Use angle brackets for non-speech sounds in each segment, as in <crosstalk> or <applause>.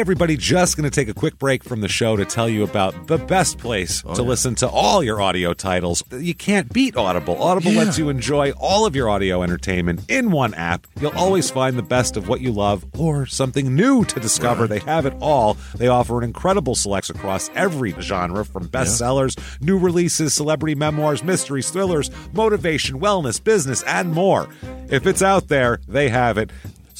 everybody. Just going to take a quick break from the show to tell you about the best place Oh, to listen to all your audio titles. You can't beat Audible. Audible lets you enjoy all of your audio entertainment in one app. You'll always find the best of what you love or something new to discover. They have it all. They offer an incredible selection across every genre from bestsellers, new releases, celebrity memoirs, mysteries, thrillers, motivation, wellness, business, and more. If it's out there, they have it.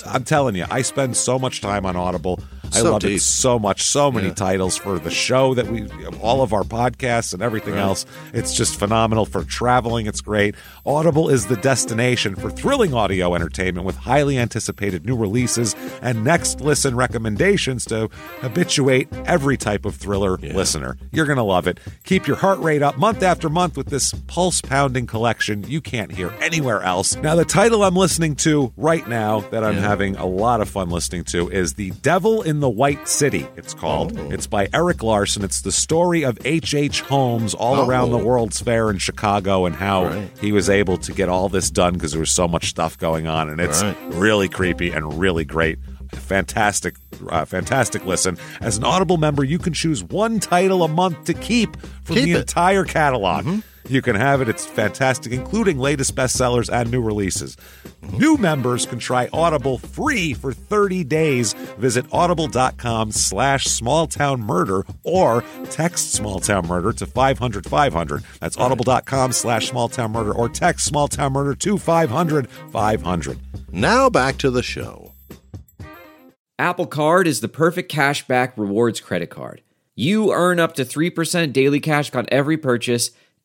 I'm telling you, I spend so much time on Audible. I So love it so much. So many Yeah. titles for the show that we, all of our podcasts and everything else. It's just phenomenal for traveling. It's great. Audible is the destination for thrilling audio entertainment with highly anticipated new releases and next listen recommendations to habituate every type of thriller listener. You're going to love it. Keep your heart rate up month after month with this pulse pounding collection you can't hear anywhere else. Now, the title I'm listening to right now that I'm having a lot of fun listening to is The Devil in the White City, it's called. It's by Erik Larson. It's the story of H.H. H. Holmes all Oh. around the World's Fair in Chicago and how Right. he was able to get all this done because there was so much stuff going on. And it's Right. really creepy and really great. Fantastic, uh, fantastic listen. As an Audible member, you can choose one title a month to keep from Keep the it. entire catalog. You can have it. It's fantastic, including latest bestsellers and new releases. New members can try Audible free for 30 days. Visit audible.com slash smalltown murder or text smalltownmurder to 500 500. That's audible.com slash smalltown murder or text smalltownmurder to 500 500. Now back to the show. Apple Card is the perfect cashback rewards credit card. You earn up to 3% daily cash on every purchase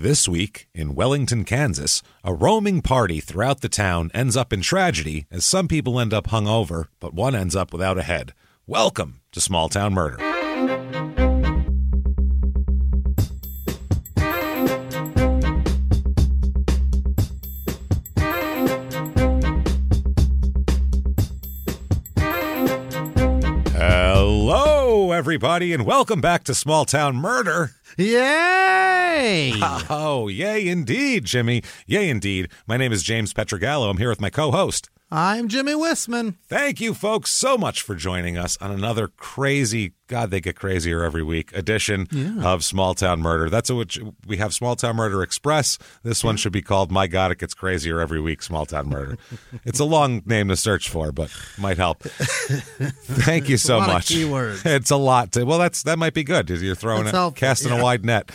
This week in Wellington, Kansas, a roaming party throughout the town ends up in tragedy as some people end up hungover, but one ends up without a head. Welcome to Small Town Murder. Hello, everybody, and welcome back to Small Town Murder. Yay! <laughs> Oh, yay indeed, Jimmie. Yay indeed. My name is James Pietragallo. I'm here with my co host. I'm Jimmie Whisman. Thank you, folks, so much for joining us on another crazy, God, they get crazier every week edition of Small Town Murder. That's what we have Small Town Murder Express. This one should be called My God, It Gets Crazier Every Week, Small Town Murder. <laughs> it's a long name to search for, but might help. <laughs> Thank you so much. keywords. It's a lot to, well, that's that might be good. You're throwing That's it, helpful, casting a wide net.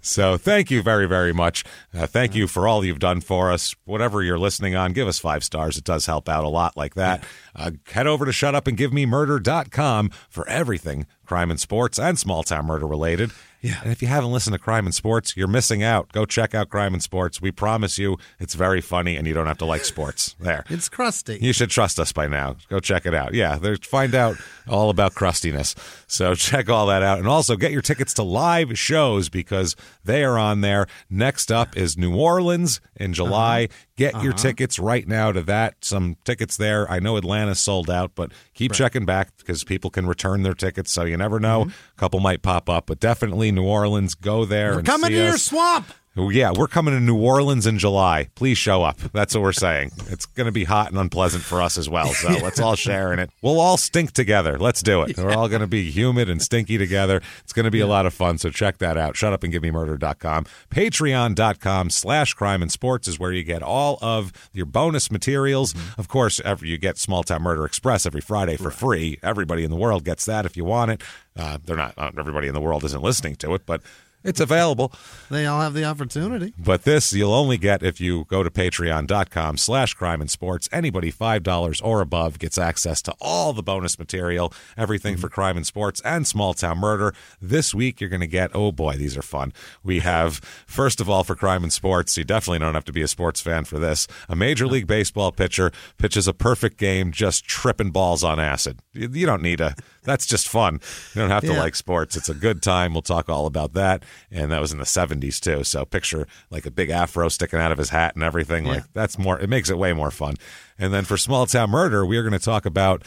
So thank you very, very much. Uh, thank you for all you've done for us. Whatever you're listening on, give us five stars. It does help out a lot like that. Uh, head over to shutupandgivememurder.com for everything crime in sports and small town murder related. Yeah. And if you haven't listened to Crime In Sports, you're missing out. Go check out Crime In Sports. We promise you it's very funny and you don't have to like sports. There. <laughs> It's crusty. You should trust us by now. Go check it out. Yeah, there's find out all about crustiness. So <laughs> check all that out. And also get your tickets to live shows because they are on there. Next up is New Orleans in July. Get your uh-huh. tickets right now to that. Some tickets there. I know Atlanta's sold out, but keep checking back because people can return their tickets. So you never know. A couple might pop up, but definitely New Orleans. Go there We're and coming see to your swamp. Oh, Yeah, we're coming to New Orleans in July. Please show up. That's what we're saying. It's going to be hot and unpleasant for us as well. So let's all share in it. We'll all stink together. Let's do it. We're all going to be humid and stinky together. It's going to be a lot of fun. So check that out. Shut up and give me murder.com. Patreon.com slash crime in sports is where you get all of your bonus materials. Of course, every, you get Small Town Murder Express every Friday for free. Everybody in the world gets that if you want it. Uh, they're not, not everybody in the world isn't listening to it, but It's available. They all have the opportunity. But this you'll only get if you go to patreon.com slash crime in sports. Anybody $5 or above gets access to all the bonus material, everything mm-hmm. for crime in sports and small town murder. This week you're going to get, oh boy, these are fun. We have, first of all, for crime in sports, you definitely don't have to be a sports fan for this. A Major League Baseball pitcher pitches a perfect game just tripping balls on acid. You don't need a, that's just fun. You don't have to Yeah. like sports. It's a good time. We'll talk all about that. And that was in the 70s too. So picture like a big afro sticking out of his hat and everything. Like that's more, it makes it way more fun. And then for small town murder, we are going to talk about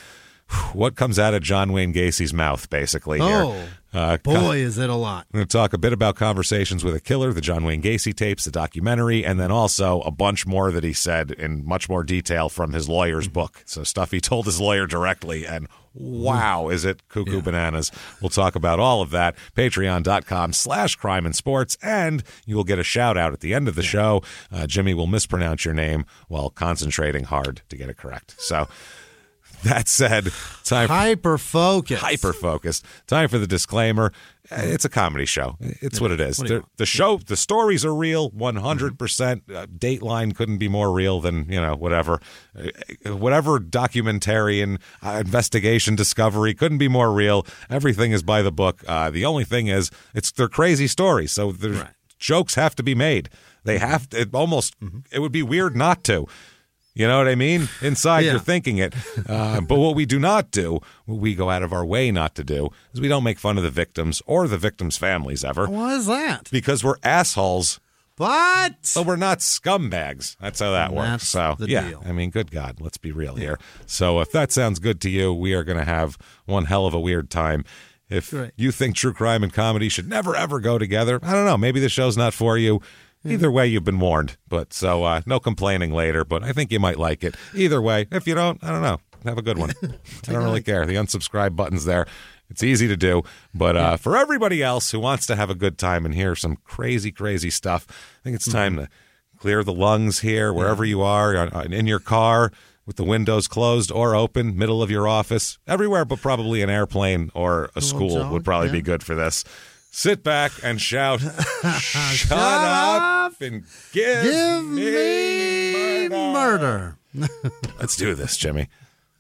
what comes out of John Wayne Gacy's mouth, basically. here. Oh, Uh, boy, is it a lot. we're going to talk a bit about conversations with a killer, the John Wayne Gacy tapes, the documentary, and then also a bunch more that he said in much more detail from his lawyer's book. So stuff he told his lawyer directly, and wow, is it cuckoo bananas? We'll talk about all of that. Patreon.com slash crime in sports, and you will get a shout out at the end of the show. Uh, Jimmie will mispronounce your name while concentrating hard to get it correct. So <laughs> that said, time for Hyper focus. hyper focused. Time for the disclaimer. Uh, It's a comedy show. It's what it is. What The, the show, the stories are real, one hundred percent. Uh, Dateline couldn't be more real than you know whatever, uh, whatever documentarian uh, investigation discovery couldn't be more real. Everything is by the book. Uh, the only thing is, it's they're crazy stories, so there's jokes have to be made. They have to. It almost. It would be weird not to. You know what I mean? Inside, Yeah. you're thinking it. Uh, but what we do not do, what we go out of our way not to do, is we don't make fun of the victims or the victims' families ever What is that? because we're assholes, What? but we're not scumbags. That's how that works. So, the yeah, deal. I mean, good God, let's be real here. So, if that sounds good to you, we are going to have one hell of a weird time. If Great. you think true crime and comedy should never ever go together, I don't know. Maybe the show's not for you. Either way, you've been warned. But so uh, no complaining later. But I think you might like it. Either way, if you don't, I don't know. Have a good one. <laughs> I don't really care. The unsubscribe button's there. It's easy to do. But uh, for everybody else who wants to have a good time and hear some crazy, crazy stuff, I think it's time to clear the lungs here, wherever you are, on- on- in your car, with the windows closed or open, middle of your office, everywhere, but probably an airplane or a school would probably be good for this. Sit back and shout, <laughs> "Shut, up up and give, Give me me murder." murder. <laughs> Let's do this, Jimmie.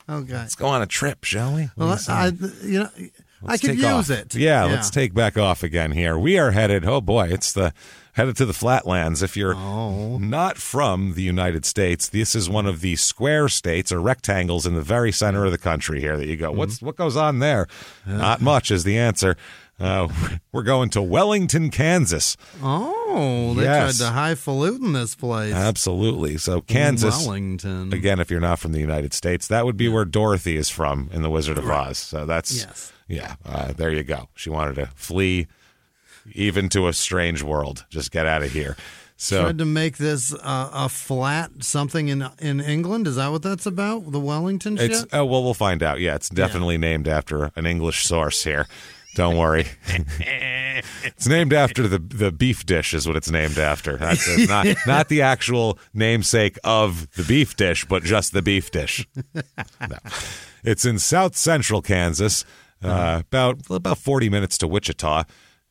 Okay. Let's go on a trip, shall we? Well, I, you know, I Let's could use off. it. Yeah, let's take back off again here. We are headed. Oh boy, it's the headed to the flatlands. If you're Oh. not from the United States, this is one of the square states or rectangles in the very center of the country here. That you Mm-hmm. go. What's what goes on there? Not <laughs> much is the answer. Uh, <laughs> we're going to Wellington, Kansas. Oh, they Yes. tried to highfalutin this place. Absolutely. So Kansas. Wellington. Again, if you're not from the United States, that would be where Dorothy is from in The Wizard of Oz. So that's Yes. yeah. Uh, there you go. She wanted to flee even to a strange world. Just get out of here. So Tried to make this uh, a flat something in in England. Is that what that's about? The Wellington shit. it's oh well, we'll find out. Yeah, it's definitely named after an English source here. Don't worry. <laughs> it's named after the the beef dish is what it's named after. That's not not the actual namesake of the beef dish, but just the beef dish. No. It's in South Central Kansas, uh, about about forty minutes to Wichita,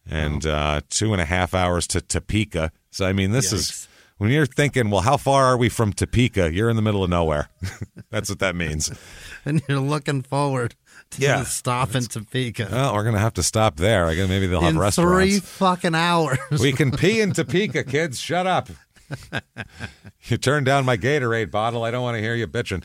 and uh, two and a half hours to Topeka. So I mean, this is when you're thinking, well, how far are we from Topeka? You're in the middle of nowhere. <laughs> That's what that means. <laughs> and you're looking forward to Yeah. stop in Topeka Well, we're gonna have to stop there. I guess maybe they'll have in restaurants. three fucking hours. We can pee in <laughs> Topeka, kids. Shut up. <laughs> you turned down my Gatorade bottle. I don't want to hear you bitching.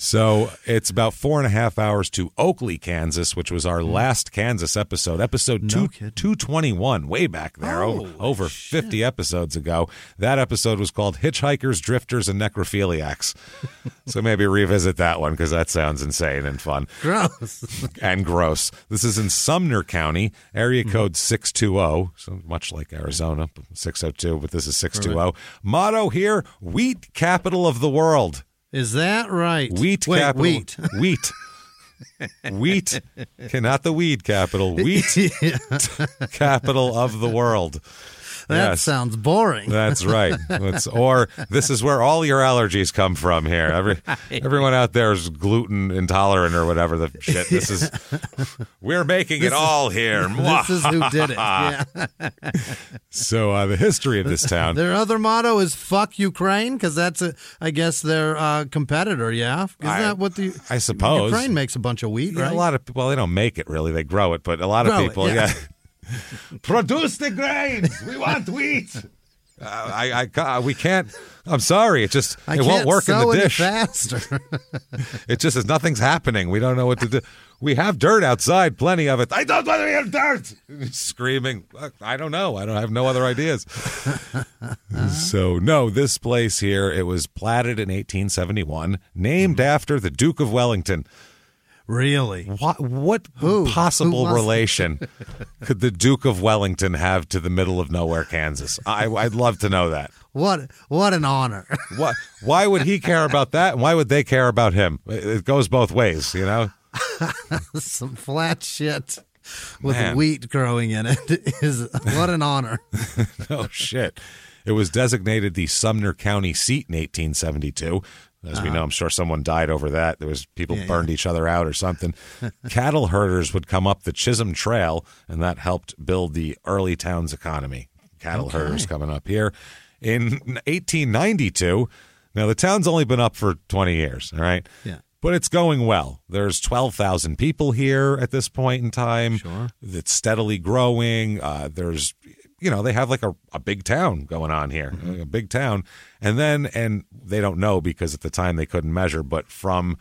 So it's about four and a half hours to Oakley, Kansas, which was our hmm. last Kansas episode, episode two, kidding. 221, way back there, o- Holy over 50 episodes ago. That episode was called Hitchhikers, Drifters, and Necrophiliacs. <laughs> so maybe revisit that one because that sounds insane and fun Gross. <laughs> and gross. This is in Sumner County, area hmm. code 620, so much like Arizona, 602, but this is 620. Motto here wheat capital of the world. Is that right? Wheat Wait, capital. Wheat. Wheat. wheat. <laughs> Not the weed capital. Wheat <laughs> capital of the world. That Yes. sounds boring. That's <laughs> right. It's, or this is where all your allergies come from here. Every everyone out there is gluten intolerant or whatever the shit. This is we're making it all here. <laughs> this is who <laughs> did it. Yeah. so uh, the history of this town. Their other motto is "fuck Ukraine" because that's a, I guess their uh, competitor. Yeah, isn't I- that what the I suppose. Ukraine makes a bunch of wheat, Yeah, right? a lot of well, they don't make it really; they grow it. But a lot of Grow it, people, yeah. yeah, produce the grains. We want wheat. Uh, I, I, ca- we can't. I'm sorry. It just I it won't work in the any dish. faster. <laughs> It just is nothing's happening. We don't know what to do. We have dirt outside, plenty of it. I don't want to hear dirt. <laughs> Screaming. I don't know. I don't I have no other ideas. <laughs> so no, this place here. It was platted in 1871, named after the Duke of Wellington. Really? What, what Who? possible Who relation <laughs> could the Duke of Wellington have to the middle of nowhere, Kansas? I, I'd love to know that. What? What an honor! Why, why would he care about that? And why would they care about him? It it goes both ways, you know? <laughs> Some flat shit with Man. wheat growing in it <laughs> is what an honor. oh, shit. It was designated the Sumner County seat in 1872. As we know, I'm sure someone died over that. There was people Uh-huh. Yeah, burned each other out or something. <laughs> Cattle herders would come up the Chisholm Trail, and that helped build the early town's economy. Cattle herders coming up here. In 1892, now the town's only been up for 20 years, all right? Yeah. But it's going well. There's 12,000 people here at this point in time. Sure. It's steadily growing. Uh, there's, you know, they have like a, a big town going on here, Mm-hmm. a big town. And then, and they don't know because at the time they couldn't measure, but from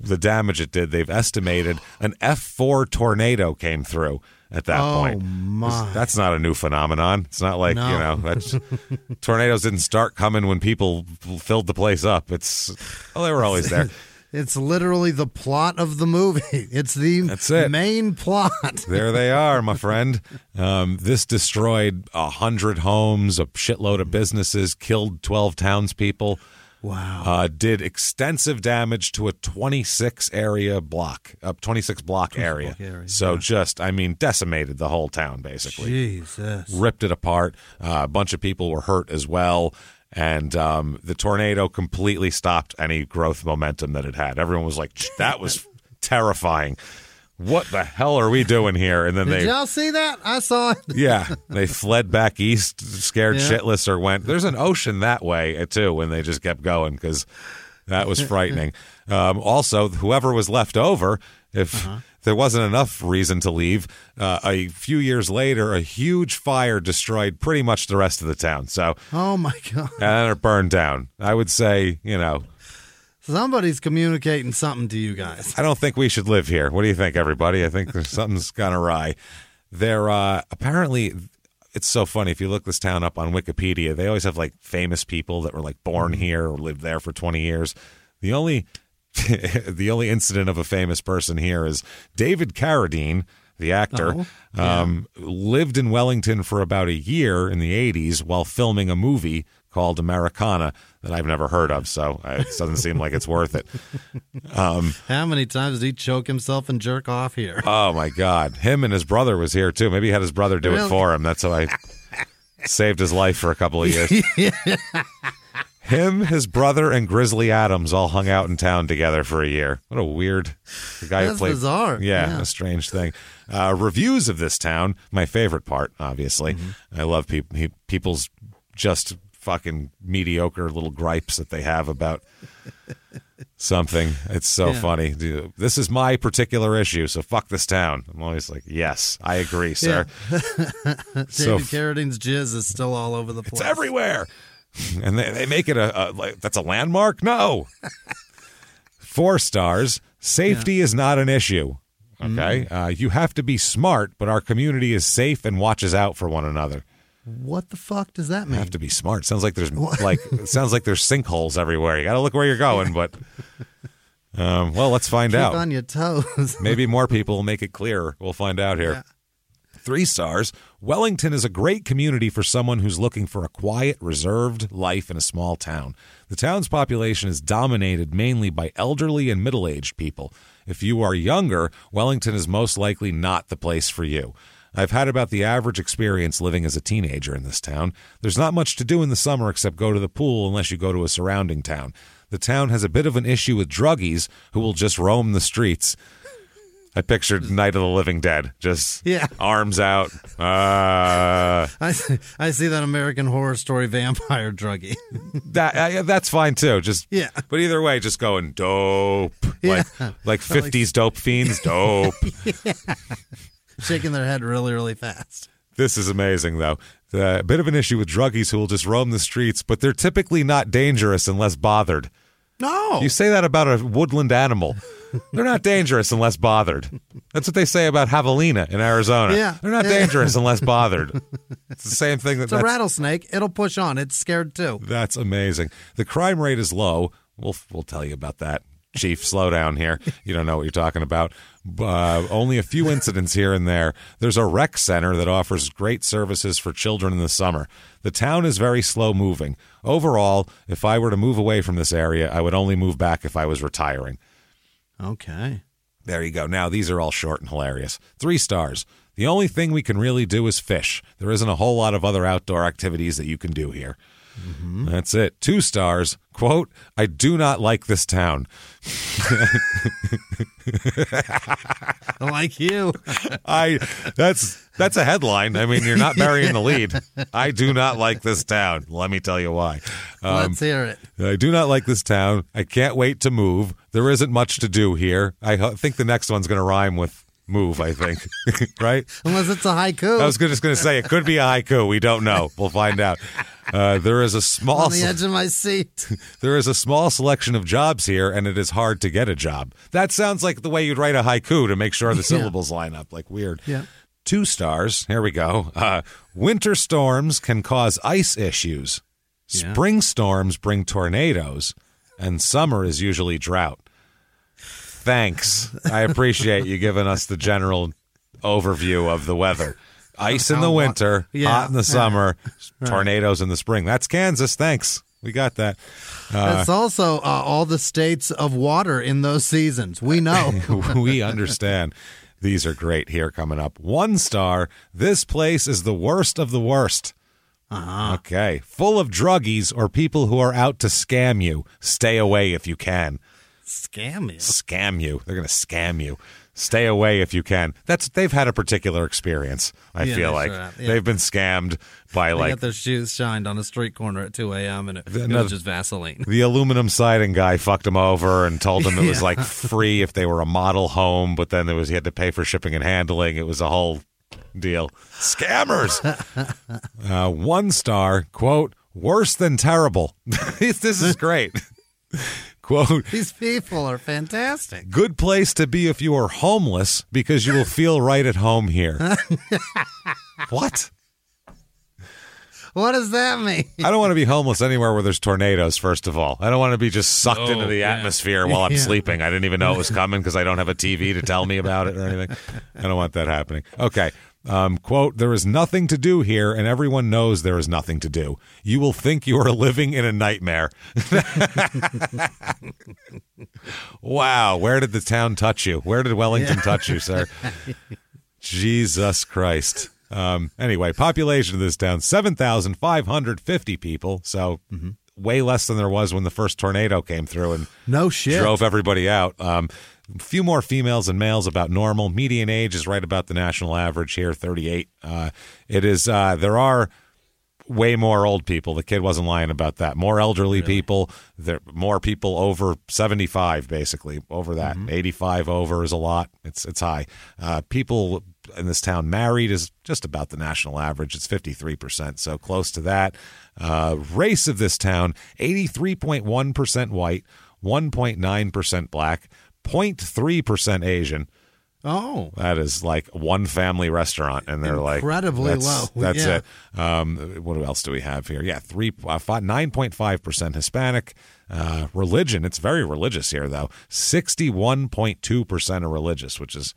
the damage it did, they've estimated an F4 tornado came through at that Oh, point. my. That's not a new phenomenon. It's not like, No. you know, that's, <laughs> tornadoes didn't start coming when people filled the place up. It's, oh, they were always there. <laughs> It's literally the plot of the movie. <laughs> It's the That's it. main plot. <laughs> There they are, my friend. Um, this destroyed a hundred homes, a shitload of businesses, killed twelve townspeople. Wow. Uh, did extensive damage to a 26 area block, a 26 block area. area, so just, I mean, decimated the whole town basically Jesus. ripped it apart. Uh, a bunch of people were hurt as well. And um, the tornado completely stopped any growth momentum that it had. Everyone was like, that was terrifying. What the hell are we doing here? And then Did they, y'all see that? I saw it. <laughs> yeah, they fled back east, scared Yeah. shitless, or went. There's an ocean that way uh, too, and they just kept going because that was <laughs> frightening. Um, also, whoever was left over, if Uh-huh. There wasn't enough reason to leave, uh, a few years later, a huge fire destroyed pretty much the rest of the town. So, Oh my god. and it burned down. I would say, you know, Somebody's communicating something to you guys. I don't think we should live here. What do you think, everybody? I think there's something's <laughs> gone awry. There, uh, apparently, it's so funny. If you look this town up on Wikipedia, they always have like famous people that were like born here or lived there for 20 years. The only, <laughs> the only incident of a famous person here is David Carradine, the actor, um, lived in Wellington for about a year in the 80s while filming a movie called Americana that I've never heard of. So uh, it doesn't seem like it's worth it. <laughs> How many times did he choke himself and jerk off here? <laughs> Oh my God! Him and his brother was here too. Maybe he had his brother do it for him. That's how I saved his life for a couple of years. Him, his brother, and Grizzly Adams all hung out in town together for a year. What a weird the guy who That's played. bizarre. Yeah, Yeah. a strange thing. Uh, reviews of this town, my favorite part. Obviously, Mm-hmm. I love people. People's just fucking mediocre little gripes that they have about <laughs> something. It's so Yeah. funny. Dude, This is my particular issue, so fuck this town. I'm always like, yes, I agree, sir. <laughs> David so Carradine's jizz is still all over the place. it's everywhere, <laughs> and they, they make it a, a like that's a landmark. No, four stars. Safety is not an issue. Okay, uh, you have to be smart, but our community is safe and watches out for one another. What the fuck does that mean? You have to be smart. Sounds like there's like sounds like there's sinkholes everywhere. You got to look where you're going, but um, well, let's find Keep out. on your toes. <laughs> Maybe more people will make it clearer. We'll find out here. Three stars. Wellington is a great community for someone who's looking for a quiet, reserved life in a small town. The town's population is dominated mainly by elderly and middle aged people. If you are younger, Wellington is most likely not the place for you. I've had about the average experience living as a teenager in this town. There's not much to do in the summer except go to the pool unless you go to a surrounding town. The town has a bit of an issue with druggies who will just roam the streets. I pictured Night of the Living Dead, just Yeah. arms out. <laughs> Uh, I see, I see that American Horror Story vampire druggie. <laughs> that uh, yeah, that's fine too. Just Yeah. but either way, just going dope, Yeah. like <laughs> like fifties dope fiends, dope. Shaking their head really, really fast. This is amazing, though. The, a bit of an issue with druggies who will just roam the streets, but they're typically not dangerous unless bothered. No. You say that about a woodland animal. They're not dangerous unless bothered. That's what they say about javelina in Arizona. Yeah. They're not Yeah. dangerous unless bothered. It's the same thing that it's a rattlesnake. It'll push on. It's scared too. that's amazing. The crime rate is low. We'll we'll tell you about that. Chief, slow down here. You don't know what you're talking about. Uh, only a few incidents here and there. There's a rec center that offers great services for children in the summer. The town is very slow moving. Overall, if I were to move away from this area, I would only move back if I was retiring. Okay. There you go. Now, these are all short and hilarious. Three stars. The only thing we can really do is fish. There isn't a whole lot of other outdoor activities that you can do here. That's it. Two stars. Quote, I do not like this town. <laughs> Like you. <laughs> I that's that's a headline. I mean, you're not burying the lead. I do not like this town. Let me tell you why. Um, Let's hear it. I do not like this town. I can't wait to move. There isn't much to do here. I ho- think the next one's going to rhyme with move, I think. <laughs> right? Unless it's a haiku. I was just going to say it could be a haiku. We don't know. We'll find out. Uh, there is a small on the edge of my seat. <laughs> there is a small selection of jobs here, and it is hard to get a job. That sounds like the way you'd write a haiku to make sure the syllables line up. Like weird. Yeah. Two stars. Here we go. Uh, winter storms can cause ice issues. Yeah. Spring storms bring tornadoes, and summer is usually drought. Thanks. I appreciate you giving us the general overview of the weather. Ice in the winter, Yeah. hot in the summer, <laughs> tornadoes in the spring. That's Kansas. Thanks. We got that. That's also uh, all the states of water in those seasons. We know. <laughs> we understand. These are great here coming up. One star. This place is the worst of the worst. Uh-huh. Okay. Full of druggies or people who are out to scam you. Stay away if you can. Scam you. Scam you. They're going to scam you. Stay away if you can. That's they've had a particular experience. I Yeah, feel they like sure have, yeah. they've been scammed by They like got their shoes shined on a street corner at 2 a.m. and it, it Another- was just Vaseline. the aluminum siding guy fucked him over and told him it was like free if they were a model home, but then there was he had to pay for shipping and handling. It was a whole deal. Scammers. <laughs> uh, one star quote worse than terrible. <laughs> this is great. Quote These people are fantastic. good place to be if you are homeless because you will feel right at home here. <laughs> what? What does that mean? I don't want to be homeless anywhere where there's tornadoes, first of all. I don't want to be just sucked Oh, into the yeah. atmosphere while I'm Yeah. sleeping. I didn't even know it was coming because I don't have a TV to tell me about it or anything. I don't want that happening. Okay. Um, quote, there is nothing to do here, and everyone knows there is nothing to do. You will think you are <laughs> living in a nightmare. <laughs> wow. Where did the town touch you? Where did Wellington touch you, sir? <laughs> Jesus Christ. Um, anyway, population of this town 7,550 people. So way less than there was when the first tornado came through and No shit. drove everybody out. Um, a few more females and males about normal. Median age is right about the national average here, 38. Uh, it is, uh, there are way more old people. The kid wasn't lying about that. More elderly people, there more people over 75 basically, over that. 85 over is a lot. It's it's high. Uh, people in this town married is just about the national average. It's 53%, so close to that. Uh, race of this town, 83.1% white, 1.9% black, 0.3% Asian. Oh. That is like one family restaurant, and they're like Incredibly low. <laughs> That's Yeah. it. Um, what else do we have here? Yeah, three uh, 9.5% Hispanic. Uh, religion. It's very religious here, though. Sixty one point two percent are religious, which is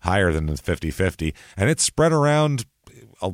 higher than the 50-50. and it's spread around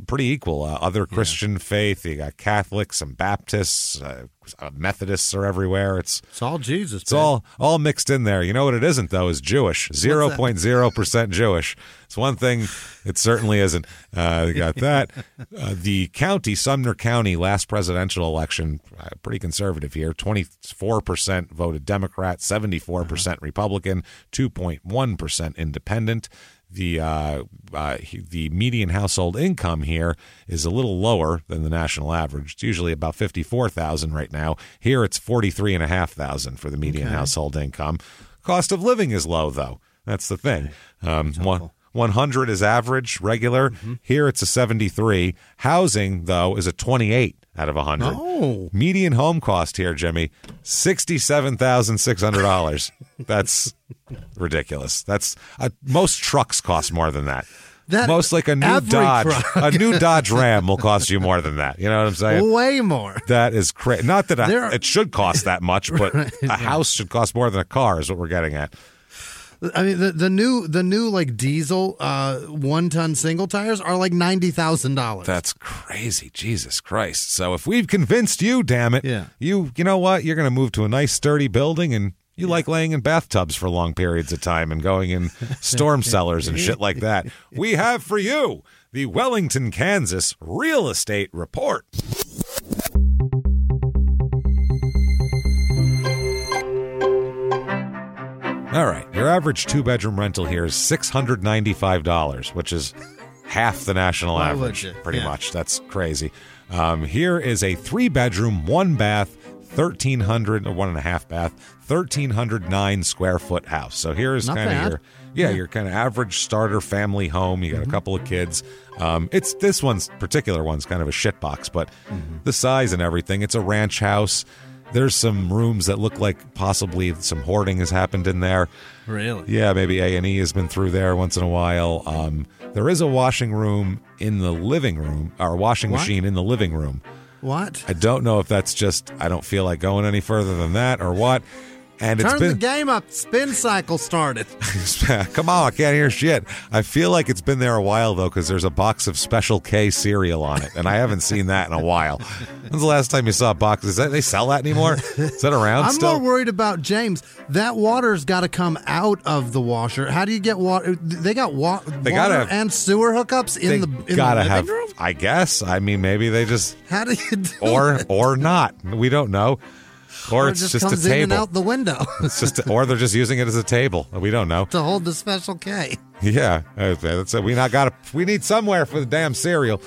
pretty equal. Uh, other Christian faith, you got Catholics, some Baptists, uh, uh, Methodists are everywhere. It's It's all Jesus. it's all all mixed in there. You know what it isn't though is Jewish. Zero point zero percent Jewish. It's one thing. It certainly isn't. Uh, you got that. <laughs> Uh, the county, Sumner County, last presidential election, uh, pretty conservative here. Twenty four percent voted Democrat, seventy four percent Republican, two point one percent Independent. The uh, uh, the median household income here is a little lower than the national average. It's usually about fifty four thousand right now. Here it's forty three and a half thousand for the median household income. Cost of living is low though. That's the thing. Um, one. 100 is average, regular. Here it's a 73. Housing, though, is a 28 out of 100. Oh. Median home cost here, Jimmie, $67,600. <laughs> That's ridiculous. That's uh, most trucks cost more than that. That- most like a new Dodge, truck. a new <laughs> Dodge Ram will cost you more than that. You know what I'm saying? way more. That is crazy. Not that a, are- it should cost that much, but <laughs> a house should cost more than a car. Is what we're getting at. I mean, the, the new the new like diesel uh, one ton single tires are like ninety thousand dollars. That's crazy. Jesus Christ. So if we've convinced you, damn it, Yeah. you you know what? You're going to move to a nice sturdy building and you like laying in bathtubs for long periods of time and going in <laughs> storm cellars and shit like that. <laughs> We have for you the Wellington, Kansas real estate report. All right. Your average two bedroom rental here is $695, which is half the national Why average, pretty Yeah. much. That's crazy. Um, here is a three bedroom, one bath, 1,300 one and a half bath, 1,309 square foot house. So here is kind of your. Yeah, your kind of average starter family home. You got Mm-hmm. a couple of kids. Um, it's this one's particular one's kind of a shit box, but Mm-hmm. the size and everything. It's a ranch house. There's some rooms that look like possibly some hoarding has happened in there. really. Yeah, maybe A and E has been through there once in a while. Um, there is a washing room in the living room, or washing What? machine in the living room. What? I don't know if that's just I don't feel like going any further than that or what. And it's Turn been the game up. Spin cycle started. <laughs> Come on, I can't hear shit. I feel like it's been there a while though, because there's a box of Special K cereal on it, and I haven't seen that in a while. When's the last time you saw a box? Is that they sell that anymore? Is that around I'm still? more worried about James. That water's got to come out of the washer. How do you get water? They got wa- They water gotta and sewer hookups in the in gotta the living have. room. I guess. I mean, maybe they just How do you do or it? or not. We don't know. Or, Or it it's just, just, comes a in and table. out the window <laughs> It's just, or they're just using it as a table. We don't know. to hold the special K. Yeah, uh, that's we not got. We need somewhere for the damn cereal.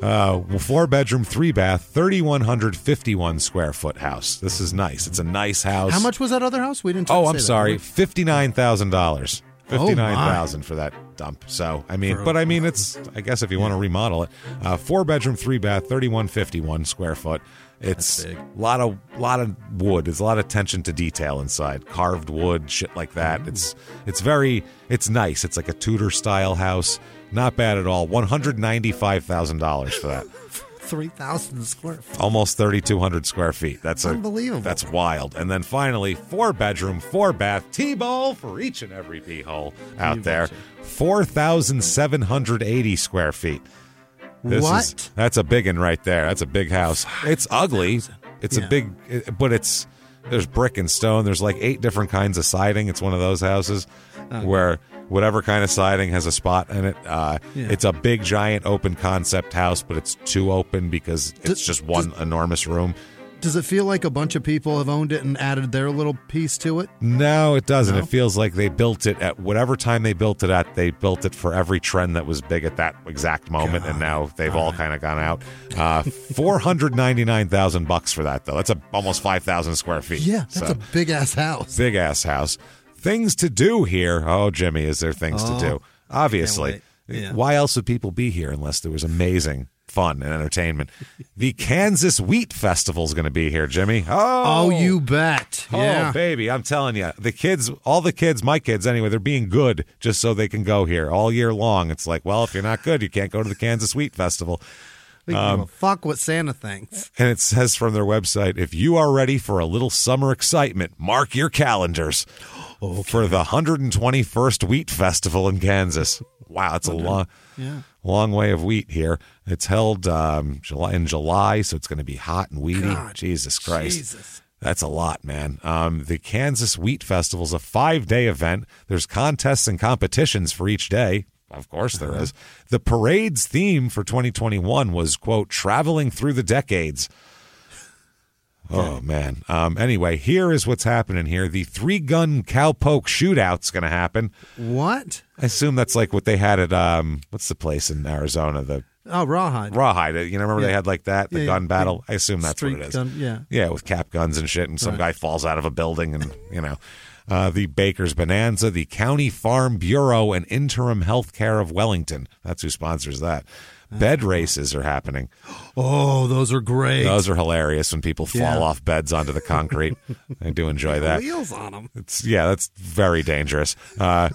Uh, four bedroom, three bath, thirty one hundred fifty one square foot house. This is nice. It's a nice house. How much was that other house? We didn't. Oh, I'm sorry, fifty nine thousand dollars. Oh, my. Fifty nine thousand for that dump. So I mean, but I mean, it's I guess if you want to remodel it, uh, four bedroom, three bath, thirty one fifty one square foot. It's a lot of lot of wood. There's a lot of attention to detail inside, carved wood, shit like that. It's it's very it's nice. It's like a Tudor style house. Not bad at all. One hundred ninety five thousand dollars for that. <laughs> Three thousand square. feet. Almost thirty two hundred square feet. That's a, Unbelievable. That's wild. And then finally, four bedroom, four bath, T ball for each and every pee hole out there. Four thousand seven hundred eighty square feet. This What? Is, that's a big one right there. That's a big house. It's ugly. It's Yeah. a big, but it's there's brick and stone. There's like eight different kinds of siding. It's one of those houses where whatever kind of siding has a spot in it. Uh, Yeah. It's a big, giant, open concept house, but it's too open because it's Does- just one enormous room. Does it feel like a bunch of people have owned it and added their little piece to it? No, it doesn't. No? It feels like they built it at whatever time they built it at. They built it for every trend that was big at that exact moment, and now they've all kind of gone out. Uh, Four hundred ninety nine thousand bucks for that, though. That's a, almost five thousand square feet. Yeah, that's So, a big ass house. big ass house. Things to do here. Oh, Jimmie, is there things to do? Obviously. Yeah. Why else would people be here unless there was amazing fun and entertainment? the Kansas Wheat Festival is going to be here, Jimmie. Oh, you bet. Oh, Yeah. baby, I'm telling you, the kids, all the kids, my kids anyway, they're being good just so they can go here all year long. It's like, well, if you're not good, you can't go to the Kansas Wheat Festival. Um, can give a fuck what Santa thinks. And it says from their website, if you are ready for a little summer excitement, mark your calendars <gasps> for the 121st Wheat Festival in Kansas. Wow, it's a long, Yeah. Long way of wheat here. It's held um, July in July, so it's going to be hot and weedy. Jesus Christ. Jesus. That's a lot, man. Um, the Kansas Wheat Festival is a five day event. There's contests and competitions for each day. Of course, there is. The parade's theme for 2021 was, quote, traveling through the decades. Oh, man. Um, anyway, here is what's happening here. The three gun cowpoke shootout's going to happen. What? I assume that's like what they had at, um, what's the place in Arizona? The Oh, rawhide. Rawhide. You know, remember they had like that, the Yeah, gun yeah. battle? I assume that's Street what it is. gun, yeah. Yeah, with cap guns and shit, and some Right. guy falls out of a building, and, you know. Uh, the Baker's Bonanza, the County Farm Bureau, and Interim Health Care of Wellington. That's who sponsors that. Bed races are happening. Oh, those are great. Those are hilarious when people fall Yeah. off beds onto the concrete. I do enjoy that. Wheels on them. It's yeah, that's very dangerous. Uh,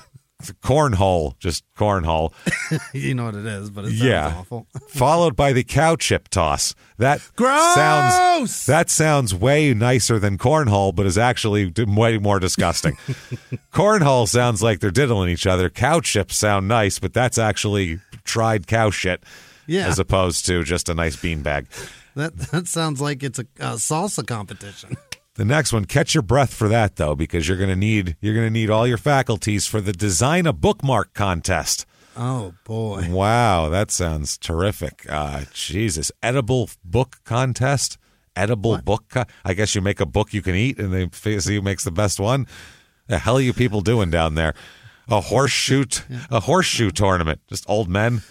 cornhole, just cornhole. <laughs> you know what it is, but it yeah. awful. <laughs> Followed by the cow chip toss. That Gross! sounds that sounds way nicer than cornhole, but is actually way more disgusting. <laughs> cornhole sounds like they're diddling each other. Cow chips sound nice, but that's actually tried cow shit. Yeah. As opposed to just a nice beanbag. That that sounds like it's a, a salsa competition. The next one, catch your breath for that though, because you're gonna need you're gonna need all your faculties for the design a bookmark contest. Oh boy. Wow, that sounds terrific. Uh, Jesus, edible book contest, edible book. Co- I guess you make a book you can eat, and they see who makes the best one. The hell are you people doing down there? A horseshoe, t- a horseshoe tournament. Just old men.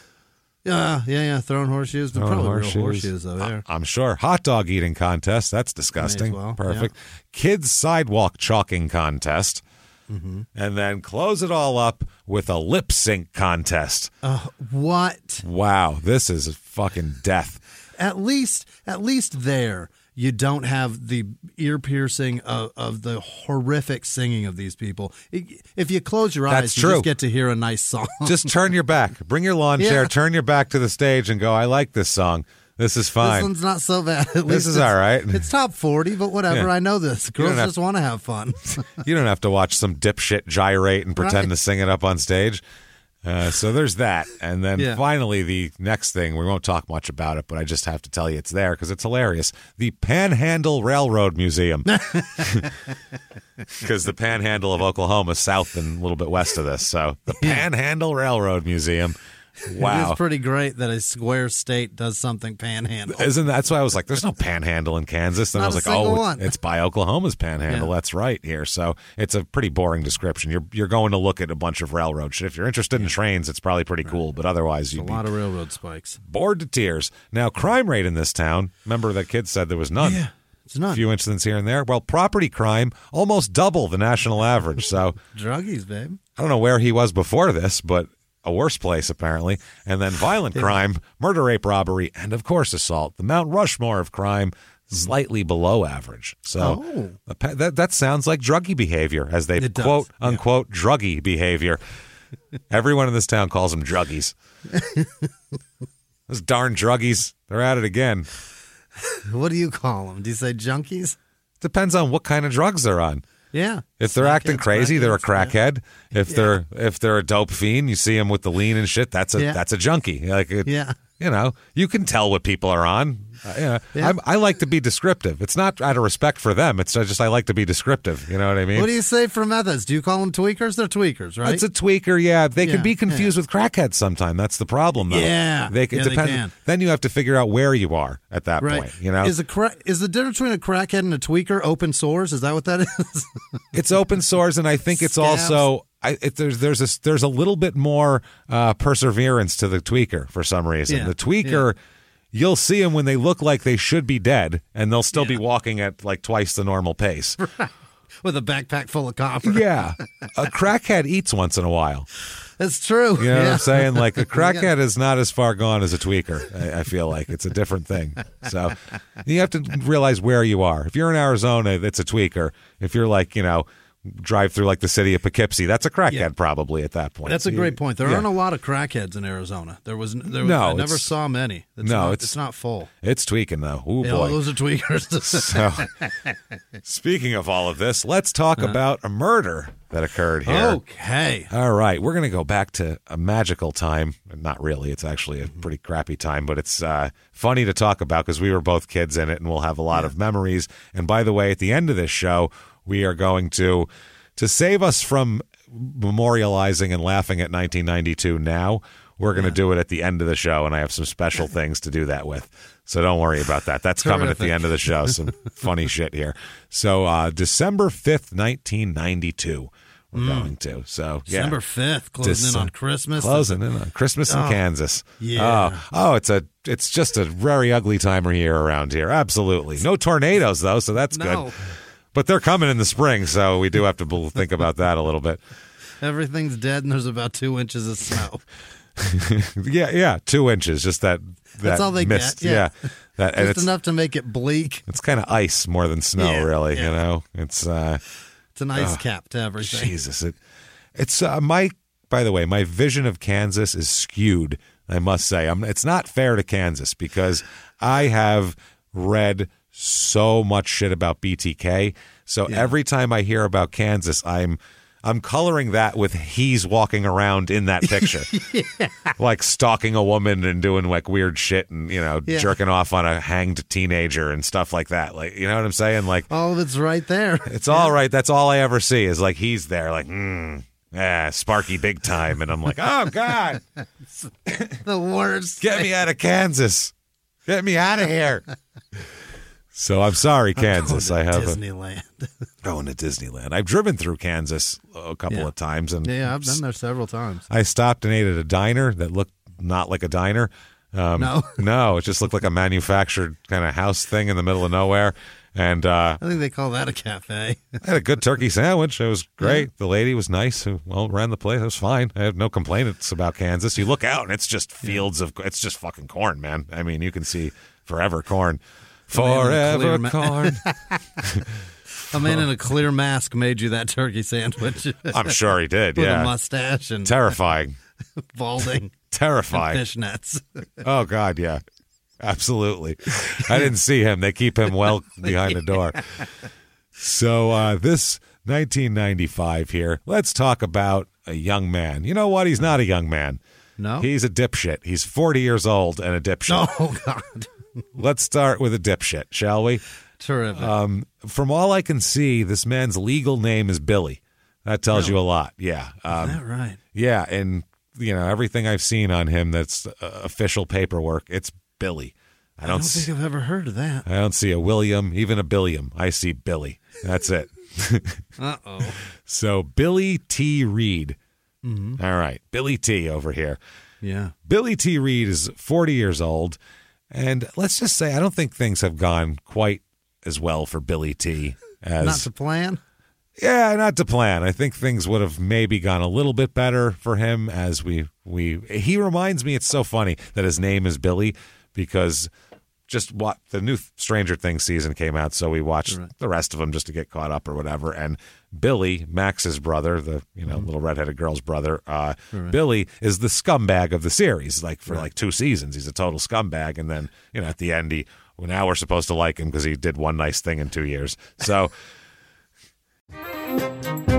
Yeah, yeah, yeah. Throwing horseshoes. They're throwing probably real horseshoes over there. I'm sure. Hot dog eating contest. That's disgusting. well, Perfect. Kids sidewalk chalking contest. Mm-hmm. And then close it all up with a lip sync contest. Uh, what? Wow, this is fucking death. At least, at least there, you don't have the ear piercing of, of the horrific singing of these people. If you close your eyes, That's you true. just get to hear a nice song. Just turn your back. Bring your lawn Yeah. chair, turn your back to the stage, and go, I like this song. This is fine. This one's not so bad. <laughs> At least is all right. It's top forty, but whatever. Yeah. I know this. Girls just want to have fun. <laughs> you don't have to watch some dipshit gyrate and <laughs> pretend Right. to sing it up on stage. Uh, so there's that. And then Yeah. finally, the next thing, we won't talk much about it, but I just have to tell you it's there because it's hilarious. The Panhandle Railroad Museum. <laughs> <laughs> Because the Panhandle of Oklahoma is south and a little bit west of this. So the Panhandle Railroad Museum. <laughs> Wow. It's pretty great that a square state does something panhandle. Isn't that's why I was like, "There's no panhandle in Kansas," and I was like, "Oh, single it's, by Oklahoma's panhandle." Yeah. That's right here. So it's a pretty boring description. You're you're going to look at a bunch of railroad shit. If you're interested in trains, it's probably pretty cool. But otherwise, A you'd be lot of railroad spikes. bored to tears. Now, crime rate in this town. Remember that kid said there was none. Yeah, it's not A few incidents here and there. Well, property crime almost double the national average. So <laughs> druggies, babe. I don't know where he was before this, but a worse place apparently. And then violent <laughs> crime, murder, rape, robbery, and of course assault. The Mount Rushmore of crime, slightly below average. So Oh. that that sounds like druggy behavior, as they It does, quote yeah. unquote druggy behavior. Everyone in this town calls them druggies. <laughs> Those darn druggies, they're at it again. What do you call them? Do you say junkies? Depends on what kind of drugs they're on. Yeah. If they're acting crazy, they're a crackheads, yeah. crackhead. If they're if they're a dope fiend, you see them with the lean and shit. That's a Yeah. that's a junkie. Like it, Yeah. you know, you can tell what people are on. Uh, Yeah. I'm, I like to be descriptive. It's not out of respect for them. It's just I like to be descriptive. You know what I mean? What do you say for methods? Do you call them tweakers? They're tweakers, right? It's a tweaker, yeah. They can be confused with crackheads sometime. That's the problem, though. Yeah. they Yeah, they depend. can. Then you have to figure out where you are at that right. point. You know, is a cra- is the difference between a crackhead and a tweaker open source? Is that what that is? <laughs> it's open source, and I think it's Scabs. also. I, it, there's there's a there's a little bit more uh, perseverance to the tweaker for some reason. Yeah, The tweaker, you'll see them when they look like they should be dead, and they'll still be walking at like twice the normal pace. <laughs> With a backpack full of copper. yeah, a crackhead eats once in a while. That's true. You know what. I'm saying? Like a <laughs> crackhead is not as far gone as a tweaker. I, I feel like it's a different thing. So you have to realize where you are. If you're in Arizona, it's a tweaker. If you're like you know drive through like the city of Poughkeepsie. That's a crackhead Yeah. probably at that point. That's a great point. There Yeah. aren't a lot of crackheads in Arizona. There was there was, No, I never saw many. It's no, not, it's- it's, not full. It's tweaking though. Ooh Yeah, boy. those are tweakers. <laughs> <laughs> So, speaking of all of this, let's talk Uh-huh. about a murder that occurred here. okay. All right, we're going to go back to a magical time. Not really. It's actually a pretty crappy time, but it's uh, funny to talk about because we were both kids in it and we'll have a lot of memories. And by the way, at the end of this show, we are going to to save us from memorializing and laughing at 1992 now. We're going to do it at the end of the show, and I have some special <laughs> things to do that with. So don't worry about that. That's coming at the end of the show. Some <laughs> funny shit here. So uh, December 5th, 1992, we're going to. So yeah. December fifth, closing in on Christmas. Closing in on Christmas in Oh, Kansas. yeah. Oh, oh, it's a it's just a very ugly time of year around here. Absolutely. No tornadoes though, so that's No. good. But they're coming in the spring, so we do have to think about that a little bit. Everything's dead, and there's about two inches of snow. <laughs> Yeah, yeah, two inches, just that. that That's all they mist. get, yeah. that and Just it's enough to make it bleak. it's kind of ice more than snow, Yeah, really. You know, it's uh, It's an ice cap to everything. Jesus, it, it's uh, my. By the way, my vision of Kansas is skewed. I must say, I'm, it's not fair to Kansas because I have read so much shit about BTK. So every time I hear about Kansas, I'm I'm coloring that with he's walking around in that picture, <laughs> like stalking a woman and doing like weird shit and you know Yeah. jerking off on a hanged teenager and stuff like that. Like you know what I'm saying? Like All of it's right there. <laughs> it's all right. That's all I ever see is like he's there, like, mm, yeah, Sparky big time. And I'm like, oh, God, <laughs> the worst. get me out of Kansas. Get me out of here. So I'm sorry, Kansas. I have a, Disneyland. <laughs> going to Disneyland. I've driven through Kansas a couple Yeah. of times, and yeah, I've been there several times. I stopped and ate at a diner that looked not like a diner. Um, No. <laughs> no, it just looked like a manufactured kind of house thing in the middle of nowhere. And uh, I think they call that a cafe. I had a good turkey sandwich. It was <laughs> great. The lady was nice. Who well ran the place. It was fine. I have no complaints about Kansas. You look out and it's just fields of. It's just fucking corn, man. I mean, you can see forever corn, a forever ma- corn. A man in a clear mask made you that turkey sandwich <laughs> I'm sure he did. <laughs> with a Yeah, mustache and terrifying, <laughs> balding terrifying. fishnets. Oh God, yeah, absolutely. I didn't see him. They keep him well behind the door. So uh, this 1995 here. Let's talk about a young man. You know what? He's not a young man. No? he's a dipshit. He's 40 years old and a dipshit. Oh God, Let's start with a dipshit, shall we? terrific. Um, from all I can see, this man's legal name is Billy. That tells you a lot. Yeah. Um, Is that right? yeah, and you know everything I've seen on him that's uh, official paperwork, it's Billy. I I don't. don't s- think I've ever heard of that. I don't see a William, even a Billiam. I see Billy. That's it. <laughs> Uh oh. so Billy T. Reed. Mm-hmm. All right, Billy T. over here. Yeah. Billy T. Reed is 40 years old, and let's just say I don't think things have gone quite as well for Billy T. as Not to plan. Yeah, not to plan. I think things would have maybe gone a little bit better for him as we we he reminds me it's so funny that his name is Billy because just what the new Stranger Things season came out so we watched Right. the rest of them just to get caught up or whatever and Billy, Max's brother, the you know little redheaded girl's brother, uh, Billy is the scumbag of the series. Like for like two seasons, he's a total scumbag, and then you know at the end he. Well, now we're supposed to like him because he did one nice thing in two years. So <laughs>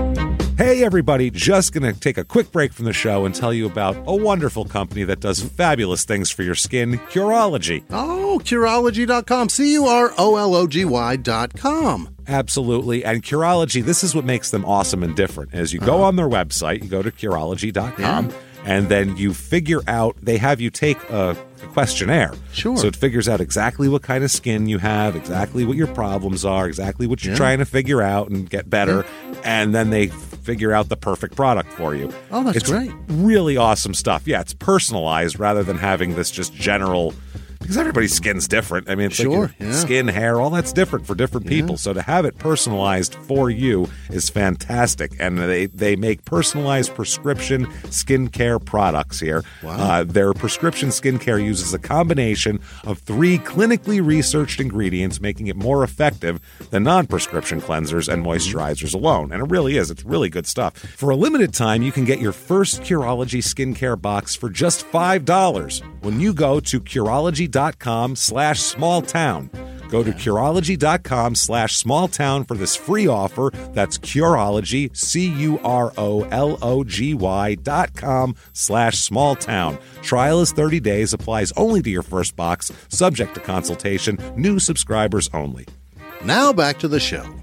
Hey, everybody, just going to take a quick break from the show and tell you about a wonderful company that does fabulous things for your skin, Curology. Oh, Curology.com. C U R O L O G Y.com. Absolutely. And Curology, this is what makes them awesome and different. As you go uh-huh. on their website, you go to Curology.com, and then you figure out, they have you take a questionnaire. Sure. So it figures out exactly what kind of skin you have, exactly what your problems are, exactly what you're trying to figure out and get better. And then they figure out the perfect product for you. Oh, that's It's great. Really awesome stuff. Yeah, it's personalized rather than having this just general because everybody's skin's different. I mean, it's like Sure, your yeah. skin, hair, all that's different for different people. So to have it personalized for you is fantastic. And they, they make personalized prescription skincare products here. Uh, their prescription skincare uses a combination of three clinically researched ingredients, making it more effective than non prescription cleansers and moisturizers alone. And it really is. It's really good stuff. For a limited time, you can get your first Curology skincare box for just $5 when you go to Curology.com slash small town. Go to Curology.com slash small town for this free offer. That's Curology, C U R O L O G Y dot com slash small town. Trial is 30 days, applies only to your first box, subject to consultation, new subscribers only. Now back to the show.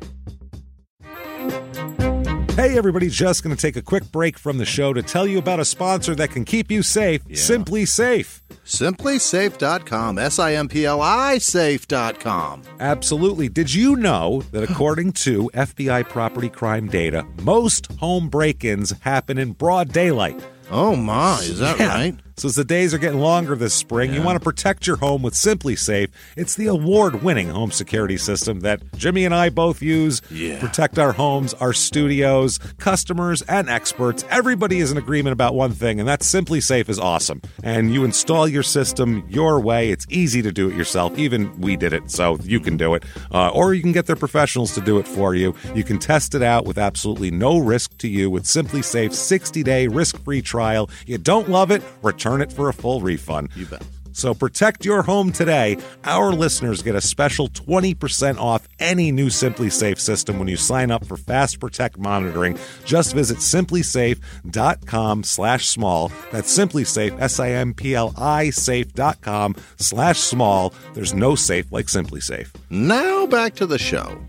Hey, everybody, just going to take a quick break from the show to tell you about a sponsor that can keep you safe, Simply Safe. SimpliSafe.com. S I M P L I safe.com. Absolutely. Did you know that <laughs> according to FBI property crime data, most home break ins happen in broad daylight? Oh, my. Is that Yeah. right? So as the days are getting longer this spring, you want to protect your home with SimpliSafe. It's the award-winning home security system that Jimmy and I both use. Yeah. Protect our homes, our studios, customers, and experts. Everybody is in agreement about one thing, and that's SimpliSafe is awesome. And you install your system your way. It's easy to do it yourself. Even we did it, so you can do it. Uh, or you can get their professionals to do it for you. You can test it out with absolutely no risk to you with SimpliSafe 60-day risk-free trial. You don't love it? Return it for a full refund. You bet. So protect your home today. Our listeners get a special 20% off any new SimpliSafe system when you sign up for Fast Protect monitoring. Just visit simplisafe.com slash small. That's SimpliSafe, S-I-M-P-L-I safe.com slash small. There's no safe like SimpliSafe. Now back to the show.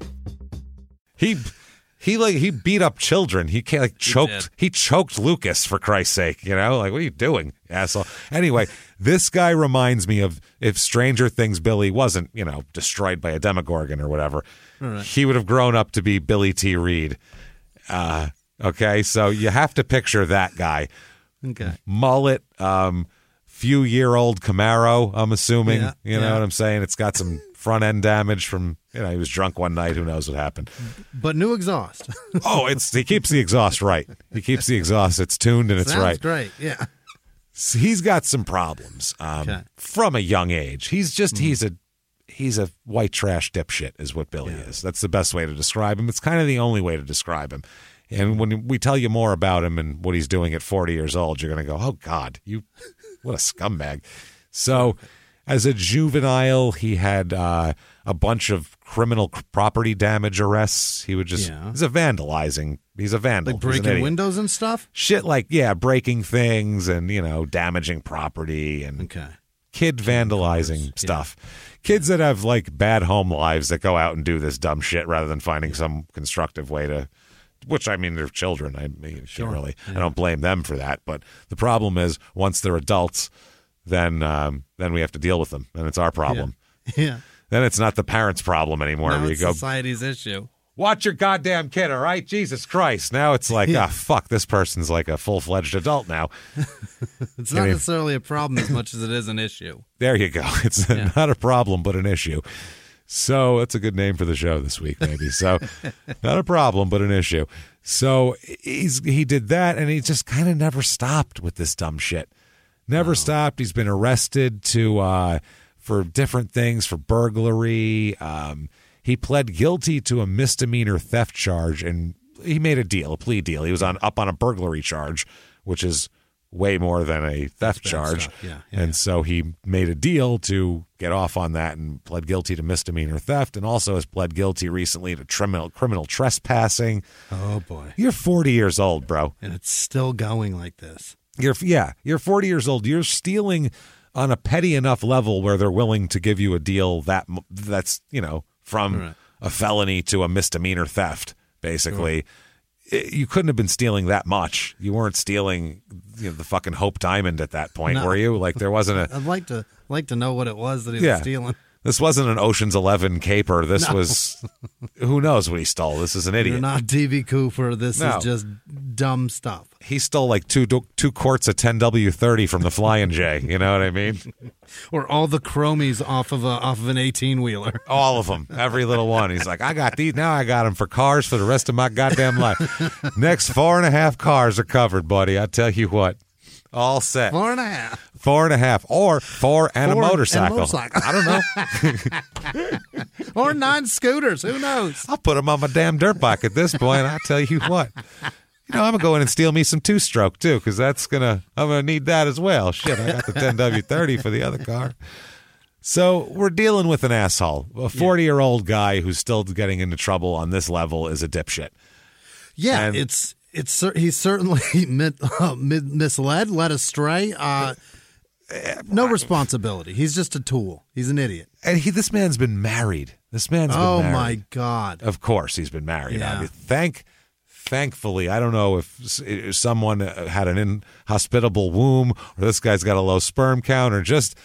He he like he beat up children. He can't like choked he, choked Lucas for Christ's sake, you know? Like what are you doing, asshole? Anyway, this guy reminds me of if Stranger Things Billy wasn't, you know, destroyed by a demogorgon or whatever. He would have grown up to be Billy T. Reed. Uh okay, so you have to picture that guy. Okay. Mullet, um few year old Camaro, I'm assuming. Yeah, you know yeah. what I'm saying? It's got some front end damage from you know, he was drunk one night, who knows what happened. But new exhaust. <laughs> Oh, it's he keeps the exhaust right. He keeps the exhaust. It's tuned and it's Sounds right. great. Yeah. So he's got some problems um, Okay. from a young age. He's just he's a he's a white trash dipshit is what Billy is. That's the best way to describe him. It's kind of the only way to describe him. And when we tell you more about him and what he's doing at 40 years old, you're going to go, "Oh God, you what a scumbag." So, as a juvenile, he had uh, a bunch of criminal property damage arrests. He would just Yeah. he's a vandalizing. He's a vandal. Like an breaking windows and stuff. shit like yeah breaking things and you know damaging property and Okay. kid vandalizing stuff kids that have like bad home lives that go out and do this dumb shit rather than finding some constructive way to which i mean they're children i mean can't really i don't blame them for that but the problem is once they're adults then um, then we have to deal with them and it's our problem Yeah. <laughs> then it's not the parents problem anymore Now you it's go society's issue. watch your goddamn kid, all right? Jesus Christ. Now it's like, ah, fuck, this person's like a full fledged adult now. <laughs> It's I not mean- necessarily a problem as much as it is an issue. <laughs> There you go. It's Yeah. not a problem, but an issue. So that's a good name for the show this week, maybe. So <laughs> not a problem, but an issue. So he's he did that, and he just kind of never stopped with this dumb shit. Never stopped. He's been arrested to uh, for different things, for burglary. Um, he pled guilty to a misdemeanor theft charge, and he made a deal, a plea deal. He was on up on a burglary charge, which is way more than a theft charge. Yeah, yeah, and so he made a deal to get off on that and pled guilty to misdemeanor theft, and also has pled guilty recently to criminal criminal trespassing. Oh boy. You're 40 years old, bro. And it's still going like this. You're yeah, you're 40 years old. You're stealing on a petty enough level where they're willing to give you a deal that that's you know from Right. a felony to a misdemeanor theft. Basically, I- you couldn't have been stealing that much. You weren't stealing you know, the fucking Hope Diamond at that point, No. were you? Like there wasn't a <laughs> I'd like to like to know what it was that he Yeah. was stealing. This wasn't an Ocean's Eleven caper. This was who knows what he stole. This is an You're idiot. not DB Cooper. This No. is just dumb stuff. he stole like two two quarts of 10W30 from the Flying J. You know what I mean? <laughs> Or all the chromies off of a off of an 18 wheeler. All of them, every little one. He's like, I got these now. I got them for cars for the rest of my goddamn life. <laughs> Next four and a half cars are covered, buddy. I tell you what, all set. Four and a half. Four and a half, or four and Four a and a motorcycle. motorcycle. I don't know. <laughs> Or nine scooters. Who knows? I'll put them on my damn dirt bike at this point. I tell you what. You know, I'm gonna go in and steal me some two stroke too, because that's gonna I'm gonna need that as well. Shit, I got the 10W30 for the other car. So we're dealing with an asshole, a 40 year old guy who's still getting into trouble on this level is a dipshit. Yeah, And- it's it's he's certainly <laughs> mid, uh, misled, led astray. Uh, no responsibility. He's just a tool. He's an idiot. And he, this man's been married. This man's been Oh my god. Of course, he's been married. Yeah. I mean, thank, thankfully, I don't know if if someone uh, had an inhospitable womb, or this guy's got a low sperm count, or just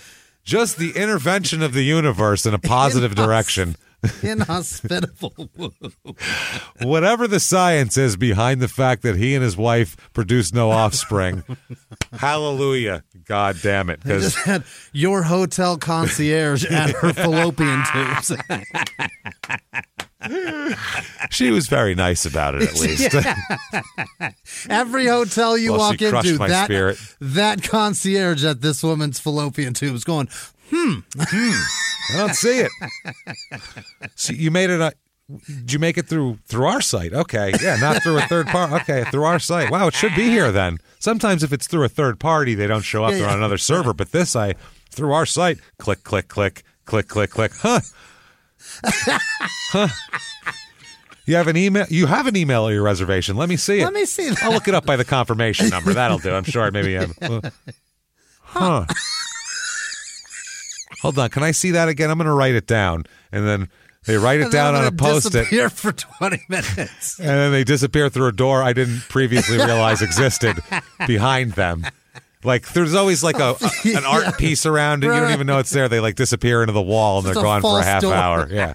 just the intervention of the universe in a <laughs> positive direction. <laughs> Inhospitable. <laughs> Whatever the science is behind the fact that he and his wife produced no offspring, <laughs> hallelujah, God damn it, because just had your hotel concierge at her fallopian tubes. she was very nice about it. At least, Every hotel you Well, walk into, that spirit. that concierge at this woman's fallopian tubes going, hmm, hmm. I don't see it. So you made it. Did you make it through through our site? Okay, yeah, not through a third party. Okay, through our site. Wow, it should be here then. Sometimes if it's through a third party, they don't show up. They're on another server. But this, I through our site. Click, click, click, click, click, click. Huh? huh? You have an email. You have an email or your reservation. Let me see it. Let me see that. I'll look it up by the confirmation number. That'll do. I'm sure I maybe have. uh, huh. Hold on. Can I see that again? I'm going to write it down, and then they write it down on a post-it, Disappear <laughs> for 20 minutes. <laughs> and then they disappear through a door I didn't previously realize existed <laughs> behind them. Like there's always like a, oh, a- an art piece around it. You don't even know it's there. They like disappear into the wall and Just they're a gone for a false half door. hour. Yeah.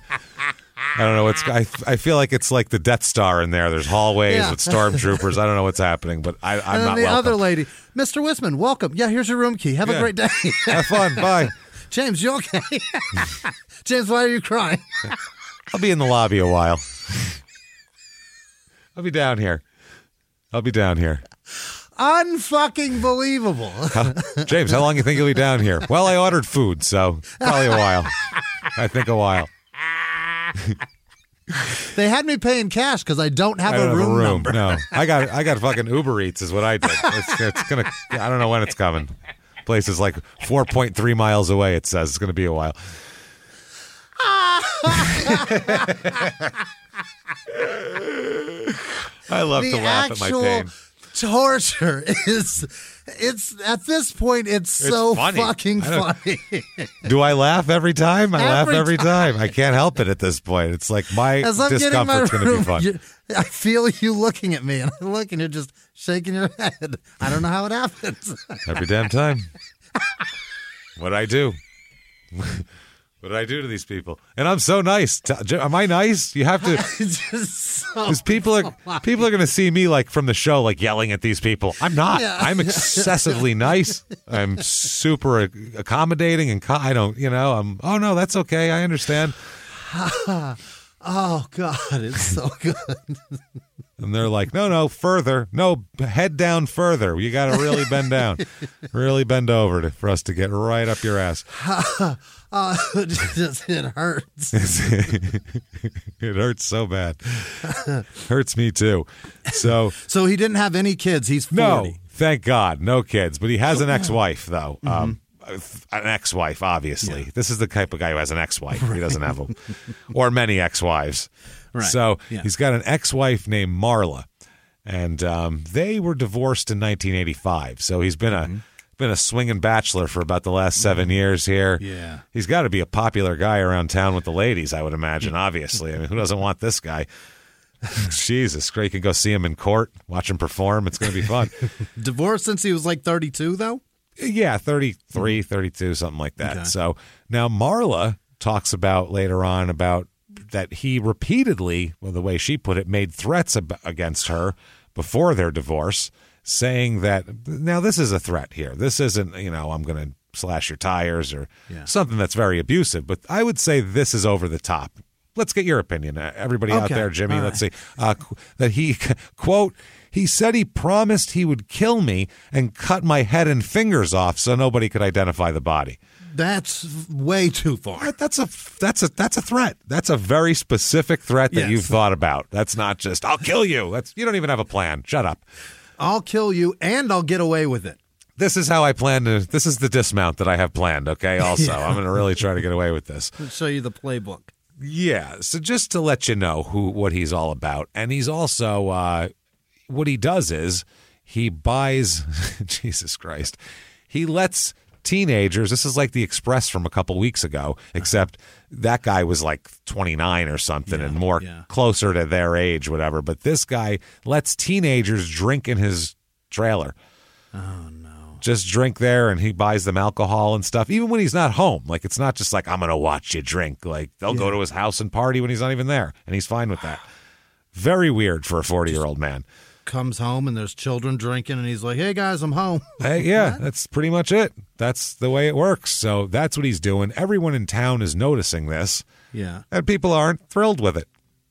I don't know what's. I, I feel like it's like the Death Star in there. There's hallways Yeah. with stormtroopers. I don't know what's happening, but I, I'm and then not the welcome. other lady, Mr. Whisman, welcome. Yeah, here's your room key. Have Yeah. a great day. Have fun. Bye. James, you okay? <laughs> James, why are you crying? <laughs> I'll be in the lobby a while. <laughs> I'll be down here. I'll be down here. Unfucking believable. James, how long do you think you'll be down here? Well, I ordered food, so probably a while. I think a while. they had me paying cash because I don't have I don't a have room, a room. number. No, I got I got fucking Uber Eats is what I did. It's, it's gonna. I don't know when it's coming. Place is like four point three miles away. It says it's gonna be a while. <laughs> I love the to laugh at my actual pain. torture <laughs> is it's at this point it's, It's so funny. fucking funny. <laughs> Do I laugh every time? I laugh Every every time. I can't help it at this point. It's like my As I'm getting my discomfort's going to be fun. you- I feel you looking at me, and I look, and you're just shaking your head. I don't know how it happens. Every damn time. <laughs> what I do? What did I do to these people? And I'm so nice. Am I nice? You have to. <laughs> Just so. Because people are people are going to see me like from the show, like yelling at these people. I'm not. Yeah. I'm excessively nice. I'm super accommodating and co- I don't. You know. I'm. Oh no, that's okay. I understand. <laughs> Oh God, it's so good. <laughs> And they're like, no, no, further, no, head down further. You got to really bend down, really bend over to, for us to get right up your ass. Uh, <laughs> it hurts. <laughs> it hurts so bad. hurts me too. So <laughs> So he didn't have any kids. He's forty. no, thank God, no kids. But he has an ex-wife though. Um, an ex-wife, obviously. This is the type of guy who has an ex-wife. He doesn't have a, or many ex-wives. Right. So Yeah. he's got an ex-wife named Marla, and um, they were divorced in 1985. So he's been a been a swinging bachelor for about the last 7 mm-hmm. years here. Yeah. he's got to be a popular guy around town with the ladies. I would imagine. <laughs> Obviously, I mean, who doesn't want this guy? <laughs> Jesus, great! You can go see him in court, watch him perform. It's going to be fun. <laughs> Divorced since he was like thirty-two, though. Yeah, 33, mm-hmm. 32, something like that. Okay. So now Marla talks about later on about that he repeatedly, well, the way she put it, made threats ab- against her before their divorce, saying that now this is a threat here. This isn't, you know, I'm going to slash your tires or Yeah. something that's very abusive. But I would say this is over the top. Let's get your opinion, uh, everybody out there, Jimmy. All let's see uh, that he <laughs> quote. He said he promised he would kill me and cut my head and fingers off so nobody could identify the body. That's way too far. That's a that's a that's a threat. That's a very specific threat that Yes. you've thought about. That's not just I'll kill you. That's you don't even have a plan. Shut up. I'll kill you and I'll get away with it. This is how I plan to. This is the dismount that I have planned. Okay. <laughs> Also, I'm going to really try to get away with this. I'll show you the playbook. Yeah. So just to let you know who what he's all about, and he's also uh, what he does is he buys. <laughs> Jesus Christ, he lets teenagers. This is like the Express from a couple weeks ago, uh-huh. except that guy was like 29 or something and more yeah. closer to their age, whatever. But this guy lets teenagers drink in his trailer Oh, no. just drink there and he buys them alcohol and stuff even when he's not home like it's not just like i'm gonna watch you drink like they'll go to his house and party when he's not even there and he's fine with that <sighs> very weird for a 40 year old man Comes home and there's children drinking, and he's like, "Hey guys, I'm home." <laughs> hey, yeah that's pretty much it. That's the way it works. So that's what he's doing. Everyone in town is noticing this. Yeah, and people aren't thrilled with it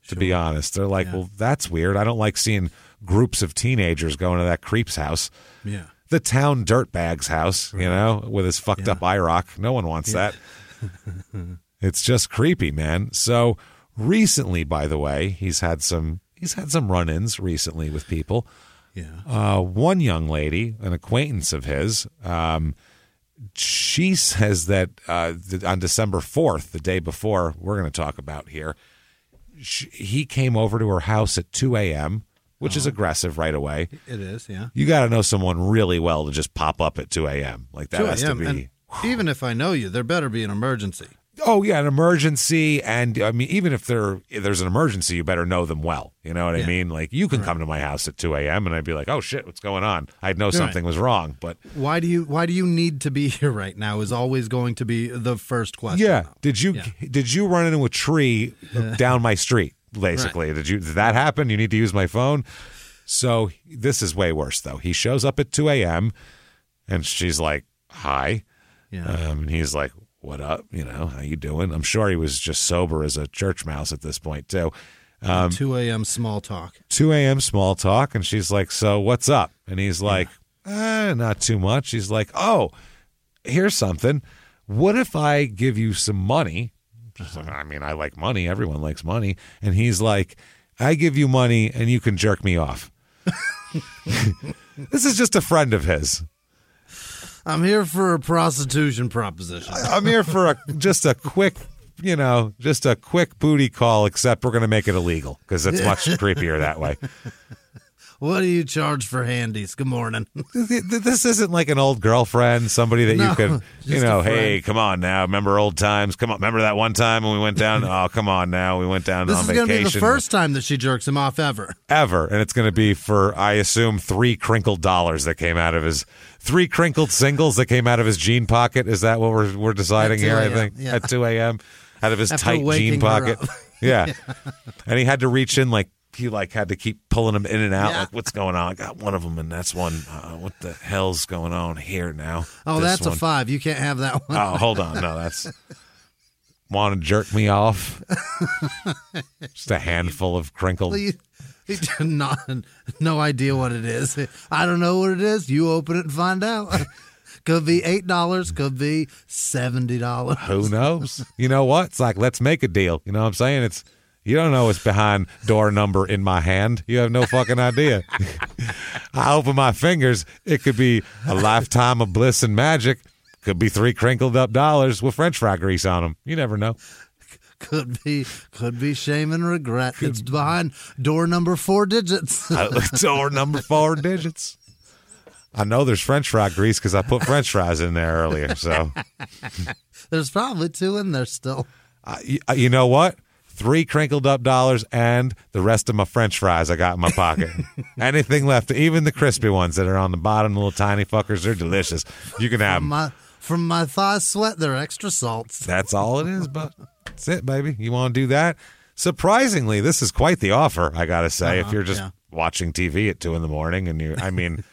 to be honest. They're like well that's weird. I don't like seeing groups of teenagers going to that creep's house. Yeah. the town dirtbag's house, you know, with his fucked up IROC. No one wants that. <laughs> it's just creepy, man. So recently, by the way, he's had some he's had some run-ins recently with people. Yeah. Uh, one young lady, an acquaintance of his, um, she <laughs> says that uh, on December fourth, the day before we're going to talk about here, sh he came over to her house at two a.m., which is aggressive right away It is, yeah. you got to know someone really well to just pop up at 2 a.m. Like that 2 has to be. even if I know you, there better be an emergency. Oh yeah, an emergency, and I mean, even if there if there's an emergency, you better know them well. You know what I mean? Like you can come to my house at 2 a.m. and I'd be like, oh shit, what's going on? I'd know something was wrong, but Why do you Why do you need to be <laughs> here right now? Is always going to be the first question. yeah, did you did you run into a tree <laughs> down my street? Basically, did you did that happen? You need to use my phone. So this is way worse though. He shows up at 2 a.m. and she's like, hi. yeah. Um, and he's like, "What up? You know, how you doing?" I'm sure he was just sober as a church mouse at this point too. Um, 2 a.m. small talk. 2 a.m. small talk, and she's like, "So what's up?" And he's like, eh, "Not too much." He's like, "Oh, here's something. What if I give you some money?" Like, I mean, I like money. Everyone likes money. And he's like, "I give you money, and you can jerk me off." <laughs> this is just a friend of his. I'm here for a prostitution proposition. I'm here for a just a quick, you know, just a quick booty call. Except we're going to make it illegal because it's much <laughs> creepier that way. What do you charge for handies? Good morning. <laughs> Th- th- This isn't like an old girlfriend, somebody that you No, <laughs> you just a know, hey, come on now, remember old times? Come on, remember that one time when we went down? <laughs> oh, come on now, we went down This on is going to vacation. be the first time that she jerks him off ever. ever, and it's going to be for, I assume, three crinkled dollars that came out of his three crinkled singles that came out of his jean pocket. Is that what we're we're deciding here? I think yeah. at two a.m. out of his After tight jean pocket. up. Yeah. and he had to reach in like. He like had to keep pulling them in and out. Yeah. Like, what's going on? I got one of them, and that's one. Uh, what the hell's going on here now? Oh, This that's one. a five. You can't have that one. Oh, hold on. No, that's want to jerk me off. <laughs> Just a handful of crinkled. Well, you, you not, no idea what it is. I don't know what it is. You open it and find out. <laughs> could be eight dollars. Could be seventy dollars. Who knows? You know what? It's like let's make a deal. You know what I'm saying? It's you don't know what's behind door number in my hand. You have no fucking idea. <laughs> I open my fingers. It could be a lifetime of bliss and magic. Could be three crinkled up dollars with French fry grease on them. You never know. Could be, could be shame and regret. It's behind door number four digits. <laughs> <laughs> door number four digits. I know there's French fry grease because I put French fries in there earlier. So There's probably two in there still. uh, you, you know what? Three crinkled up dollars and the rest of my French fries I got in my pocket. <laughs> Anything left, even the crispy ones that are on the bottom, the little tiny fuckers, they're delicious. You can have 'em. My from my thigh sweat. They're extra salts. That's all it is, but <laughs> that's it, baby. You want to do that? Surprisingly, this is quite the offer, I got to say. if Uh-huh, you're just yeah. watching TV at two in the morning and you, I mean,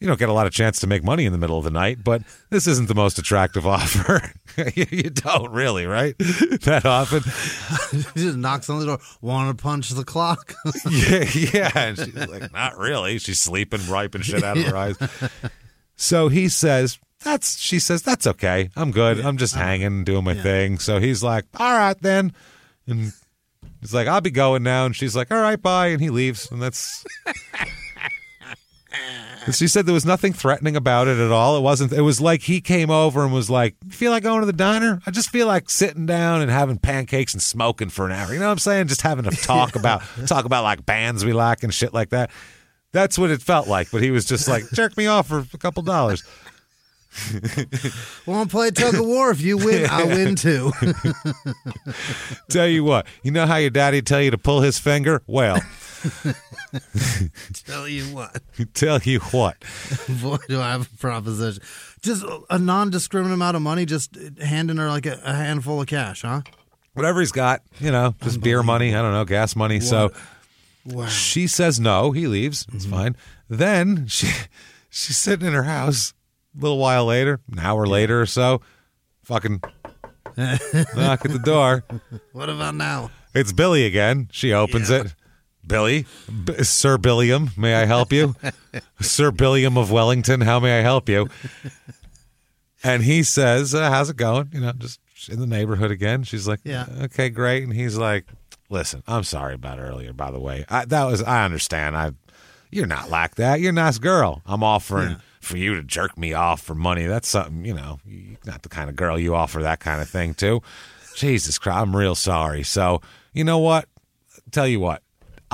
you don't get a lot of chance to make money in the middle of the night, but this isn't the most attractive <laughs> offer. you, don't really, right? <laughs> that often. <laughs> just knocks on the door. Want to punch the clock? yeah, yeah. And she's like, not really. She's sleeping, wiping shit out of her eyes. So he says, that's, she says, that's okay. I'm good. I'm just uh-huh. hanging, doing my thing. So he's like, all right then. And he's like, I'll be going now. And she's like, all right, bye. And he leaves. And that's. She said there was nothing threatening about it at all. It wasn't. It was like he came over and was like, "You "Feel like going to the diner? I just feel like sitting down and having pancakes and smoking for an hour. You know what I'm saying? Just having a talk <laughs> about talk about like bands we like and shit like that. That's what it felt like. But he was just like, jerk me off for a couple dollars. <laughs> Want to play tug of war? If you win, I win <laughs> too. Tell you what, you know how your daddy tell you to pull his finger? Well, <laughs> Tell you what, <laughs> tell you what. <laughs> boy, do I have a proposition. Just a non-discriminate amount of money, just handing her like a, a handful of cash, huh? Whatever he's got, you know, just beer money. I don't know, gas money. So. Wow. She says no. He leaves. It's mm-hmm. fine. Then she she's sitting in her house. A little while later, an hour later or so, fucking knock at the door. What about now? It's Billy again. She opens it. Billy, B- Sir Billiam, may I help you? <laughs> Sir Billiam of Wellington, how may I help you? And he says, uh, "How's it going?" You know, just in the neighborhood again. She's like, Yeah. okay, great." And he's like, "Listen, I'm sorry about earlier. By the way, I, that was I understand. I, you're not like that. You're a nice girl. I'm offering." For you to jerk me off for money, that's something, you know, not the kind of girl you offer that kind of thing to. Jesus Christ, I'm real sorry. So, you know what? Tell you what,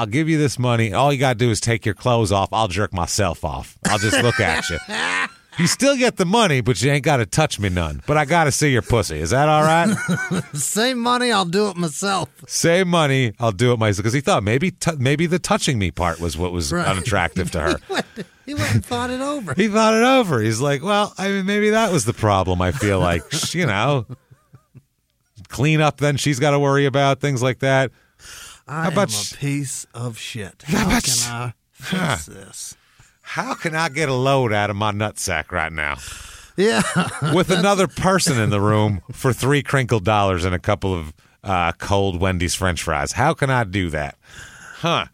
I'll give you this money. All you got to do is take your clothes off. I'll jerk myself off. I'll just look at you. <laughs> You still get the money, but you ain't got to touch me none. But I got to see your pussy. Is that all right? <laughs> Same money, I'll do it myself. Same money. I'll do it myself. Because he thought maybe t- maybe the touching me part was what was Right. unattractive to her. <laughs> He went and thought it over. He thought it over. He's like, well, I mean, maybe that was the problem. I feel like, Sh- you know, clean up. Then she's got to worry about things like that. I am about a sh- piece of shit. How How can I fix this? How can I get a load out of my nutsack right now? Yeah, <laughs> with another person in the room for three crinkled dollars and a couple of uh, cold Wendy's French fries. How can I do that? Huh?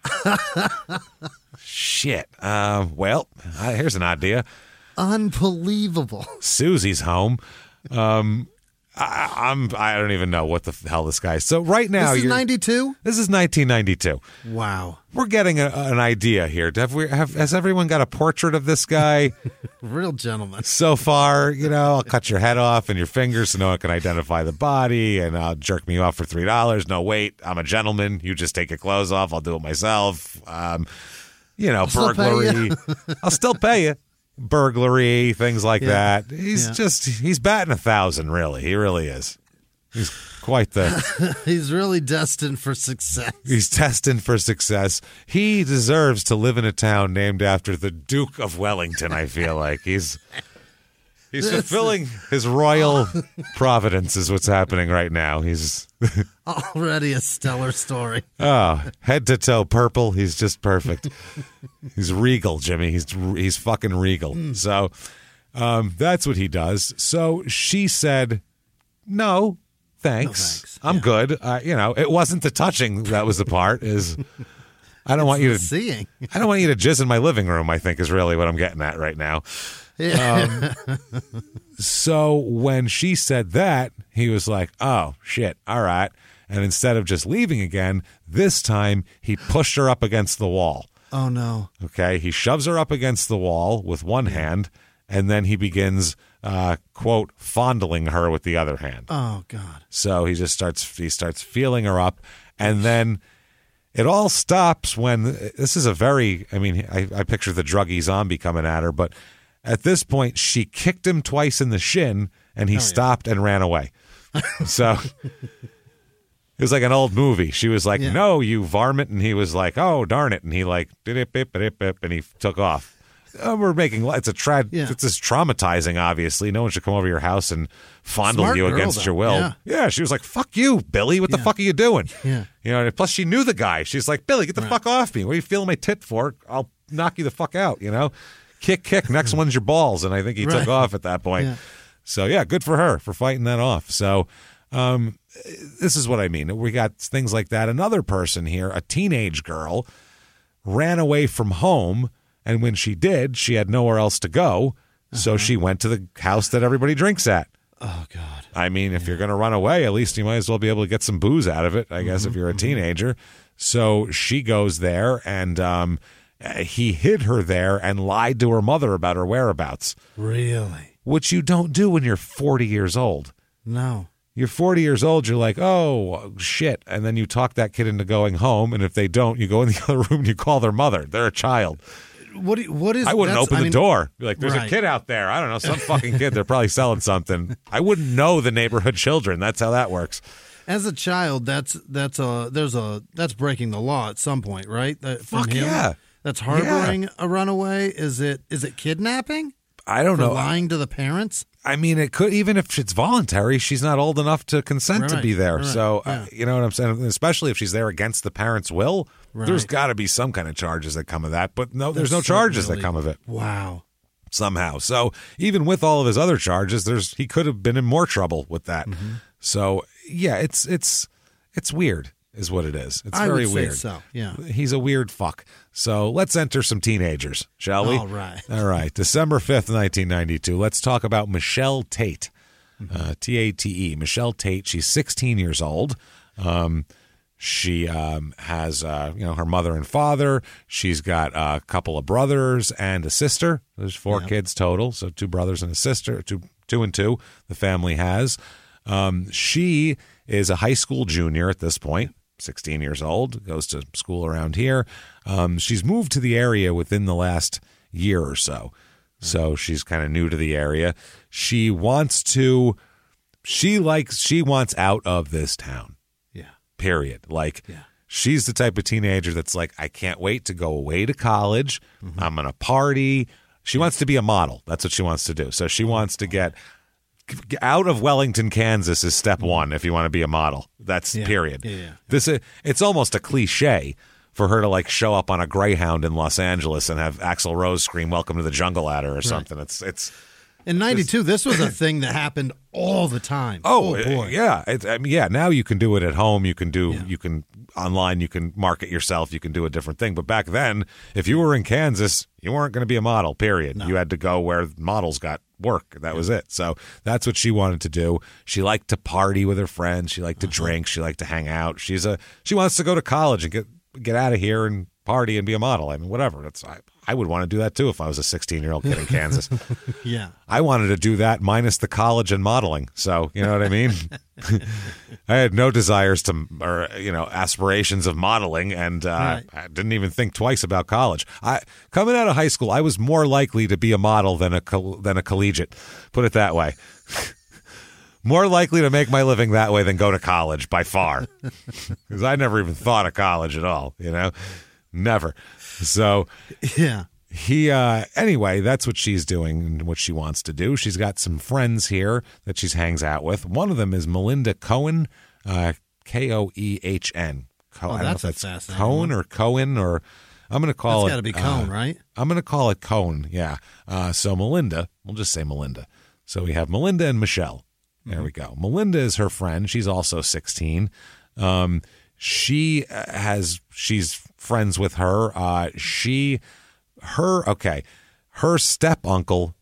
Shit. Uh, well, uh, here's an idea. unbelievable. Susie's home. Um, I, I'm. I don't even know what the hell this guy. Is. So right now, This is you're- ninety two. This is 1992. Wow, We're getting a, an idea here. Have we? Have, has everyone got a portrait of this guy? <laughs> real gentleman. so far, you know, I'll cut your head off and your fingers so no one can identify the body, and I'll jerk me off for three dollars. No, wait, I'm a gentleman. You just take your clothes off. I'll do it myself. Um, you know, still pay burglary. I'll still pay you. <laughs> Burglary, things like Yeah. that. He's Yeah. just he's batting a thousand. Really, he really is. He's quite the. <laughs> He's really destined for success. He's destined for success. He deserves to live in a town named after the Duke of Wellington. I feel like he's he's fulfilling his royal <laughs> providence. Is what's happening right now. He's <laughs> Already a stellar story. oh head to toe purple. He's just perfect. he's regal, Jimmy. He's he's fucking regal. So um, that's what he does. So she said, "No, thanks. thanks. I'm good. Uh, you know, it wasn't the touching that was the part. Is I don't want you to Seeing. I don't want you to jizz in my living room, I think is really what I'm getting at right now. Um, <laughs> so when she said that, he was like, oh, shit, all right. And instead of just leaving again, this time he pushed her up against the wall. Oh no. Okay. He shoves her up against the wall with one hand, and then he begins, uh, quote, fondling her with the other hand. Oh god. So he just starts he starts feeling her up, and then it all stops when this is a very I mean I, I picture the druggy zombie coming at her, but at this point she kicked him twice in the shin, and he stopped and ran away. so. It was like an old movie. She was like, Yeah. "No, you varmint," and he was like, "Oh, darn it!" And he like and he took off. uh, we're making it's a tra- Yeah. it's just traumatizing. Obviously, no one should come over your house and fondle Smart you girl, against though. your will. Yeah. she was like, "Fuck you, Billy. What the fuck are you doing?" Yeah. you know. Plus, she knew the guy. She's like, "Billy, get the fuck off me. What are you feeling my tit for? I'll knock you the fuck out." You know, kick, kick. Next <laughs> one's your balls, and I think he took off at that point. Yeah. So yeah, good for her for fighting that off. So. Um, this is what I mean. We got things like that. Another person here, a teenage girl, ran away from home, and when she did, she had nowhere else to go, so she went to the house that everybody drinks at. Oh God. I mean, if you're going to run away, at least you might as well be able to get some booze out of it, I guess, if you're a teenager. So she goes there, and um, uh, he hid her there and lied to her mother about her whereabouts, Really? which you don't do when you're 40 years old. No. You're 40 years old, you're like, oh, shit. And then you talk that kid into going home. And if they don't, you go in the <laughs> other room and you call their mother. They're a child. What? Do you, what is? I wouldn't open I the mean, door. Be like, there's a kid out there. I don't know, some fucking kid. They're probably selling something. I wouldn't know the neighborhood children. That's how that works. As a child, that's that's a there's a that's breaking the law at some point, right? That, from Fuck yeah. That's harboring a runaway. Is it is it kidnapping? I don't know. lying to the parents? I mean, it could even if it's voluntary, she's not old enough to consent to be there. right, so, uh, you know what I'm saying? Especially if she's there against the parents' will, there's got to be some kind of charges that come of that. But no, there's no charges that really- come of it. Wow. somehow. So even with all of his other charges, there's he could have been in more trouble with that. Mm-hmm. So yeah, it's it's it's weird, is what it is. It's I very weird. so, yeah. he's a weird fuck. So let's enter some teenagers, shall we? All right. all right. December fifth, nineteen ninety two. Let's talk about Michelle Tate. Mm-hmm. Uh, T A T E. Michelle Tate. She's sixteen years old. Um, she um, has, uh, you know, her mother and father. She's got a couple of brothers and a sister. There's four kids total, so two brothers and a sister. Two, two and two. The family has. Um, she is a high school junior at this point. 16 years old, goes to school around here. Um, she's moved to the area within the last year or so. So she's kind of new to the area. She wants to, she likes, she wants out of this town Yeah. period. Like Yeah. she's the type of teenager that's like, I can't wait to go away to college. I'm gonna party. She wants to be a model. That's what she wants to do. So she wants to get out of Wellington, Kansas is step one if you want to be a model. That's Yeah. period. Yeah, yeah. This is it's almost a cliche for her to like show up on a Greyhound in Los Angeles and have Axl Rose scream "Welcome to the Jungle" at her or something. It's it's In '92, this was a <coughs> thing that happened all the time. Oh, oh boy. yeah. It's, I mean, yeah. Now you can do it at home. You can do. You can online. You can market yourself. You can do a different thing. But back then, if you were in Kansas, you weren't going to be a model. Period. You had to go where models got work. That was it. So that's what she wanted to do. She liked to party with her friends. She liked to uh-huh. drink. She liked to hang out. She's a. She wants to go to college and get get out of here and party and be a model. I mean, whatever. That's I, I would want to do that too if I was a 16 year old kid in Kansas. <laughs> Yeah. I wanted to do that minus the college and modeling. So, you know what I mean? <laughs> I had no desires to, or, you know, aspirations of modeling and uh, Right. I didn't even think twice about college. I Coming out of high school, I was more likely to be a model than a, than a collegiate. Put it that way. <laughs> more likely to make my living that way than go to college by far. Because I never even thought of college at all, you know? Never. So, Yeah. he uh anyway that's what she's doing and what she wants to do. She's got some friends here that she hangs out with. One of them is melinda Koehn uh k-o-e-h-n Co- Oh, I don't know that's that's fascinating cohen or cohen or i'm gonna call That's it got to be uh, Cone, right? i'm gonna call it cohen yeah. Uh so melinda we'll just say melinda. So we have melinda and michelle. There we go. Melinda is her friend. She's also 16 um she uh, has she's friends with her. Uh she her okay. Her step uncle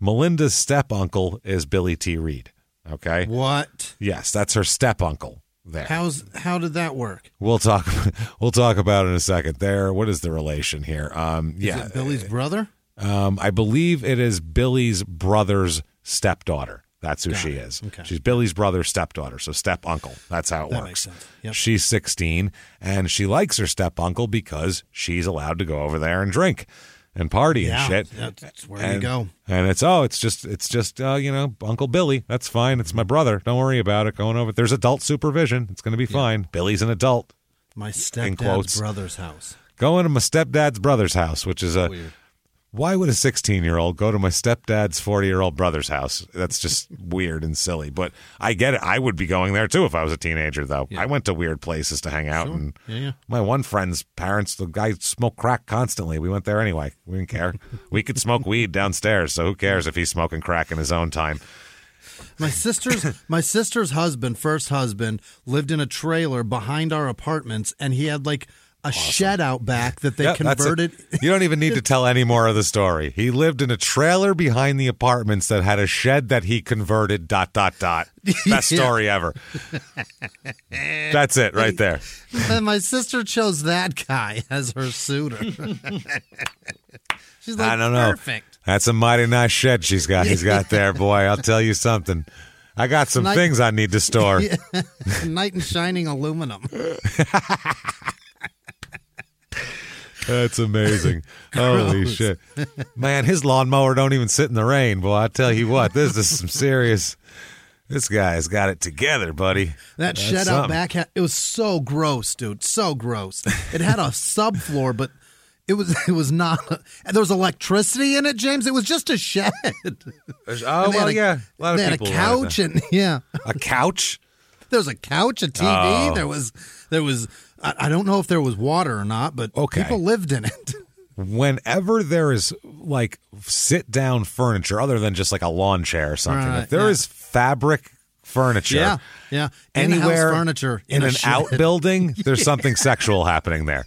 melinda's step uncle is billy t. Reed okay? What? yes that's her step uncle there. How's how did that work? we'll talk <laughs> we'll talk about it in a second. There what is the relation here? Um Is yeah. it Billy's brother? um i believe it is billy's brother's stepdaughter that's who she is Okay. she's billy's brother's stepdaughter so step uncle that's how it That works makes sense. Yep. She's 16 and she likes her step uncle because she's allowed to go over there and drink and party Yeah, and shit. that's where you and, go. And it's oh, it's just it's just uh, you know Uncle Billy. That's fine. It's my brother. Don't worry about it. Going over. There's adult supervision. It's going to be fine. Billy's an adult. My stepdad's brother's house. Going to my stepdad's brother's house, which is a Weird. Why would a 16 year old go to my stepdad's 40 year old brother's house? That's just <laughs> weird and silly. But I get it. I would be going there too if I was a teenager, though. I went to weird places to hang out. And Yeah, yeah. my one friend's parents, the guy smoked crack constantly. We went there anyway. We didn't care. <laughs> we could smoke weed downstairs. So who cares if he's smoking crack in his own time? My sister's <laughs> my sister's husband, first husband, lived in a trailer behind our apartments, and he had like a shed out back that they it. converted. You don't even need to tell any more of the story. He lived in a trailer behind the apartments that had a shed that he converted. Dot dot dot. <laughs> Best story ever. That's it right there. and <laughs> my sister chose that guy as her suitor. <laughs> She's like, I don't know. Perfect. That's a mighty nice shed she's got. He's got there, boy. I'll tell you something. I got some Nice- things I need to store. Night and shining aluminum. That's amazing. Holy shit. Man, his lawnmower don't even sit in the rain, boy. I tell you what, this is some serious. This guy's got it together, buddy. That That's shed out something. back, had, it was so gross, dude. So gross. It had a subfloor, but it was it was not. And there was electricity in it, James. It was just a shed. There's- oh, And Oh well, a- yeah. A lot of they had a people couch, and <laughs> yeah, a couch. there was a couch, a TV. Oh. There was there was. I, I don't know if there was water or not, but Okay. people lived in it. <laughs> Whenever there is like sit down furniture, other than just like a lawn chair or something, Right, if there yeah. is fabric furniture, Yeah, yeah. Anywhere furniture in, a an shed. outbuilding, <laughs> there's something sexual happening there.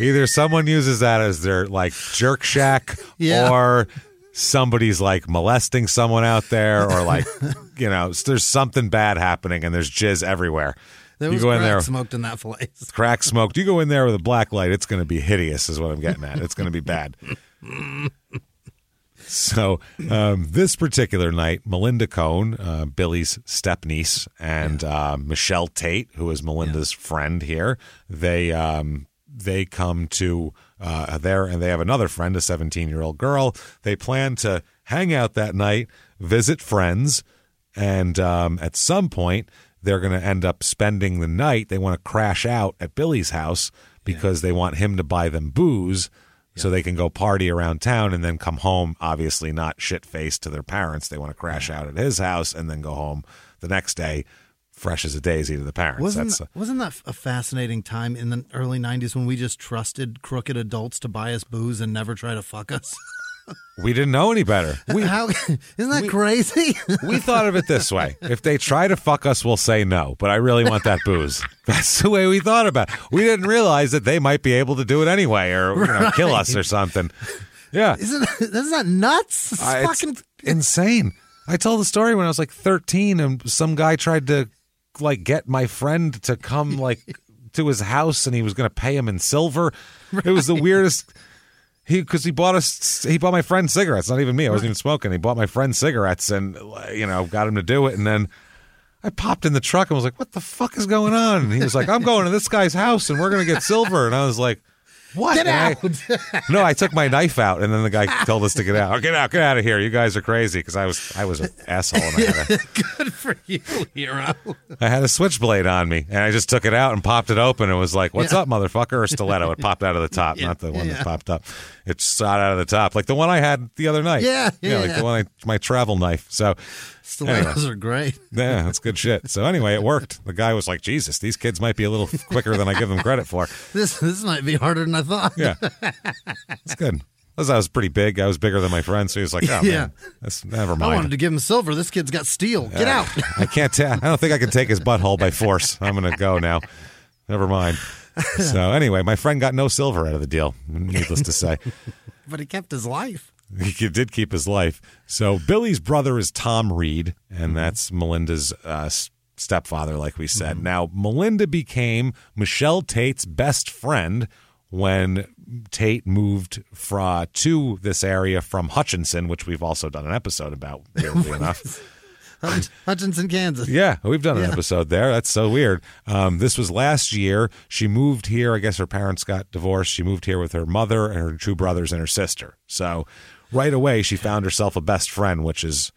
Either someone uses that as their like jerk shack, <laughs> Yeah. or somebody's like molesting someone out there, or like you know, there's something bad happening, and there's jizz everywhere. There you go in crack there, smoked in that place. <laughs> crack smoked. You go in there with a black light, it's going to be hideous, is what I'm getting at. It's going to be bad. <laughs> So, um, this particular night, Melinda Koehn, uh, Billy's step niece, and uh, Michelle Tate, who is Melinda's friend here, they um, they come to uh, there, and they have another friend, a 17 year old girl. They plan to hang out that night, visit friends, and um, at some point, they're going to end up spending the night. They want to crash out at Billy's house because they want him to buy them booze so they can go party around town and then come home, obviously not shit faced to their parents. They want to crash out at his house and then go home the next day, fresh as a daisy to the parents. Wasn't That's, uh, wasn't that a fascinating time in the early '90s when we just trusted crooked adults to buy us booze and never try to fuck us? <laughs> we didn't know any better. <laughs> We, How isn't that crazy? <laughs> we thought of it this way. If they try to fuck us, we'll say no, but I really want that booze. <laughs> That's the way we thought about it. We didn't realize that they might be able to do it anyway or you know, kill us or something. Yeah. isn't isn't that nuts? It's Uh, it's fucking insane. I told the story when I was like 13 and some guy tried to like get my friend to come like to his house and he was going to pay him in silver. It was the weirdest he because he bought us he bought my friend cigarettes, not even me. I wasn't even smoking. He bought my friend cigarettes and uh, you know, got him to do it and then I popped in the truck and was like, "What the fuck is going on?" And he was like, "I'm going to this guy's house and we're going to get silver." And I was like, "What?" Get And <laughs> I- no, I took my knife out, and then the guy told us to get out. Oh, get out, get out of here! You guys are crazy because I was I was an asshole. And I, had a, <laughs> good for you, hero. I had a switchblade on me, and I just took it out and popped it open. and was like, "What's Yeah. up, motherfucker?" Or stiletto. It popped out of the top, not the one that popped up. It shot out of the top, like the one I had the other night. Yeah, yeah, like yeah. the one I, my travel knife. So. Stilettos are great. <laughs> Yeah, that's good shit. So anyway, it worked. The guy was like, "Jesus, these kids might be a little quicker than I give them credit for." <laughs> This this might be harder than I thought. Yeah, it's good. Because I was pretty big, I was bigger than my friend, so he was like, "Oh Yeah. man, that's never mind. I wanted to give him silver. This kid's got steel. Get out. <laughs> I can't. Ta- I don't think I can take his butthole by force. I'm gonna go now. Never mind. So anyway, my friend got no silver out of the deal. Needless to say, but he kept his life. <laughs> he did keep his life. So Billy's brother is Tom Reed, and that's Melinda's uh, stepfather, like we said. Now Melinda became Michelle Tate's best friend when Tate moved fra- to this area from Hutchinson, which we've also done an episode about. Weirdly <laughs> enough. Hutchinson, Kansas. Yeah, we've done an episode there. That's so weird. Um, this was last year. She moved here. I guess her parents got divorced. She moved here with her mother and her two brothers and her sister. So right away, she found herself a best friend, which is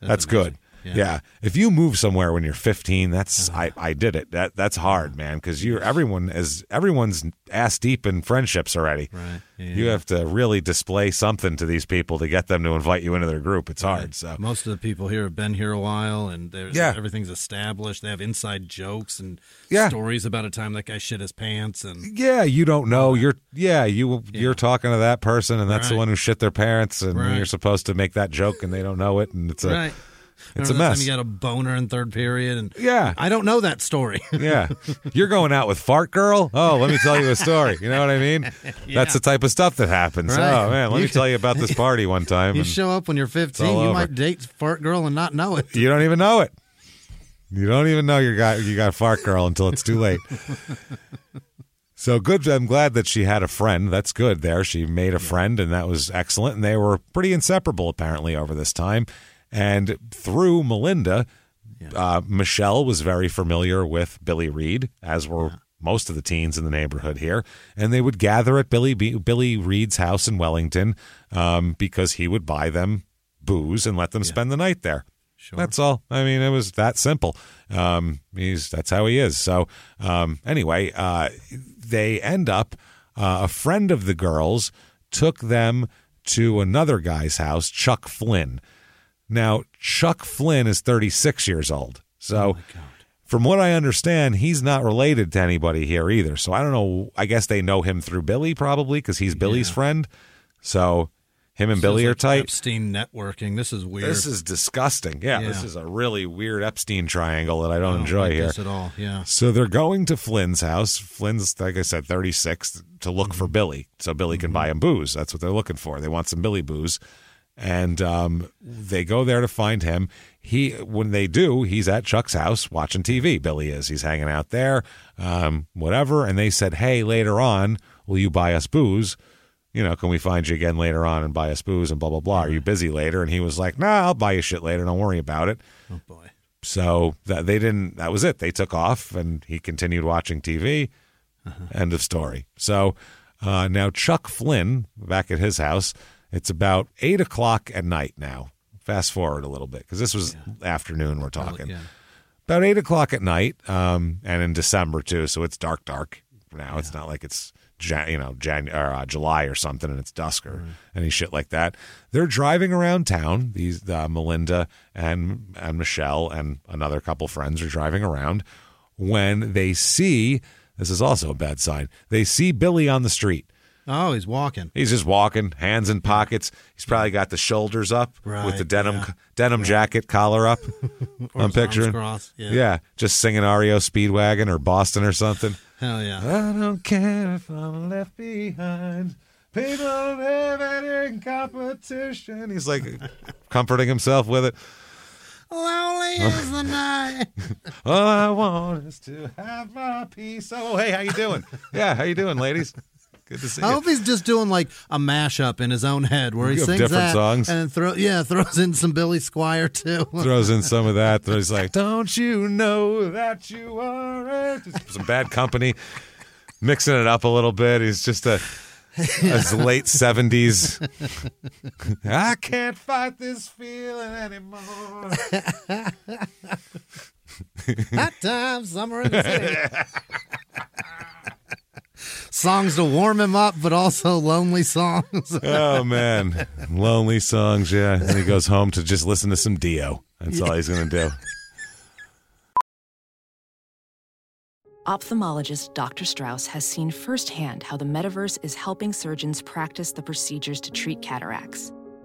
that's, good. Yeah. If you move somewhere when you're 15, that's uh-huh. I, I did it. That that's hard, man, because you're everyone is everyone's ass deep in friendships already. Right. Yeah. You have to really display something to these people to get them to invite you into their group. It's hard. So Most of the people here have been here a while, and Yeah. everything's established. They have inside jokes and Yeah. stories about a time that guy shit his pants, and yeah, you don't know. You're yeah, you you're talking to that person, and that's the one who shit their parents, and Right. you're supposed to make that joke, and they don't know it, and it's a right. It's a mess. You got a boner in third period, and Yeah. I don't know that story. <laughs> Yeah. You're going out with Fart Girl? Oh, let me tell you a story. You know what I mean? <laughs> That's the type of stuff that happens. Right. Oh, man, let You me tell you about this <laughs> party one time. you show up when you're 15, you over. might date fart girl and not know it. you don't even know it. You don't even know you got you got Fart Girl until it's too late. So good. I'm glad that she had a friend. That's good there. She made a friend, and that was excellent. And they were pretty inseparable, apparently, over this time. And through Melinda, uh, Michelle was very familiar with Billy Reed, as were most of the teens in the neighborhood here. And they would gather at Billy B- Billy Reed's house in Wellington um, because he would buy them booze and let them spend the night there. That's all. I mean, it was that simple. Um, he's that's how he is. So um, anyway, uh, they end up. Uh, a friend of the girls took them to another guy's house, Chuck Flynn. Now, Chuck Flynn is 36 years old. So, oh, from what I understand, he's not related to anybody here either. So, I don't know. I guess they know him through Billy, probably, because he's Billy's friend. So, him and Billy are tight. Epstein networking. This is weird. This is disgusting. Yeah, this is a really weird Epstein triangle that I don't I enjoy like here. this at all. Yeah. So they're going to Flynn's house. Flynn's, like I said, 36 to look for mm-hmm. Billy. So Billy can mm-hmm. buy him booze. That's what they're looking for. They want some Billy booze. And um, they go there to find him. He, when they do, he's at Chuck's house watching TV. Billy is. He's hanging out there, um, whatever. And they said, "Hey, later on, will you buy us booze? You know, can we find you again later on and buy us booze and blah blah blah? Are you busy later?" And he was like, "Nah, I'll buy you shit later. Don't worry about it." Oh boy. So that they didn't. That was it. They took off, and he continued watching TV. End of story. So uh, now Chuck Flynn back at his house. It's about eight o'clock at night now. Fast forward a little bit because this was afternoon. We're talking Yeah. about eight o'clock at night, um, and in December too. So it's dark, dark now. It's not like it's Jan- you know Jan- or, uh, July or something, and it's dusk or any shit like that. They're driving around town. These uh, Melinda and and Michelle and another couple friends are driving around when they see. This is also a bad sign. They see Billy on the street. Oh, he's walking. He's just walking, hands in pockets. He's probably got the shoulders up with the denim yeah. denim jacket collar up. <laughs> I'm picturing. crossed, yeah. yeah, just singing REO Speedwagon or Boston or something. Hell yeah. I don't care if I'm left behind. People live in competition. He's like <laughs> comforting himself with it. Lonely is the night. <laughs> All I want is to have my peace. Oh, hey, how you doing? Yeah, how you doing, ladies? Good to see I you. hope he's just doing like a mashup in his own head where he sings different that songs. and throw yeah throws in some Billy Squier too. <laughs> Throws in some of that. He's like, "Don't you know that you are a-" Just <laughs> some bad company, mixing it up a little bit. He's just a his <laughs> late seventies. I can't fight this feeling anymore. That time, summer in the city. Songs to warm him up, but also lonely songs. <laughs> Oh man, lonely songs. Yeah, and he goes home to just listen to some Dio. That's all he's gonna do. Ophthalmologist Dr. Strauss has seen firsthand how the metaverse is helping surgeons practice the procedures to treat cataracts.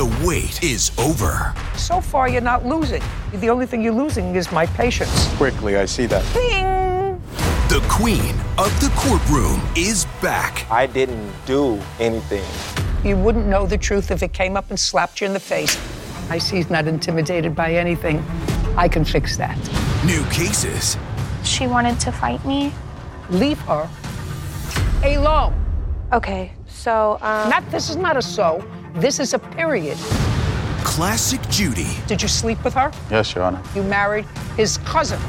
The wait is over. So far, you're not losing. The only thing you're losing is my patience. Quickly, I see that. Bing! The queen of the courtroom is back. I didn't do anything. You wouldn't know the truth if it came up and slapped you in the face. I see he's not intimidated by anything. I can fix that. New cases, She wanted to fight me. leave her alone. Okay, so, um. Not, this is not a so, this is a period. Classic Judy. Did you sleep with her? Yes, Your Honor. You married his cousin.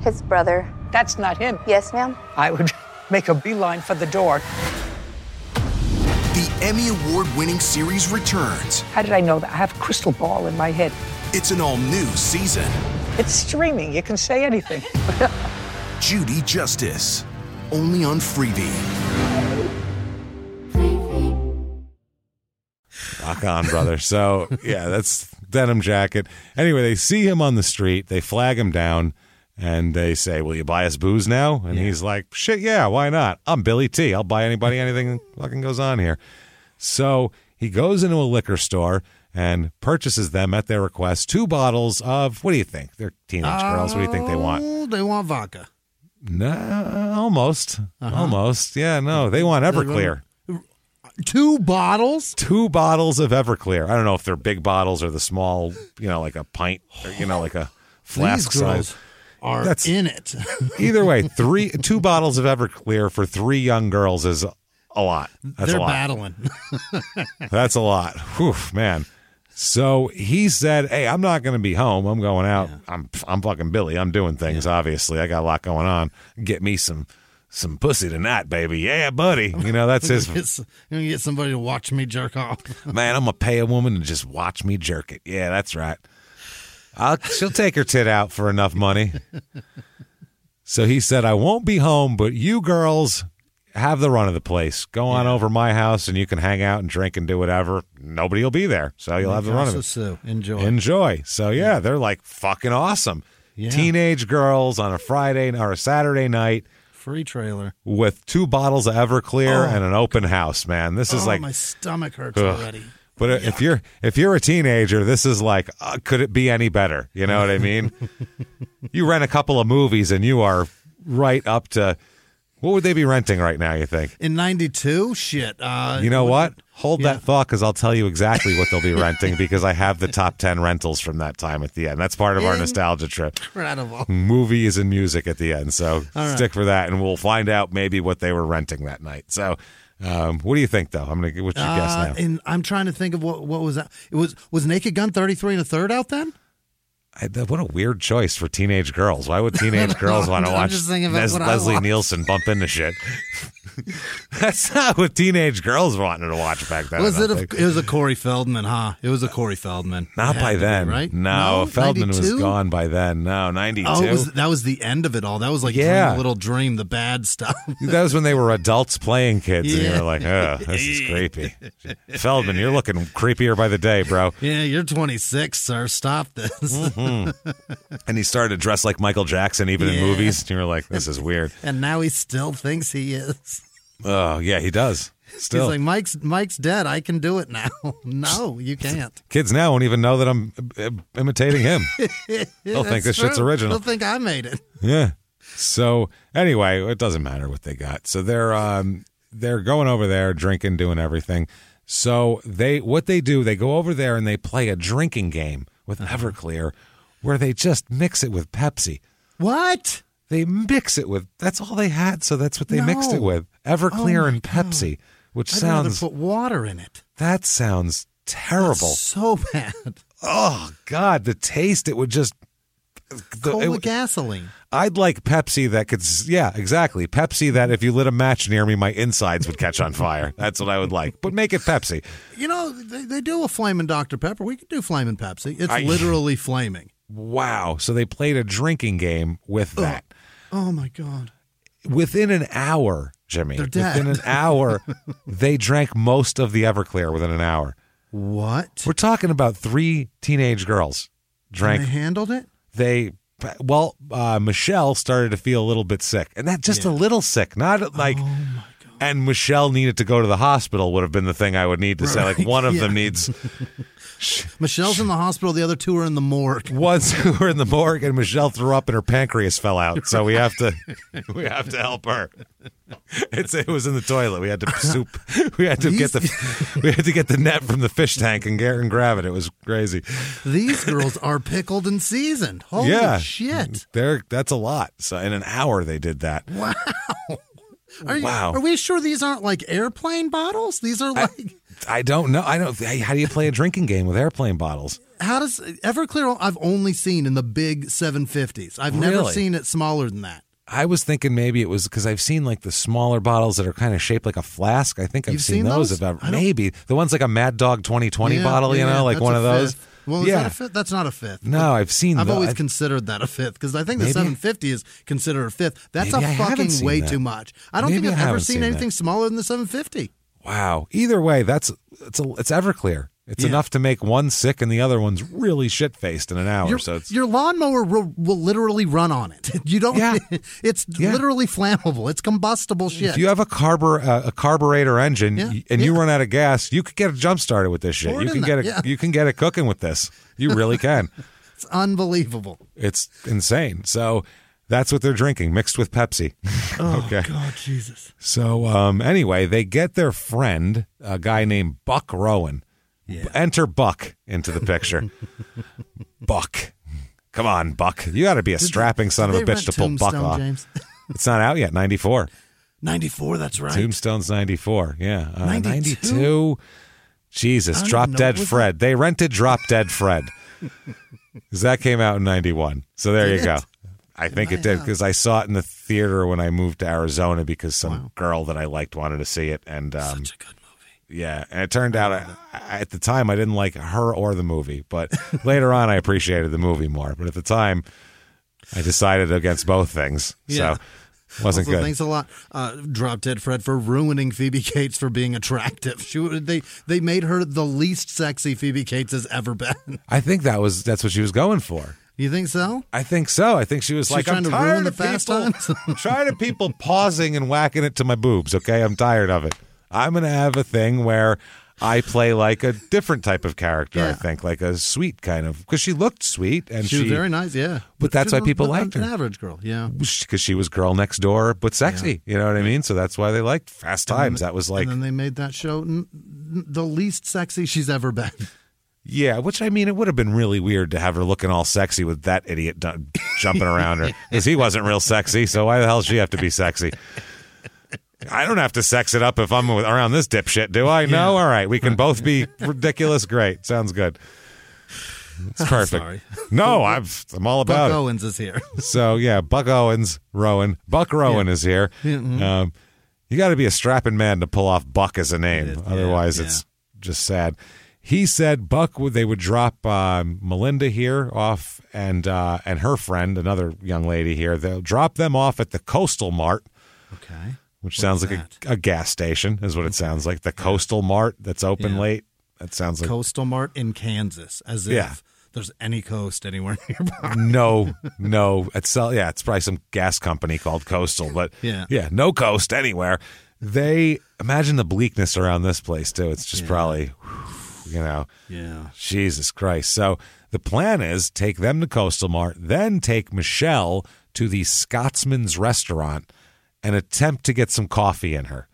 His brother. That's not him. Yes, ma'am? I would <laughs> make a beeline for the door. The Emmy Award winning series returns. How did I know that? I have a crystal ball in my head. It's an all new season. It's streaming. You can say anything. <laughs> Judy Justice. Only on Freevee. Rock on, brother. So, yeah, that's denim jacket. Anyway, they see him on the street. They flag him down and they say, Will you buy us booze now? And he's like, Shit, yeah, why not? I'm Billy T. I'll buy anybody anything that fucking goes on here. So he goes into a liquor store and purchases them at their request two bottles of, what do you think? They're teenage girls. What do you think they want? Oh, they want vodka. No, almost. Uh-huh. Almost. Yeah, no. They want Everclear. Two bottles? Two bottles of Everclear. I don't know if they're big bottles or the small, you know, like a pint or, you know, like a <sighs> flask These size. are That's- in it. <laughs> Either way, three two bottles of Everclear for three young girls is a lot. That's They're a lot. battling. <laughs> That's a lot. Whew, man. So he said, "Hey, I'm not going to be home. I'm going out. I'm I'm fucking Billy. I'm doing things. Obviously, I got a lot going on. Get me some some pussy tonight, baby. Yeah, buddy. You know that's his <laughs> you gonna get somebody to watch me jerk off. <laughs> man. I'm gonna pay a woman to just watch me jerk it. Yeah, that's right. I'll, she'll take her tit out for enough money. So he said, I won't be home, but you girls have the run of the place. Go on over my house and you can hang out and drink and do whatever. Nobody will be there. So you'll have the run of it. Sue. Enjoy. Enjoy. So yeah, they're like fucking awesome. Yeah. Teenage girls on a Friday or a Saturday night Free trailer. with two bottles of Everclear Oh. and an open house, man. This is oh, like my stomach hurts Ugh. already. But if you're if you're a teenager, this is like, uh, could it be any better? You know what I mean? <laughs> you rent a couple of movies and you are right up to what would they be renting right now? You think? In '92, shit. Uh, You know what? Hold yeah. that thought because I'll tell you exactly what they'll be renting <laughs> because I have the top ten rentals from that time at the end. That's part of our nostalgia trip. <laughs> Incredible. Movies and music at the end. So right. stick for that, and we'll find out maybe what they were renting that night. So, um, what do you think, though? I'm gonna. What's your guess Uh, now? and I'm trying to think of what what was that? It was was Naked Gun 33 and a third out then? I, what a weird choice for teenage girls. Why would teenage <laughs> girls want to I'm watch just thinking about Les- Leslie. Nielsen bump into shit? <laughs> That's not what teenage girls wanted to watch back then. Was it? A, it was a Corey Feldman, huh? It was a Corey Feldman. Not by to be, then, right? No, Feldman was gone by then. No, ninety two. Oh, was, that was the end of it all. That was like Yeah. Dream, Little Dream, the bad stuff. <laughs> that was when they were adults playing kids, and you Yeah. were like, "Oh, this is creepy." Feldman, you're looking creepier by the day, bro. yeah, you're 26, sir. Stop this. Mm-hmm. <laughs> And he started to dress like Michael Jackson, even in Yeah. movies. And you were like, "This is weird." <laughs> and now he still thinks he is. Oh, yeah, he does. Still, He's like Mike's Mike's dead. I can do it now. <laughs> no, you can't. kids now won't even know that I'm uh, imitating him. They'll think this shit's original. They'll think I made it. Yeah. So anyway, it doesn't matter what they got. So they're um they're going over there, drinking, doing everything. So they what they do, they go over there and they play a drinking game with Everclear where they just mix it with Pepsi. What? They mix it with that's all they had, so that's what they mixed it with. Everclear Oh and Pepsi, which I'd sounds put water in it. that sounds terrible. So <laughs> bad. Oh God, the taste it would just the- Cola it- gasoline. I'd like Pepsi that could, yeah, exactly. Pepsi that if you lit a match near me, my insides would catch on fire. That's what I would like. But make it Pepsi. You know, they, they do a flaming Dr. Pepper. We could do flaming Pepsi. It's I- literally flaming. Wow. So they played a drinking game with that. Oh my God. Within an hour, Jimmy, They're dead. within an hour, <laughs> they drank most of the Everclear within an hour. What? We're talking about three teenage girls And drank. they handled it? They, well, uh, Michelle started to feel a little bit sick, and that just a little sick, not like. And Michelle needed to go to the hospital would have been the thing I would need to say. Like one of <laughs> them needs <laughs> Michelle's in the hospital. The other two are in the morgue. <laughs> ones who were in the morgue, and Michelle threw up and her pancreas fell out. So we have to we have to help her. It's it was in the toilet. We had to soup. We had to get the we had to get the net from the fish tank and get and grab it. It was crazy. These girls are pickled and seasoned. Holy yeah, shit! There, that's a lot. So in an hour they did that. Wow. Are, you- Wow. are we sure these aren't like airplane bottles? These are like. I don't know. I don't. How do you play a drinking game with airplane bottles? how does Everclear? I've only seen in the big 750s. I've never seen it smaller than that. I was thinking maybe it was because I've seen like the smaller bottles that are kind of shaped like a flask. I think I've You've seen, seen those. those? If ever, I don't- maybe the ones like a Mad Dog 2020 Yeah, bottle, you know, like one of those. fifth. Well, is yeah. that a fifth? That's not a fifth. No, I've seen. I've tho- always I- considered that a fifth because I think the Maybe- 750 is considered a fifth. That's a fucking way that. too much. I don't Maybe think I've ever seen seen anything smaller than the 750. wow. Either way, that's it's a, it's Everclear. It's Yeah. enough to make one sick and the other one's really shit faced in an hour. Your, so it's your lawnmower will, will literally run on it. <laughs> You don't. Yeah. <laughs> It's Yeah. literally flammable. It's combustible shit. if you have a carbur uh, a carburetor engine Yeah, and you run out of gas, you could get a jump started with this shit. Pour You can get it. yeah. You can get it cooking with this. You really can. <laughs> it's unbelievable. It's insane. So that's what they're drinking, mixed with Pepsi. okay. God, Jesus. So um, anyway, they get their friend, a guy named Buck Rowan. Enter Buck into the picture. <laughs> Buck. Come on, Buck. You got to be a strapping son of a bitch to pull Buck off. James? <laughs> It's not out yet. 94. 94. That's right. Tombstone's 94. Yeah. Uh, 92? 92. Jesus. Drop. Dead Fred. They rented Drop Dead Fred. <laughs> Because that came out in 91. So there you Did go. it? I think it did because I saw it in the theater when I moved to Arizona because some girl that I liked wanted to see it. And um, Such a good movie. Yeah, and it turned out I, I- at the time I didn't like her or the movie, but <laughs> later on I appreciated the movie more. But at the time, I decided against both things, Yeah. so wasn't Also, good. Thanks a lot, uh, Drop Dead Fred, for ruining Phoebe Cates for being attractive. She, they they made her the least sexy Phoebe Cates has ever been. I think that was that's what she was going for. You think so? I think so. I think she was She's like, trying I'm to tired ruin the of Fast people, Times? I'm tired of people pausing and whacking it to my boobs. Okay, I'm tired of it. I'm gonna have a thing where I play like a different type of character. I think like a sweet kind of because she looked sweet and She, she, was very nice, yeah. But that's why was people an- liked her. An average girl, yeah. because she was girl next door but sexy. You know what I mean? So that's why they liked Fast Times. That was like and then they made that show n- n- the least sexy she's ever been. <laughs> yeah, which I mean, it would have been really weird to have her looking all sexy with that idiot dun- jumping around her because he wasn't real sexy. So why the hell does she have to be sexy? I don't have to sex it up if I'm with, around this dipshit, do I? No, all right, we can both be <laughs> ridiculous. Great, sounds good. It's perfect. sorry. No, I'm I'm all about Buck it. Owens is here. <laughs> So yeah, Buck Owens, Rowan, Buck Rowan is here. mhm. Um, you got to be a strapping man to pull off Buck as a name, yeah, otherwise yeah. it's just sad. He said Buck would they would drop um, Melinda here off and uh, and her friend, another young lady here. They'll drop them off at the Coastal Mart, Okay. Which sounds like a, a gas station, is what it sounds like. The Coastal Mart that's open Yeah. late. That sounds like Coastal Mart in Kansas, as if Yeah. there's any coast anywhere <laughs> nearby. no, no. It's uh, yeah, it's probably some gas company called Coastal, but Yeah. yeah, no coast anywhere. They imagine the bleakness around this place too. It's just Yeah. probably, you know, Yeah. Jesus Christ. So the plan is take them to Coastal Mart, then take Michelle to the Scotsman's restaurant and attempt to get some coffee in her.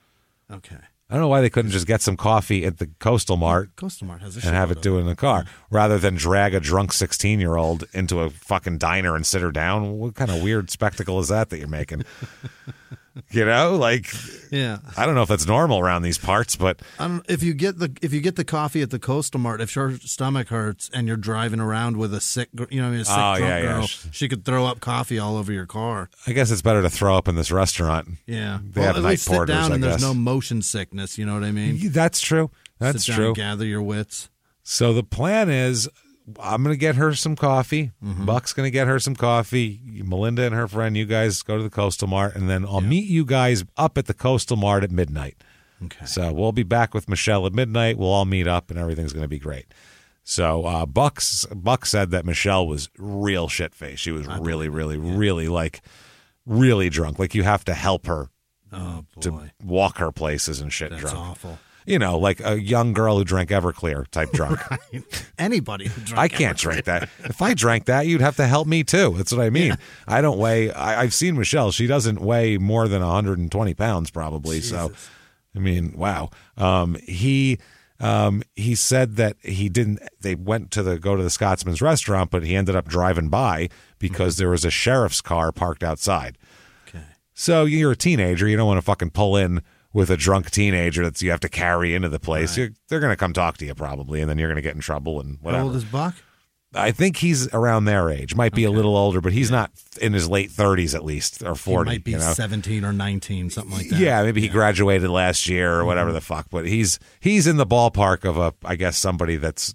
Okay. I don't know why they couldn't just get some coffee at the Coastal Mart Coastal Mart has a and have it do it in the car rather than drag a drunk 16 year old into a fucking diner and sit her down. What kind of weird spectacle is that that you're making? <laughs> <laughs> you know, like Yeah. I don't know if that's normal around these parts, but I if you get the if you get the coffee at the Coastal Mart, if your stomach hurts and you're driving around with a sick, you know, a sick Oh, drunk yeah, yeah. girl, she could throw up coffee all over your car. I guess it's better to throw up in this restaurant. Yeah, They well, have at night least sit porters, down and there's no motion sickness. You know what I mean? That's true. That's true. gather your wits. So the plan is I'm going to get her some coffee. Mm-hmm. Buck's going to get her some coffee. Melinda and her friend, you guys go to the Coastal Mart, and then I'll meet you guys up at the Coastal Mart at midnight. Okay. So we'll be back with Michelle at midnight. We'll all meet up, and everything's going to be great. So uh, Buck's Buck said that Michelle was real shit faced. She was really, really, really like really drunk. Like you have to help her Oh to walk her places and shit that's drunk. awful. You know, like a young girl who drank Everclear type drunk. <laughs> Anybody who drank I can't drink that. If I drank that, you'd have to help me too. That's what I mean. I don't weigh. I, I've seen Michelle. She doesn't weigh more than 120 pounds, probably. So, I mean, wow. Um, he um, he said that he didn't. They went to the go to the Scotsman's restaurant, but he ended up driving by because there was a sheriff's car parked outside. Okay. So you're a teenager. You don't want to fucking pull in with a drunk teenager that you have to carry into the place. You're, they're going to come talk to you probably, and then you're going to get in trouble and whatever. How old is Buck? I think he's around their age. Might be a little older, but he's not in his late 30s at least, or 40. He might be you know? 17 or 19, something like that. Yeah, maybe he graduated last year or whatever mm-hmm. the fuck. But he's he's in the ballpark of a, I guess, somebody that's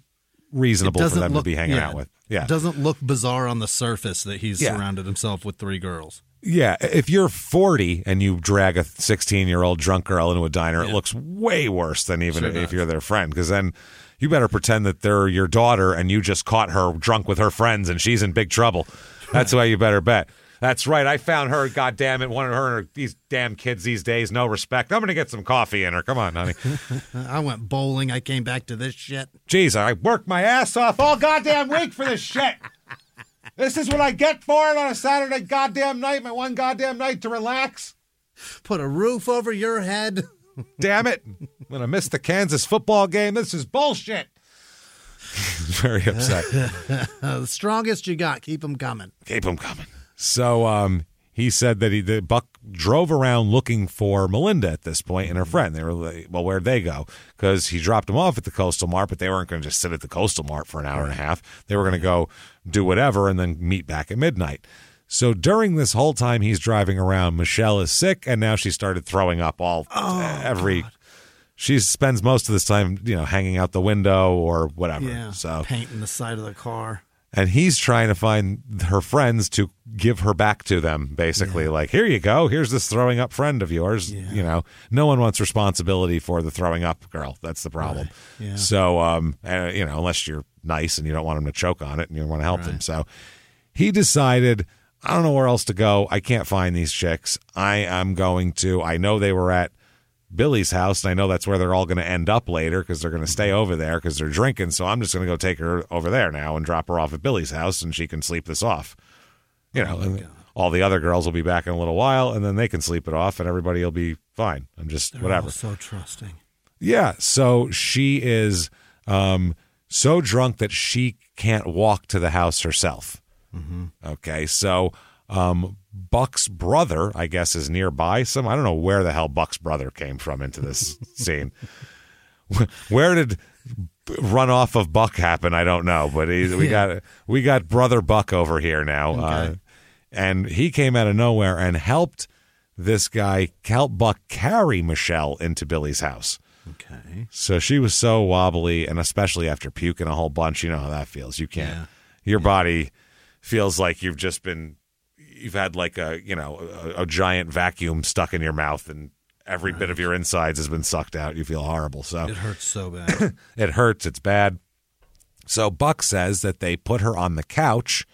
reasonable for them look- to be hanging yeah, out with. Yeah, It doesn't look bizarre on the surface that he's Yeah. surrounded himself with three girls. Yeah, if you're 40 and you drag a 16 year old drunk girl into a diner, it looks way worse than even Sure if you're their friend. Because then you better pretend that they're your daughter and you just caught her drunk with her friends and she's in big trouble. That's why you better bet. That's right. I found her. God damn it! One of her these damn kids these days, no respect. I'm gonna get some coffee in her. Come on, honey. <laughs> I went bowling. I came back to this shit. Jeez, I worked my ass off all goddamn week for this shit. This is what I get for it on a Saturday goddamn night, my one goddamn night to relax. Put a roof over your head. <laughs> Damn it. I'm going to miss the Kansas football game. This is bullshit. <laughs> Very upset. <laughs> The strongest you got. Keep them coming. Keep them coming. So um, he said that he the Buck drove around looking for Melinda at this point and her mm-hmm. friend. They were like, well, where'd they go? Because he dropped them off at the Coastal Mart, but they weren't going to just sit at the Coastal Mart for an hour and a half. They were going to go do whatever and then meet back at midnight. So during this whole time he's driving around, Michelle is sick and now she started throwing up all oh, every. She spends most of this time, you know, hanging out the window or whatever. Yeah. So Painting the side of the car. And he's trying to find her friends to give her back to them basically. Like here you go. Here's this throwing up friend of yours. You know no one wants responsibility for the throwing up girl. That's the problem. Yeah. so um uh, you know unless you're nice and you don't want him to choke on it and you want to help them so he decided i don't know where else to go. I can't find these chicks. I am going to i know they were at Billy's house, and I know that's where they're all going to end up later because they're going to stay over there because they're drinking. So I'm just going to go take her over there now and drop her off at Billy's house, and she can sleep this off. You know, and all the other girls will be back in a little while, and then they can sleep it off, and everybody will be fine. I'm just They're whatever. so trusting. Yeah. So she is um, so drunk that she can't walk to the house herself. Okay. So um, Buck's brother, I guess, is nearby. Some I don't know where the hell Buck's brother came from into this <laughs> scene. Where did run off of Buck happen? I don't know, but he, we got we got brother Buck over here now, uh, and he came out of nowhere and helped this guy help Buck carry Michelle into Billy's house. Okay. So she was so wobbly, and especially after puking a whole bunch, you know how that feels. You can't. Yeah. Your body feels like you've just been, you've had like a you know a, a giant vacuum stuck in your mouth, and every bit of your insides has been sucked out. You feel horrible. So It hurts so bad. <coughs> it hurts. It's bad. So Buck says that they put her on the couch,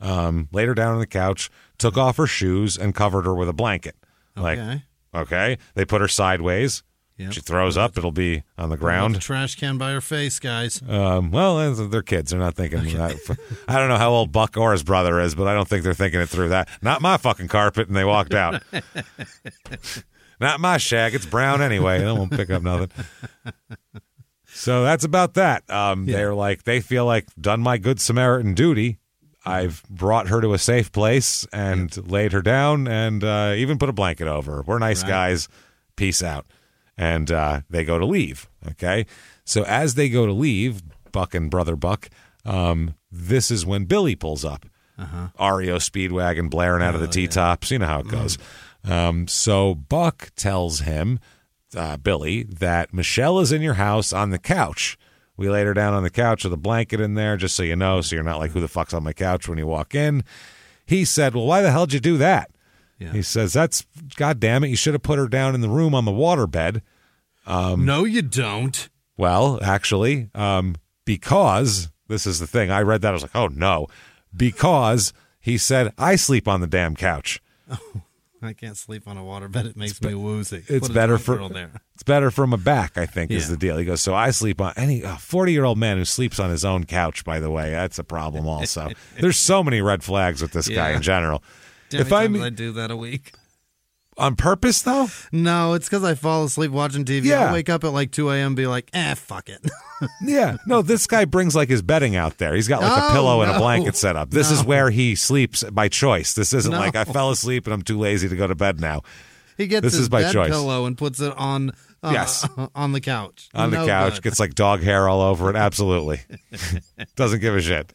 um, laid her down on the couch, took off her shoes, and covered her with a blanket. Like, Okay. okay, they put her sideways. Yep. She throws up, it'll be on the ground. trash can by her face, guys. Um, well, they're kids. They're not thinking that. I don't know how old Buck or his brother is, but I don't think they're thinking it through that. Not my fucking carpet, and they walked out. <laughs> not my shag. It's brown anyway. They won't pick up nothing. So that's about that. Um, They're like they feel like done my good Samaritan duty. I've brought her to a safe place and laid her down, and uh, even put a blanket over. her. We're nice Right. guys. Peace out. And uh, they go to leave. Okay. So as they go to leave, Buck and brother Buck, um, this is when Billy pulls up. Uh-huh. REO Speedwagon blaring out of Oh, the T tops. You know how it goes. Um, so Buck tells him, uh, Billy, that Michelle is in your house on the couch. We laid her down on the couch with a blanket in there, just so you know, so you're not like, who the fuck's on my couch when you walk in. He said, Well, why the hell did you do that? Yeah. He says, That's, God damn it, you should have put her down in the room on the waterbed. Um, no, you don't. Well, actually, um, because this is the thing. I read that. I was like, oh no. Because he said, I sleep on the damn couch. Oh, I can't sleep on a waterbed. It makes me woozy. It's Put better for there. it's better for my back. I think is the deal. He goes, so I sleep on any forty year old man who sleeps on his own couch. By the way, that's a problem. Also, <laughs> there's so many red flags with this guy in general. Do you know if I mean I do that a week. on purpose though, No, it's because I fall asleep watching TV. Yeah. I wake up at like 2 a.m. and be like, eh, fuck it. <laughs> yeah, no, this guy brings like his bedding out there. He's got like a Oh, pillow and a blanket set up. This is where he sleeps by choice. This isn't No. like I fell asleep and I'm too lazy to go to bed now. He gets This his is by bed choice. pillow and puts it on uh, Yes. <laughs> on the couch. On the couch, good. gets like dog hair all over it. Absolutely, <laughs> doesn't give a shit.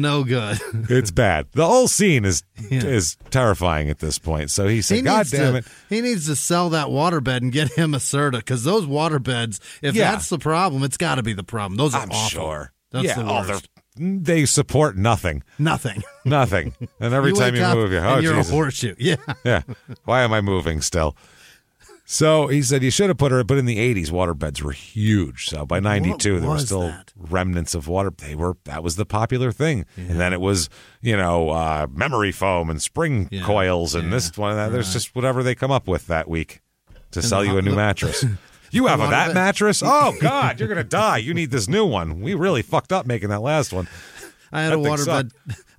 No good. <laughs> It's bad. The whole scene is Yeah. is terrifying at this point. So he said, He "God damn to, it." He needs to sell that waterbed and get him a Serta because those waterbeds, if Yeah. that's the problem, it's got to be the problem. Those are I'm awful. sure. That's yeah, the oh, worst. they're- mm, they support nothing. Nothing. <laughs> Nothing. And every you time you move, you're, oh, you're Jesus. a horseshoe. <laughs> Yeah. yeah. Why am I moving still? So he said you should have put her, but in the 80s, water beds were huge. So by 92, there were still that? remnants of water. They were, that was the popular thing. And then it was, you know, uh, memory foam and spring Yeah. coils and Yeah. this one. and that. There's just whatever they come up with that week to And sell you a new mattress. <laughs> You have a, that bed. mattress? <laughs> Oh, God, you're going to die. You need this new one. We really fucked up making that last one. I had That a waterbed.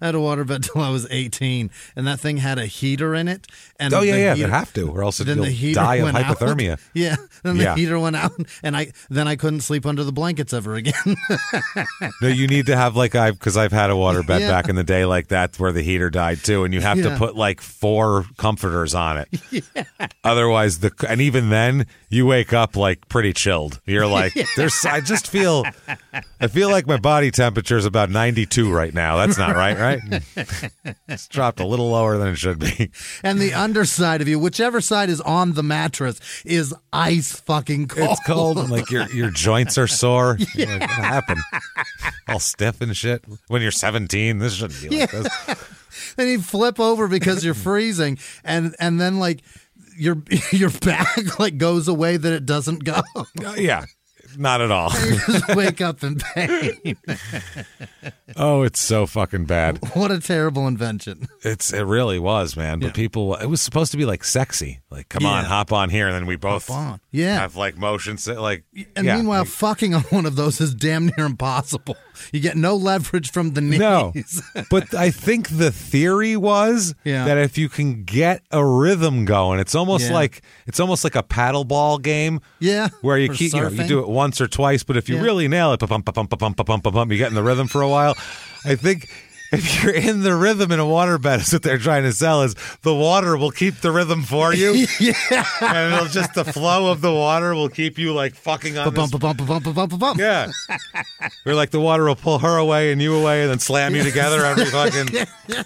I had a waterbed <laughs> till I was 18, and that thing had a heater in it. And Oh, yeah, the yeah, heater- they have to, or else <laughs> then you'll the heater die of went out. hypothermia. <laughs> Yeah, then the Yeah. heater went out, and I then I couldn't sleep under the blankets ever again. No, you need to have like I because I've had a water bed Yeah. back in the day like that where the heater died too, and you have to put like four comforters on it. Otherwise, the and even then you wake up like pretty chilled. You're like, there's. I just feel, I feel like my body temperature is about 92 right now. That's not right, right? It's dropped a little lower than it should be. and the underside of you, whichever side is on the mattress, is ice fucking cold. It's cold, and like your your joints are sore. You're <laughs> like, what happened? All stiff and shit. When you're 17, this shouldn't be like this. <laughs> then you flip over because you're freezing, and and then like your <laughs> your back like goes away that it doesn't go. Uh, yeah, not at all. just <laughs> wake up in pain. <laughs> Oh, it's so fucking bad. what a terrible invention. It's it really was, man. But people, it was supposed to be like sexy. Like, come on, Yeah. hop on here, and then we both on. Yeah. have like motion, si- like. And yeah, meanwhile, fucking on one of those is damn near impossible. You get no leverage from the knees. no, <laughs> but I think the theory was Yeah. that if you can get a rhythm going, it's almost Yeah. like it's almost like a paddle ball game. Yeah, where you keep you, know, you do it once or twice, but if you Yeah. really nail it, you get in the rhythm for a while. I think if you're in the rhythm in a waterbed, is what they're trying to sell is the water will keep the rhythm for you. <laughs> yeah. and it'll just the flow of the water will keep you like fucking on Bump, this. bump, bump, bump, bump, bump. Yeah, where like the water will pull her away and you away, and then slam you together every fucking. <laughs>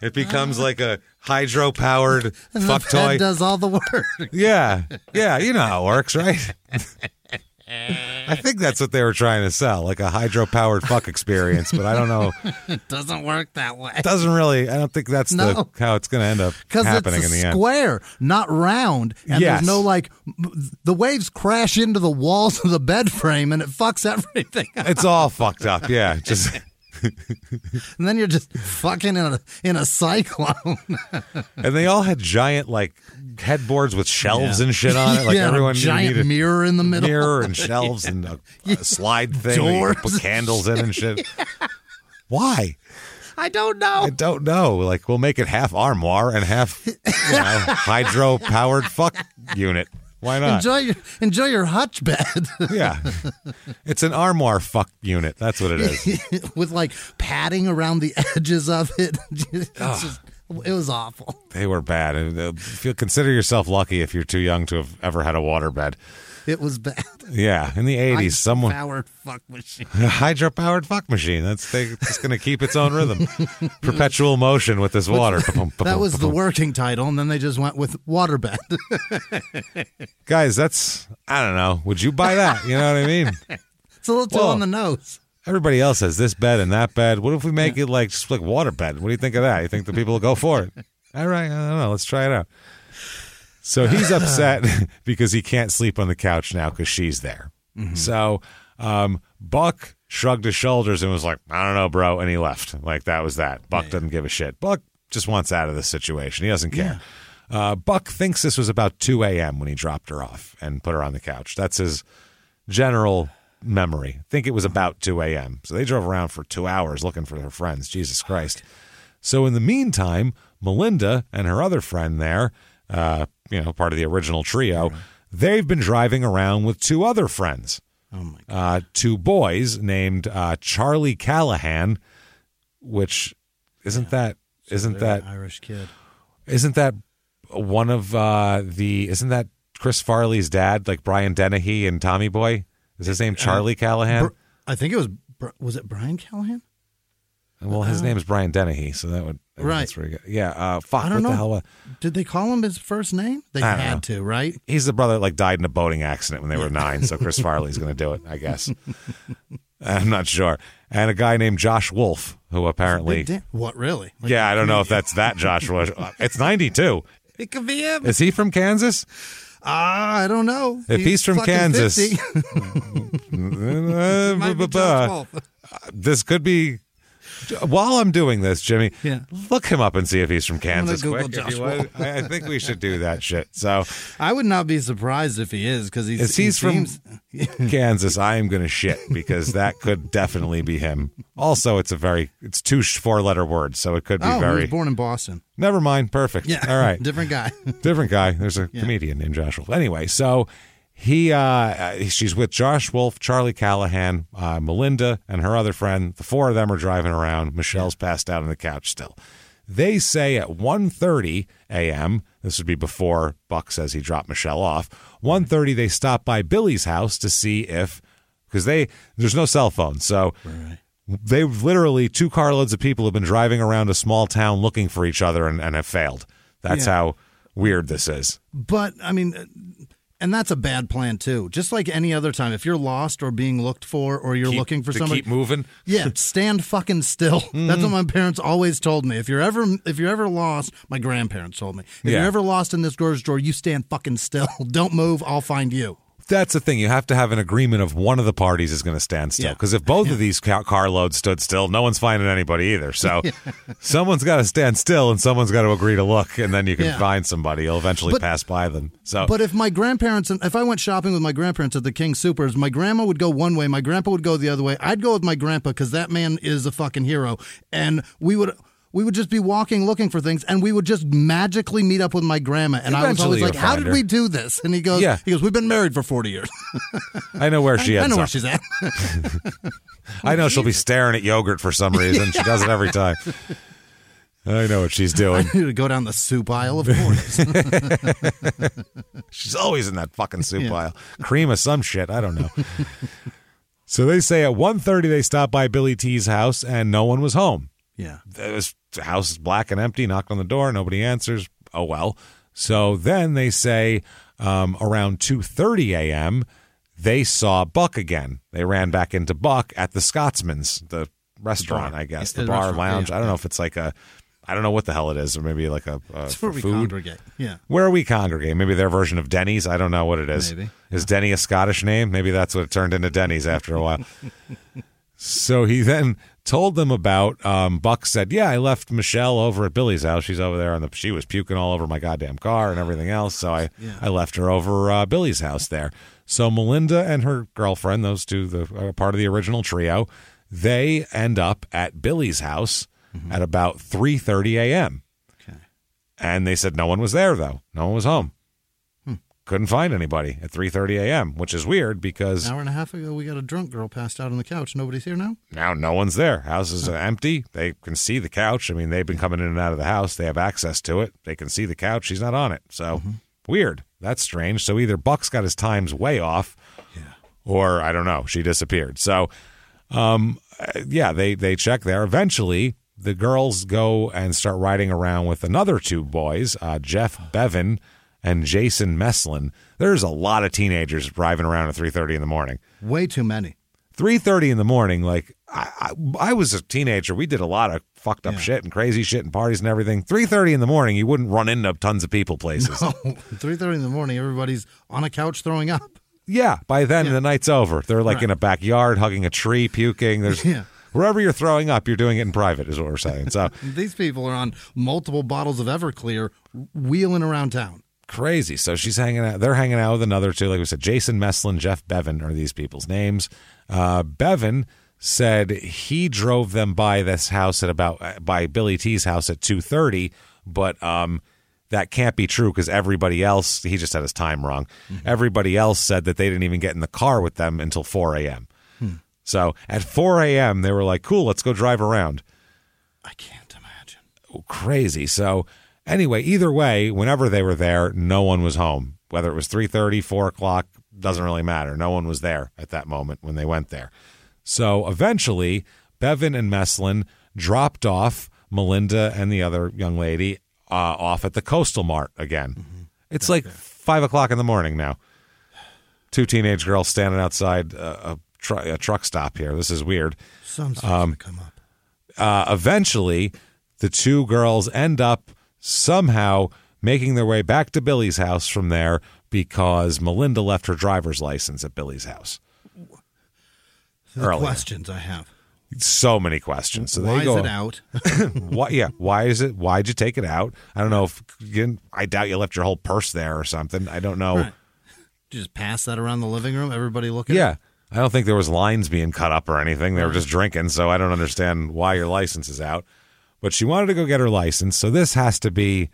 It becomes like a hydro powered fuck toy. does all the work. Yeah, yeah, you know how it works, right? <laughs> I think that's what they were trying to sell, like a hydro powered fuck <laughs> experience, but I don't know. it doesn't work that way. It doesn't really. I don't think that's No. the how it's going to end up happening it's in the end. square, not round, and Yes. there's no like the waves crash into the walls of the bed frame and it fucks everything. up. It's all fucked up. Yeah, just <laughs> <laughs> And then you're just fucking in a in a cyclone. <laughs> and they all had giant like headboards with shelves Yeah. and shit on it. Like <laughs> Yeah, a everyone giant mirror in the middle. mirror and shelves and a, a slide thing Doors. put candles in and shit. Why? I don't know. I don't know. Like we'll make it half armoire and half you know, hydro powered fuck unit. Why not? Enjoy your enjoy your hutch bed <laughs> yeah, it's an armoire fuck unit. That's what it is. <laughs> with like padding around the edges of it. <laughs> It's just, it was awful. They were bad. Uh, consider yourself lucky if you're too young to have ever had a waterbed. <laughs> It was bad. Yeah, in the '80s, someone powered fuck machine. <laughs> hydro powered fuck machine. That's they, it's going to keep its own rhythm, <laughs> perpetual motion with this water. That was the working title, and then they just went with waterbed. guys. That's I don't know. Would you buy that? You know what I mean? it's a little too Well, on the nose. Everybody else has this bed and that bed. What if we make it like just like water bed? What do you think of that? You think the people will go for it? All right, I don't know. Let's try it out. So he's <laughs> upset <laughs> because he can't sleep on the couch now because she's there. So um, Buck shrugged his shoulders and was like, "I don't know, bro," and he left. Like that was that. Buck doesn't give a shit. Buck just wants out of this situation. He doesn't care. Uh, Buck thinks this was about 2 a.m. when he dropped her off and put her on the couch. That's his general memory. think it was about 2 a.m. So they drove around for two hours looking for their friends. Jesus Christ. So in the meantime, Melinda and her other friend there, uh, you know, part of the original trio, they've been driving around with two other friends. Oh my Uh, two boys named uh, Charlie Callahan, which isn't that isn't They're that Irish kid? isn't that one of uh, the isn't that Chris Farley's dad, like Brian Dennehy and Tommy Boy? Is his name Charlie Callahan? I think it was. Br- Was it Brian Callahan? Well, his name is Brian Dennehy, so that would I Right. That's good. Yeah. Uh, fuck. I don't what know. the hell? uh, Did they call him his first name? They I don't had know. to, right? He's the brother that like died in a boating accident when they were nine, so Chris <laughs> Farley's going to do it, I guess. I'm not sure. And a guy named Josh Wolf, who apparently, Big what really? Like, yeah, I don't know if that's that Josh <laughs> Wolf. It's 92. It could be him. Is he from Kansas? Ah, I don't know. If he's from fucking Kansas, 50. <laughs> Might be Josh Wolf. this could be. While I'm doing this, Jimmy, Yeah. look him up and see if he's from Kansas. Quick, if Josh you would. Wolf. I think we should do that shit. So, I would not be surprised if he is because he's he's he from <laughs> Kansas, I am going to shit because that could definitely be him. Also, it's a very it's two four letter words, so it could be oh, he very. was born in Boston. Never mind. Perfect. Yeah, All right. <laughs> different guy. Different guy. There's a comedian named Joshua. Anyway, so he uh uh, she's with Josh Wolf, Charlie Callahan, uh, Melinda, and her other friend. The four of them are driving around. Michelle's passed out on the couch still. They say at 1.30 a.m., this would be before Buck says he dropped Michelle off, 1.30 they stop by Billy's house to see if, because they, there's no cell phone, so they've literally, two carloads of people have been driving around a small town looking for each other and, and have failed. That's Yeah. how weird this is. But I mean, and that's a bad plan too. Just like any other time, if you're lost or being looked for, or you're Keep- looking for somebody, keep moving. <laughs> yeah, stand fucking still. Mm-hmm. That's what my parents always told me. If you're ever, if you're ever lost, my grandparents told me, if Yeah. you're ever lost in this grocery store, you stand fucking still. <laughs> Don't move. I'll find you. That's the thing. You have to have an agreement of one of the parties is going to stand still. Yeah. Because if both of these car- carloads stood still, no one's finding anybody either. So <laughs> someone's got to stand still and someone's got to agree to look, and then you can Yeah. find somebody. You'll eventually But- pass by them. So, But if my grandparents, if I went shopping with my grandparents at the King Supers, my grandma would go one way, my grandpa would go the other way. I'd go with my grandpa because that man is a fucking hero, and we would. We would just be walking looking for things, and we would just magically meet up with my grandma. And I was always like, "How did her." we do this?" And he goes, Yeah. "He goes, we've been married for forty years. <laughs> I know where <laughs> she is. I know where she's at." <laughs> I know she'll be staring at yogurt for some reason. She does it every time. I know what she's I doing. need to go down the soup aisle, of course. She's always in that fucking soup Yeah. aisle. Cream of some shit. I don't know. so they say at 1.30 they stopped by Billy T's house and no one was home. Yeah, the house is black and empty. Knocked on the door. Nobody answers. Oh, well. So then they say um, around 2.30 a.m., they saw Buck again. They ran back into Buck at the Scotsman's, the restaurant, bar. I guess, Yeah, the the bar lounge. yeah, I don't know if it's like a, I don't know what the hell it is, or maybe like a, a it's where we food. congregate. Yeah, Where we congregate, maybe their version of Denny's. I don't know what it is. Maybe. Is Denny a Scottish name? Maybe that's what it turned into Denny's after a while. <laughs> so he then told them about. Um, Buck said, "Yeah, I left Michelle over at Billy's house. She's over there, and the, she was puking all over my goddamn car and everything else. So I, I left her over uh, Billy's house there. So Melinda and her girlfriend, those two, the uh, part of the original trio, they end up at Billy's house at about three thirty a.m. Okay. And they said no one was there though. No one was home. Couldn't find anybody at 3:30 a.m., which is weird because An hour and a half ago, we got a drunk girl passed out on the couch. Nobody's here now. now no one's there. Houses is uh, empty. They can see the couch. I mean, they've been coming in and out of the house. They have access to it. They can see the couch. She's not on it. So weird. That's strange. So either Buck's got his times way off, yeah. or I don't know. She disappeared. So, um, yeah, they they check there. Eventually, the girls go and start riding around with another two boys, uh, Jeff Bevan and Jason Meslin. There's a lot of teenagers driving around at 3:30 in the morning. Way too many. 3.30 in the morning like I, I, I was a teenager we did a lot of fucked up Yeah. shit and crazy shit and parties and everything 3.30 in the morning you wouldn't run into tons of people places <laughs> Three thirty in the morning, everybody's on a couch throwing up. yeah by then the night's over they're like Right. in a backyard hugging a tree puking there's Yeah. Wherever you're throwing up, you're doing it in private, is what we're saying. So <laughs> These people are on multiple bottles of Everclear wheeling around town. Crazy. So she's hanging out. They're hanging out with another two. Like we said, Jason Meslin, Jeff Bevan are these people's names. Uh, Bevan said he drove them by this house at about by Billy T's house at two thirty, but um, that can't be true because everybody else he just had his time wrong. Everybody else said that they didn't even get in the car with them until four a.m. So at 4 a.m., they were like, cool, let's go drive around. I can't imagine. Oh, Crazy. So anyway, either way, whenever they were there, no one was home. Whether it was 3.30, 4 o'clock, doesn't really matter. No one was there at that moment when they went there. So eventually, Bevan and Meslin dropped off Melinda and the other young lady uh, off at the Coastal Mart again. It's like 5 o'clock in the morning now. Two teenage girls standing outside uh, a, tr- a truck stop here. This is weird. Something's Um, come up. uh, eventually, the two girls end up somehow making their way back to Billy's house from there because Melinda left her driver's license at Billy's house. The earlier. questions I have. So many questions. So Why they go, is it out? <laughs> why, yeah, why is it? Why'd you take it out? I don't know if you, I doubt you left your whole purse there or something. I don't know. Right. You just pass that around the living room. Everybody looking. Yeah. I don't think there was lines being cut up or anything. They were just drinking, so I don't understand why your license is out. But she wanted to go get her license, so this has to be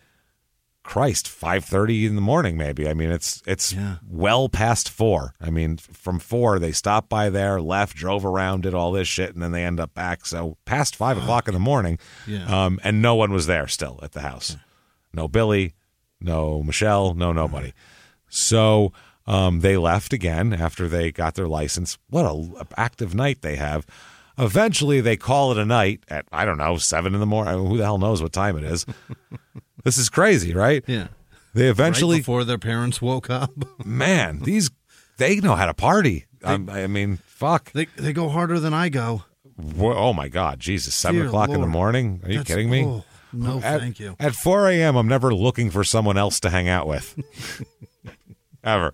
Christ, 5:30 in the morning maybe. I mean, it's it's Yeah. well past 4. I mean, from 4 they stopped by there, left, drove around, did all this shit and then they end up back. So past 5 o'clock in the morning. Yeah. Um and no one was there still at the house. No Billy, no Michelle, no nobody. So um, they left again after they got their license. What a active night they have. Eventually, they call it a night at I don't know seven in the morning. I mean, who the hell knows what time it is? <laughs> this is crazy, right? Yeah. They Right eventually, before their parents woke up. <laughs> man, these they know how to party. Um, I mean, fuck. They they go harder than I go. Wha- Oh my God, Jesus! Seven Dear o'clock in the morning? Are you That's- kidding me? oh, no, At- thank you. At four a.m., I'm never looking for someone else to hang out with. <laughs> Ever.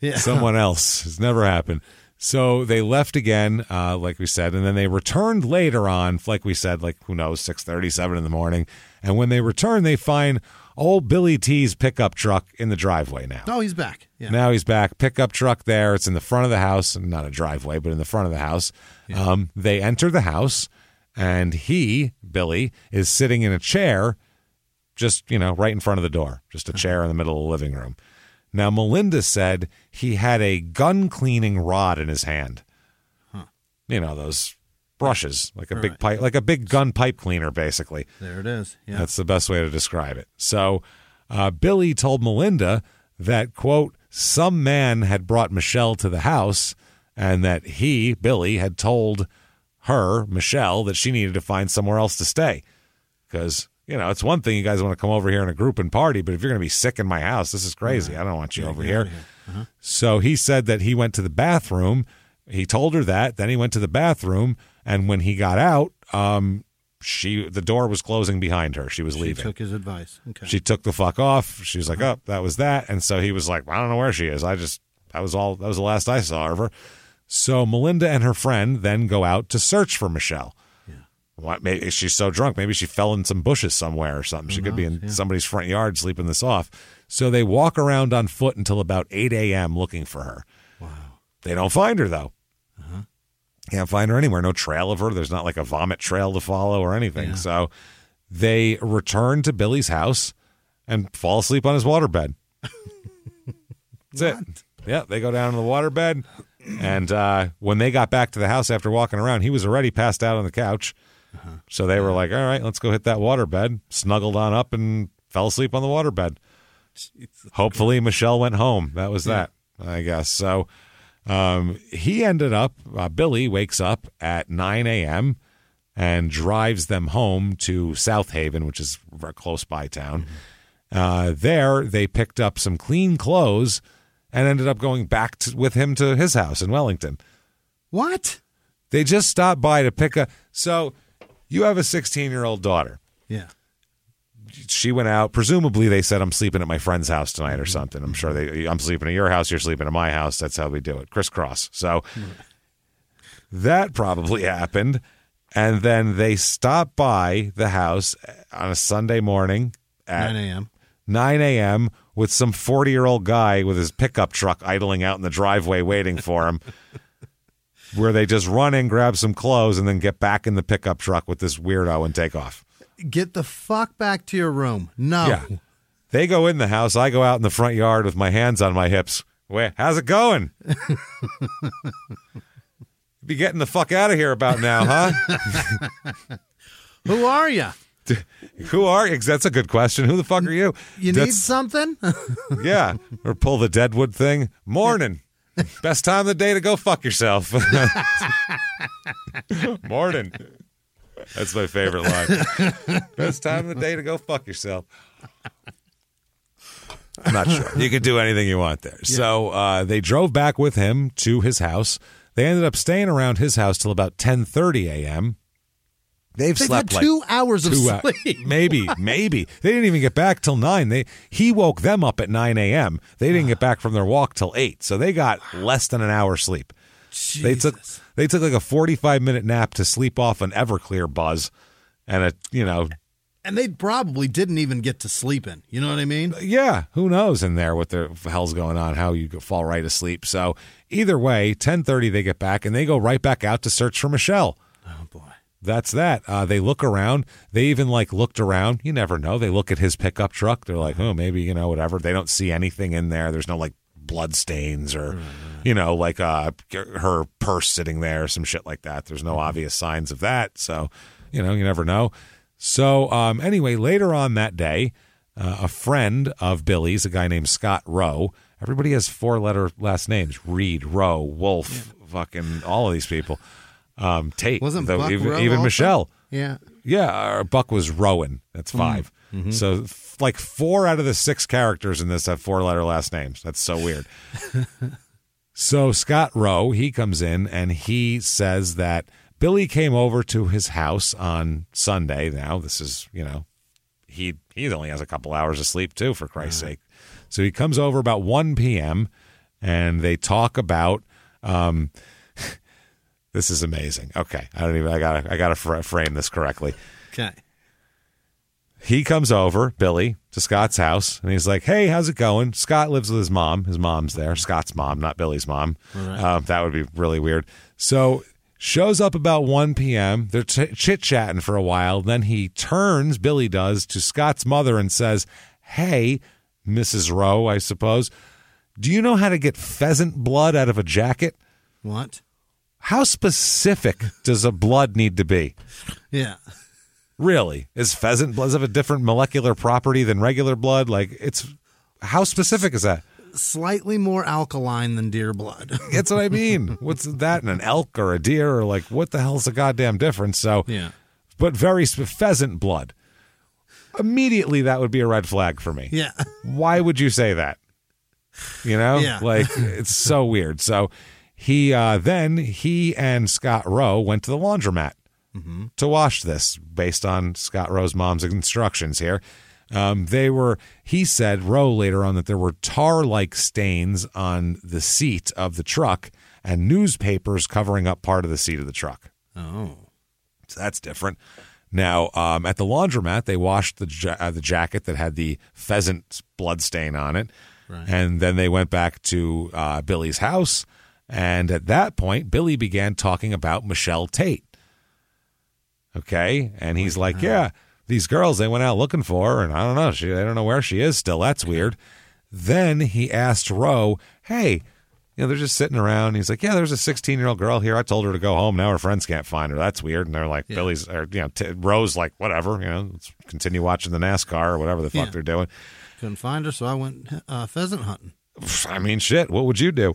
Yeah. someone else. It's never happened. So they left again, uh, like we said, and then they returned later on, like we said, like who knows, six thirty, seven in the morning. And when they return, they find old Billy T's pickup truck in the driveway now. Oh, he's back. Yeah. Now he's back. Pickup truck there. It's in the front of the house, not a driveway, but in the front of the house. Um, they enter the house, and he, Billy, is sitting in a chair, just you know, right in front of the door, just a chair in the middle of the living room. Now Melinda said he had a gun cleaning rod in his hand. You know those brushes, like a big pipe, like a big gun pipe cleaner, basically. There it is. Yeah. That's the best way to describe it. So, uh, Billy told Melinda that, quote, some man had brought Michelle to the house and that he, Billy, had told her, Michelle, that she needed to find somewhere else to stay. Because, you know, it's one thing you guys want to come over here in a group and party, but if you're going to be sick in my house, this is crazy. I don't want you Yeah, over here. here. Uh-huh. So he said that he went to the bathroom. He told her that. Then he went to the bathroom, and when he got out, um, she the door was closing behind her. She was leaving. She leaving. took his advice. Okay. She took the fuck off. She was like, "Oh, that was that." And so he was like, "I don't know where she is. I just that was all. That was the last I saw of her." So Melinda and her friend then go out to search for Michelle. What? Maybe she's so drunk. Maybe she fell in some bushes somewhere or something. She could be in somebody's front yard sleeping this off. So they walk around on foot until about eight a.m. looking for her. Wow. They don't find her though. Huh? Can't find her anywhere. No trail of her. There's not like a vomit trail to follow or anything. So they return to Billy's house and fall asleep on his waterbed. That's it. Yeah, they go down to the waterbed. And uh, when they got back to the house after walking around, he was already passed out on the couch. So they were like, all right, let's go hit that waterbed. Snuggled on up and fell asleep on the waterbed. Hopefully, Michelle went home. That was that, I guess. So um, he ended up, uh, Billy wakes up at 9 a.m. and drives them home to South Haven, which is a close by town. Uh, there, they picked up some clean clothes and ended up going back to, with him to his house in Wellington. What? They just stopped by to pick a. So you have a 16 year old daughter. Yeah. She went out. Presumably, they said, "I'm sleeping at my friend's house tonight" or mm-hmm. something. I'm sure mm-hmm. they. I'm sleeping at your house. You're sleeping at my house. That's how we do it. Crisscross. So mm-hmm. that probably happened. And then they stop by the house on a Sunday morning at 9 a.m. 9 a.m. with some 40 year old guy with his pickup truck idling out in the driveway waiting for him. <laughs> where they just run in, grab some clothes, and then get back in the pickup truck with this weirdo and take off. Get the fuck back to your room. No. Yeah. They go in the house. I go out in the front yard with my hands on my hips. Where? How's it going? <laughs> Be getting the fuck out of here about now, huh? <laughs> Who are you? <laughs> Who are you? That's a good question. Who the fuck are you? You need something? yeah. Or pull the Deadwood thing. Morning. <laughs> Best time of the day to go fuck yourself. <laughs> Morning. That's my favorite line. Best time of the day to go fuck yourself. I'm not sure. You could do anything you want there. So uh, they drove back with him to his house. They ended up staying around his house till about 10:30 a.m. They've, They've slept had like two hours of two sleep. <laughs> maybe, maybe they didn't even get back till nine. They he woke them up at 9 a.m. They didn't get back from their walk till eight, so they got less than an hour sleep. They took they took like a 45 minute nap to sleep off an Everclear buzz, and a you know And they probably didn't even get to sleep in. You know what I mean? yeah, who knows in there what the hell's going on, how you fall right asleep. So either way, 10:30 they get back and they go right back out to search for Michelle. Oh boy. That's that. Uh, they look around. They even like looked around. You never know. They look at his pickup truck. They're like, oh, maybe you know whatever. They don't see anything in there. There's no like blood stains or you know like uh, her purse sitting there, some shit like that. There's no obvious signs of that. So you know you never know. So um, anyway, later on that day, uh, a friend of Billy's, a guy named Scott Rowe. Everybody has four letter last names: Reed, Rowe, Wolf, fucking all of these people. Um, Tate, Wasn't though, Buck even, even? Michelle. Yeah. Yeah, our Buck was Rowan. That's 5 So f- like four out of the six characters in this have four letter last names. That's so weird. <laughs> so Scott Rowe, he comes in and he says that Billy came over to his house on Sunday. Now this is, you know, he he only has a couple hours of sleep too, for Christ's sake. So he comes over about one p.m. and they talk about. Um, this is amazing. Okay, I don't even. I gotta. I gotta fr- frame this correctly. Okay. He comes over, Billy, to Scott's house, and he's like, "Hey, how's it going?" Scott lives with his mom. His mom's there. Scott's mom, not Billy's mom. Um, that would be really weird. So shows up about 1 p.m. They're t- chit chatting for a while. Then he turns, Billy does, to Scott's mother and says, "Hey, Mrs. Rowe, I suppose, do you know how to get pheasant blood out of a jacket? What? How specific does a blood need to be?" Yeah. Really? Is pheasant blood have a different molecular property than regular blood? Like it's how specific is that? Slightly more alkaline than deer blood. <laughs> That's what I mean. What's that in an elk or a deer or like what the hell's the goddamn difference? So Yeah. but very sp- pheasant blood. Immediately that would be a red flag for me. Yeah. <laughs> Why would you say that? You know? Yeah. Like it's so weird. So he uh then he and Scott Rowe went to the laundromat to wash this based on Scott Rowe's mom's instructions here. Um, they were, he said, Rowe later on that there were tar like stains on the seat of the truck and newspapers covering up part of the seat of the truck. Oh. So that's different. Now, um, at the laundromat, they washed the ja- uh, the jacket that had the pheasant blood stain on it, and then they went back to uh, Billy's house. And at that point, Billy began talking about Michelle Tate. Okay, and he's like, "Yeah, these girls they went out looking for her, and I don't know, she I don't know where she is still. That's weird." Then he asked Rowe, "Hey." You know, they're just sitting around. He's like, "Yeah, there's a 16 year old girl here. I told her to go home. Now her friends can't find her. That's weird." And they're like, "Billy's," or you know, t- Rose like, "Whatever. You know, let's continue watching the NASCAR or whatever the fuck Yeah. they're doing." Couldn't find her, so I went uh, pheasant hunting. I mean, shit. What would you do?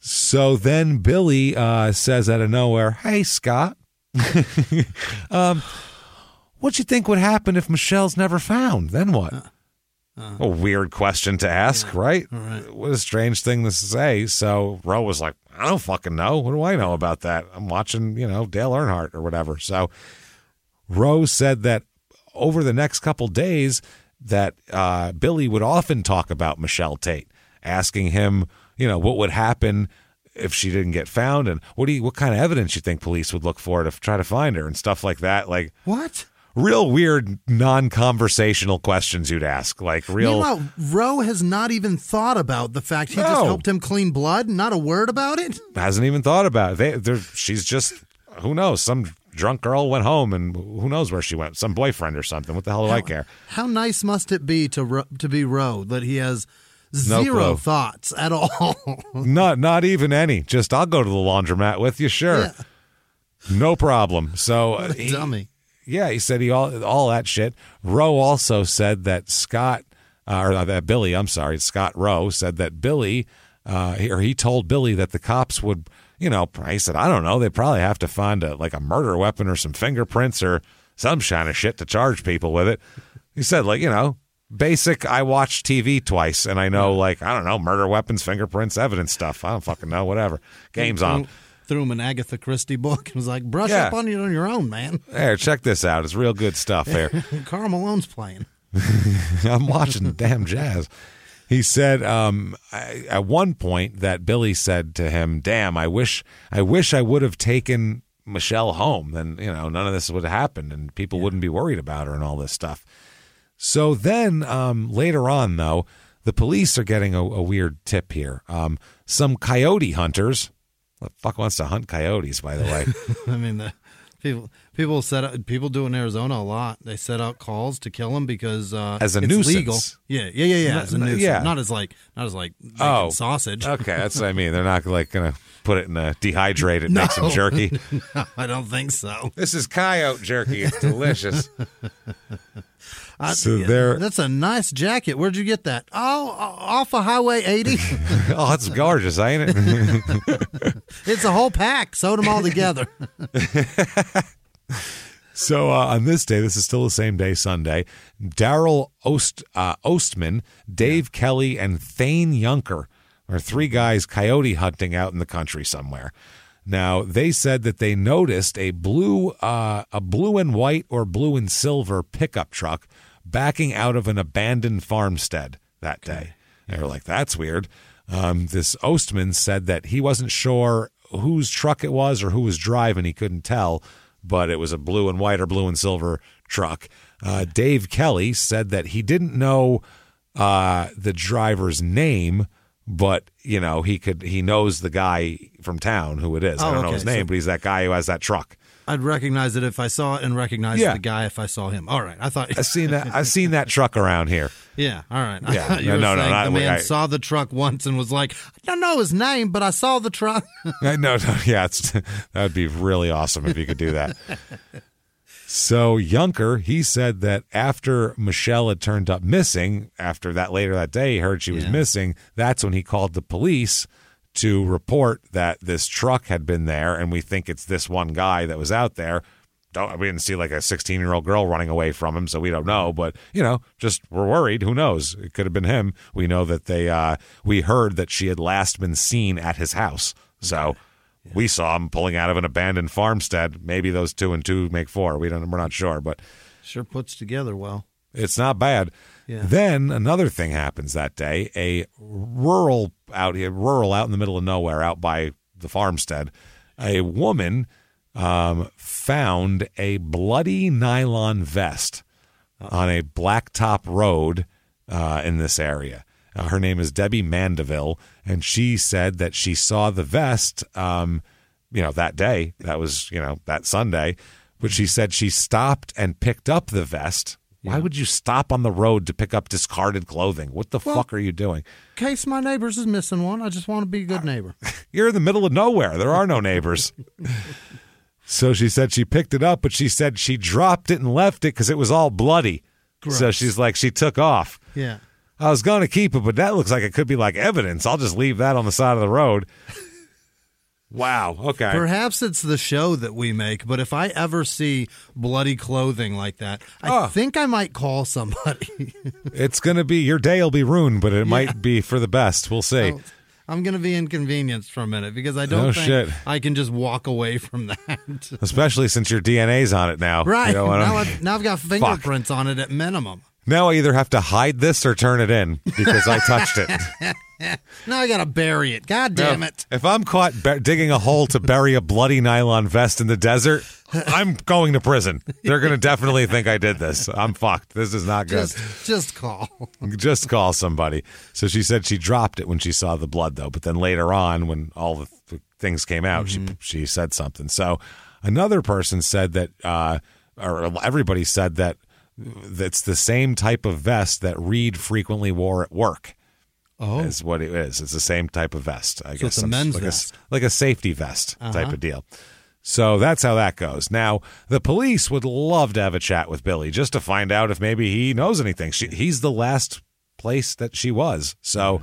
so then Billy uh, says out of nowhere, "Hey, Scott, <laughs> um, what you think would happen if Michelle's never found? Then what?" a weird question to ask, right? What a strange thing to say. So Rowe was like, "I don't fucking know. What do I know about that? I'm watching, you know, Dale Earnhardt or whatever." So Rowe said that over the next couple days that uh, Billy would often talk about Michelle Tate, asking him, you know, what would happen if she didn't get found, and what do you, what kind of evidence you think police would look for to try to find her and stuff like that. Like What? real weird, non-conversational questions you'd ask. Like real. Meanwhile, Rowe has not even thought about the fact he just helped him clean blood. Not a word about it. hasn't even thought about it. They, they're- she's just who knows. Some drunk girl went home, and who knows where she went. Some boyfriend or something. What the hell do I care? How nice must it be to Ro- to be Rowe that he has No zero thoughts at all? <laughs> Not not even any. Just I'll go to the laundromat with you. Sure, Yeah. no problem. So uh, he- dummy. Yeah, he said he all all that shit. Rowe also said that Scott uh, or that Billy, I'm sorry, Scott Rowe said that Billy uh, or he told Billy that the cops would, you know, he said I don't know, they probably have to find a like a murder weapon or some fingerprints or some kind of shit to charge people with it. He said like, you know, basic I watched TV twice and I know like I don't know, murder weapons, fingerprints, evidence stuff. I don't fucking know, whatever. Game's on. Threw, him an Agatha Christie book and was like, brush Yeah. up on it on your own, man. There, check this out. It's real good stuff there. <laughs> Karl Malone's playing. <laughs> I'm watching the damn jazz. He said um, I, at one point that Billy said to him, "Damn, I wish, I wish I would have taken Michelle home. Then you know none of this would have happened, and people wouldn't be worried about her and all this stuff." So then um, later on, though, the police are getting a, a weird tip here. Um, some coyote hunters. What the fuck wants to hunt coyotes? By the way, <laughs> I mean, the people people set up, people do in Arizona a lot. They set out calls to kill them because uh, As a it's nuisance. legal. Yeah, yeah, yeah, yeah. As a nuisance. yeah. not as like not as like Oh. sausage. okay, that's what I <laughs> mean. They're not like gonna put it in a dehydrate it, No. make some jerky. <laughs> no, I don't think so. This is coyote jerky. It's delicious. I- So yeah, there- that's a nice jacket. Where'd you get that? Oh, off of Highway 80. <laughs> oh, that's gorgeous, ain't it? <laughs> it's a whole pack. Sewed them all together. <laughs> so uh, on this day, this is still the same day, Sunday. Daryl Ost uh, Ostman, Dave Kelly, and Thane Yunker are three guys coyote hunting out in the country somewhere. Now they said that they noticed a blue, uh, a blue and white or blue and silver pickup truck backing out of an abandoned farmstead that day. They were like, "That's weird." Um, this Ostman said that he wasn't sure whose truck it was or who was driving. He couldn't tell, but it was a blue and white or blue and silver truck. Uh, Dave Kelly said that he didn't know uh, the driver's name, but you know he could he knows the guy from town who it is. I Oh, don't know his name, So- but he's that guy who has that truck. I'd recognize it if I saw it and recognize Yeah. the guy if I saw him. All right. I thought. I've seen that. I've seen that truck around here. <laughs> Yeah, all right. Yeah, no, no, no, not- the man I- saw the truck once and was like, I don't know his name, but I saw the truck. <laughs> I no, no, <laughs> yeah, it's, that would be really awesome if you could do that. So Yunker, he said that after Michelle had turned up missing, after that later that day, he heard she was Yeah. missing. That's when he called the police to report that this truck had been there, and we think it's this one guy that was out there. Don't we didn't see like a 16 year old girl running away from him, so we don't know. But you know, just we're worried. Who knows? It could have been him. We know that they. uh We heard that she had last been seen at his house, so. We saw him pulling out of an abandoned farmstead. Maybe those two and two make four. We don't. We're not sure, but sure puts together well. it's not bad. Yeah. Then another thing happens that day. A rural out here, rural out in the middle of nowhere, out by the farmstead, a woman um, found a bloody nylon vest on a blacktop road uh, in this area. Uh, her name is Debbie Mandeville, and she said that she saw the vest, um, you know, that day. That was, you know, that Sunday. But she said she stopped and picked up the vest. Why would you stop on the road to pick up discarded clothing? What the fuck are you doing? In case my neighbors is missing one, I just want to be a good neighbor. <laughs> You're in the middle of nowhere. There are no neighbors. <laughs> so she said she picked it up, but she said she dropped it and left it because it was all bloody. So she's like, she took off. Yeah. I was going to keep it, but that looks like it could be like evidence. I'll just leave that on the side of the road. Wow. Okay. Perhaps it's the show that we make, but if I ever see bloody clothing like that, I Oh. think I might call somebody. <laughs> It's going to be your day will be ruined, but it might be for the best. We'll see. Oh, I'm going to be inconvenienced for a minute because I don't think shit. I can just walk away from that. Especially since your DNA's on it now. right. You know now, I've, now I've got fingerprints on it at minimum. Now I either have to hide this or turn it in because I touched it. <laughs> Now I gotta bury it. God damn Now, it. If I'm caught bu- digging a hole to bury a bloody nylon vest in the desert, I'm going to prison. They're going to definitely think I did this. I'm fucked. This is not good. Just, just call. <laughs> Just call somebody. So she said she dropped it when she saw the blood, though. But then later on, when all the th- things came out, she she said something. So another person said that, uh, or everybody said that that's the same type of vest that Reed frequently wore at work. Oh. is what it is. It's the same type of vest. I So guess it's a men's like vest. a, like a safety vest type Uh-huh. of deal. So that's how that goes. Now, the police would love to have a chat with Billy just to find out if maybe he knows anything. She, he's the last place that she was. So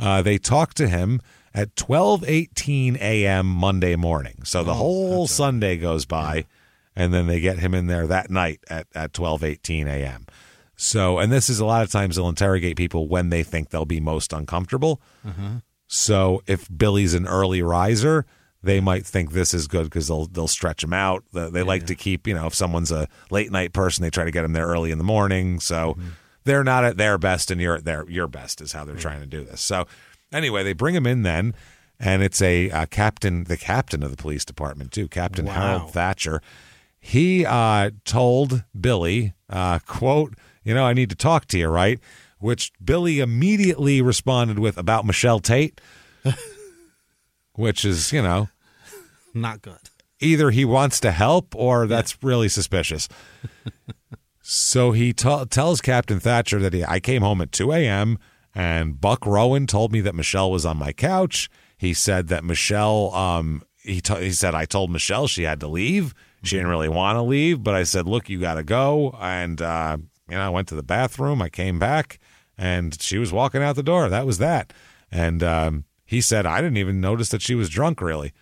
Uh, they talked to him at 12:18 a.m. Monday morning. So the whole Sunday goes by, and then they get him in there that night at at 12:18 a.m. So, and this is a lot of times they'll interrogate people when they think they'll be most uncomfortable. So, if Billy's an early riser, they might think this is good because they'll they'll stretch him out. They, they like to keep, you know, if someone's a late night person, they try to get them there early in the morning. So they're not at their best, and you're at their your best is how they're trying to do this. So anyway, they bring him in then, and it's a uh, captain, the captain of the police department too, Captain Wow. Harold Thatcher. He uh, told Billy, uh, "quote You know, I need to talk to you, right?" Which Billy immediately responded with about Michelle Tate, <laughs> which is you know Not good. either he wants to help or that's really suspicious. <laughs> so he t- tells Captain Thatcher that he, I came home at 2 a.m. and Buck Rowan told me that Michelle was on my couch. He said that Michelle, um, he, t- he said, I told Michelle she had to leave. She didn't really want to leave, but I said, look, you got to go. And, uh, you know, I went to the bathroom. I came back and she was walking out the door. That was that. And um, he said, I didn't even notice that she was drunk, really.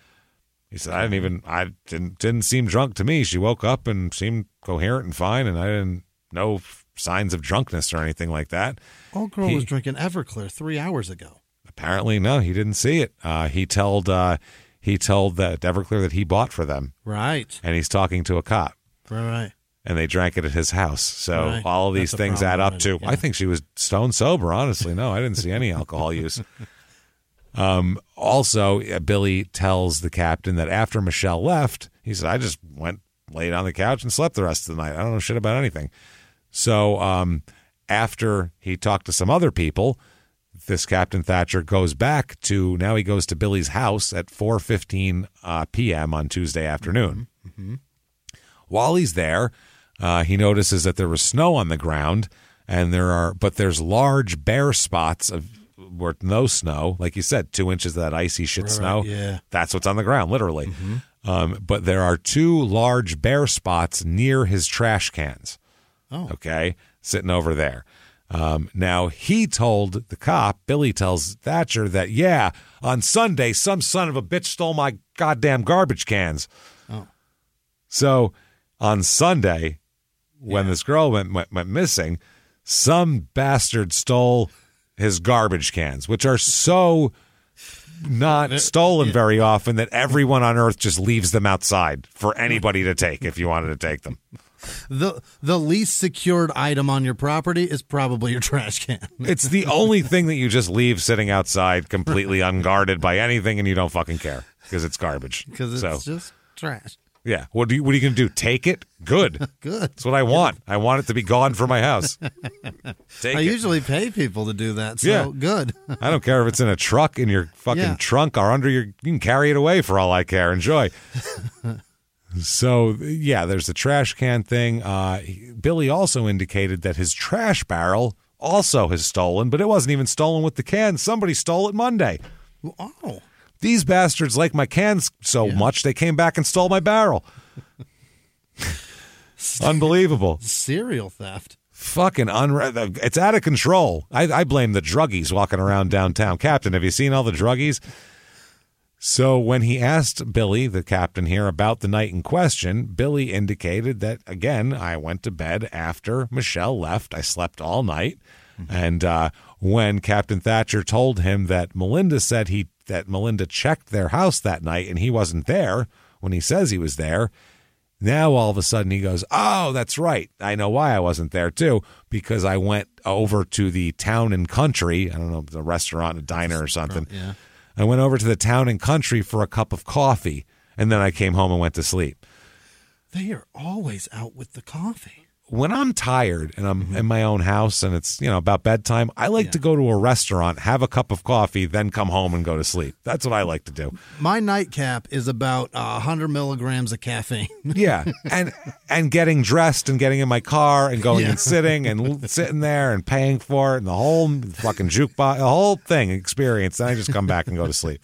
He said, I didn't even, I didn't, didn't seem drunk to me. She woke up and seemed coherent and fine, and I didn't know signs of drunkenness or anything like that. Old girl He- was drinking Everclear three hours ago. Apparently, no, he didn't see it. Uh, he told, uh, he told that Everclear that he bought for them, Right. and he's talking to a cop, Right. And they drank it at his house. So Right. all of these That's things add up to. yeah. I think she was stone sober. Honestly, no, I didn't see any alcohol use. <laughs> Um, also, uh, Billy tells the captain that after Michelle left, he said, I just went, laid on the couch, and slept the rest of the night. I don't know shit about anything. So, um, after he talked to some other people, this Captain Thatcher goes back to now he goes to Billy's house at 4:15 uh, p.m. on Tuesday afternoon. While he's there, uh, he notices that there was snow on the ground, and there are but there's large bare spots of where no snow, like you said, two inches of that icy shit Right, snow. yeah. That's what's on the ground, literally. Um, but there are two large bare spots near his trash cans. Oh. Okay, sitting over there. Um, now he told the cop, Billy tells Thatcher that yeah, on Sunday some son of a bitch stole my goddamn garbage cans. Oh. So on Sunday, when this girl went, went went missing, some bastard stole his garbage cans, which are so not stolen very often that everyone on earth just leaves them outside for anybody to take if you wanted to take them. The the least secured item on your property is probably your trash can. <laughs> It's the only thing that you just leave sitting outside completely unguarded by anything and you don't fucking care because it's garbage. <laughs> Because it's so, just trash. Yeah. What do you what are you going to do? Take it? Good. <laughs> Good. That's what I want. I want it to be gone from my house. <laughs> Take I it. usually pay people to do that, so Yeah. good. <laughs> I don't care if it's in a truck in your fucking Yeah. trunk or under your. You can carry it away for all I care. Enjoy. so yeah, there's the trash can thing. Uh, Billy also indicated that his trash barrel also has stolen, but it wasn't even stolen with the can. Somebody stole it Monday. Oh, These bastards like my cans so much they came back and stole my barrel. Unbelievable. Serial theft. Fucking unre- It's out of control. I, I blame the druggies walking around downtown. Captain, have you seen all the druggies? So when he asked Billy, the captain here, about the night in question, Billy indicated that again, I went to bed after Michelle left. I slept all night, and uh, when Captain Thatcher told him that Melinda said he that Melinda checked their house that night and he wasn't there when he says he was there, now all of a sudden he goes, "Oh, that's right. I know why I wasn't there too because I went over to the town and country. I don't know, the restaurant, a diner or something. Yeah. I went over to the town and country for a cup of coffee, and then I came home and went to sleep. They are always out with the coffee. When I'm tired and I'm in my own house and it's, you know, about bedtime, I like to go to a restaurant, have a cup of coffee, then come home and go to sleep. That's what I like to do. My nightcap is about uh, 100 milligrams of caffeine. <laughs> Yeah, and and getting dressed and getting in my car and going Yeah. and sitting and <laughs> sitting there and paying for it and the whole fucking jukebox, the whole thing experience. Then I just come back and go to sleep.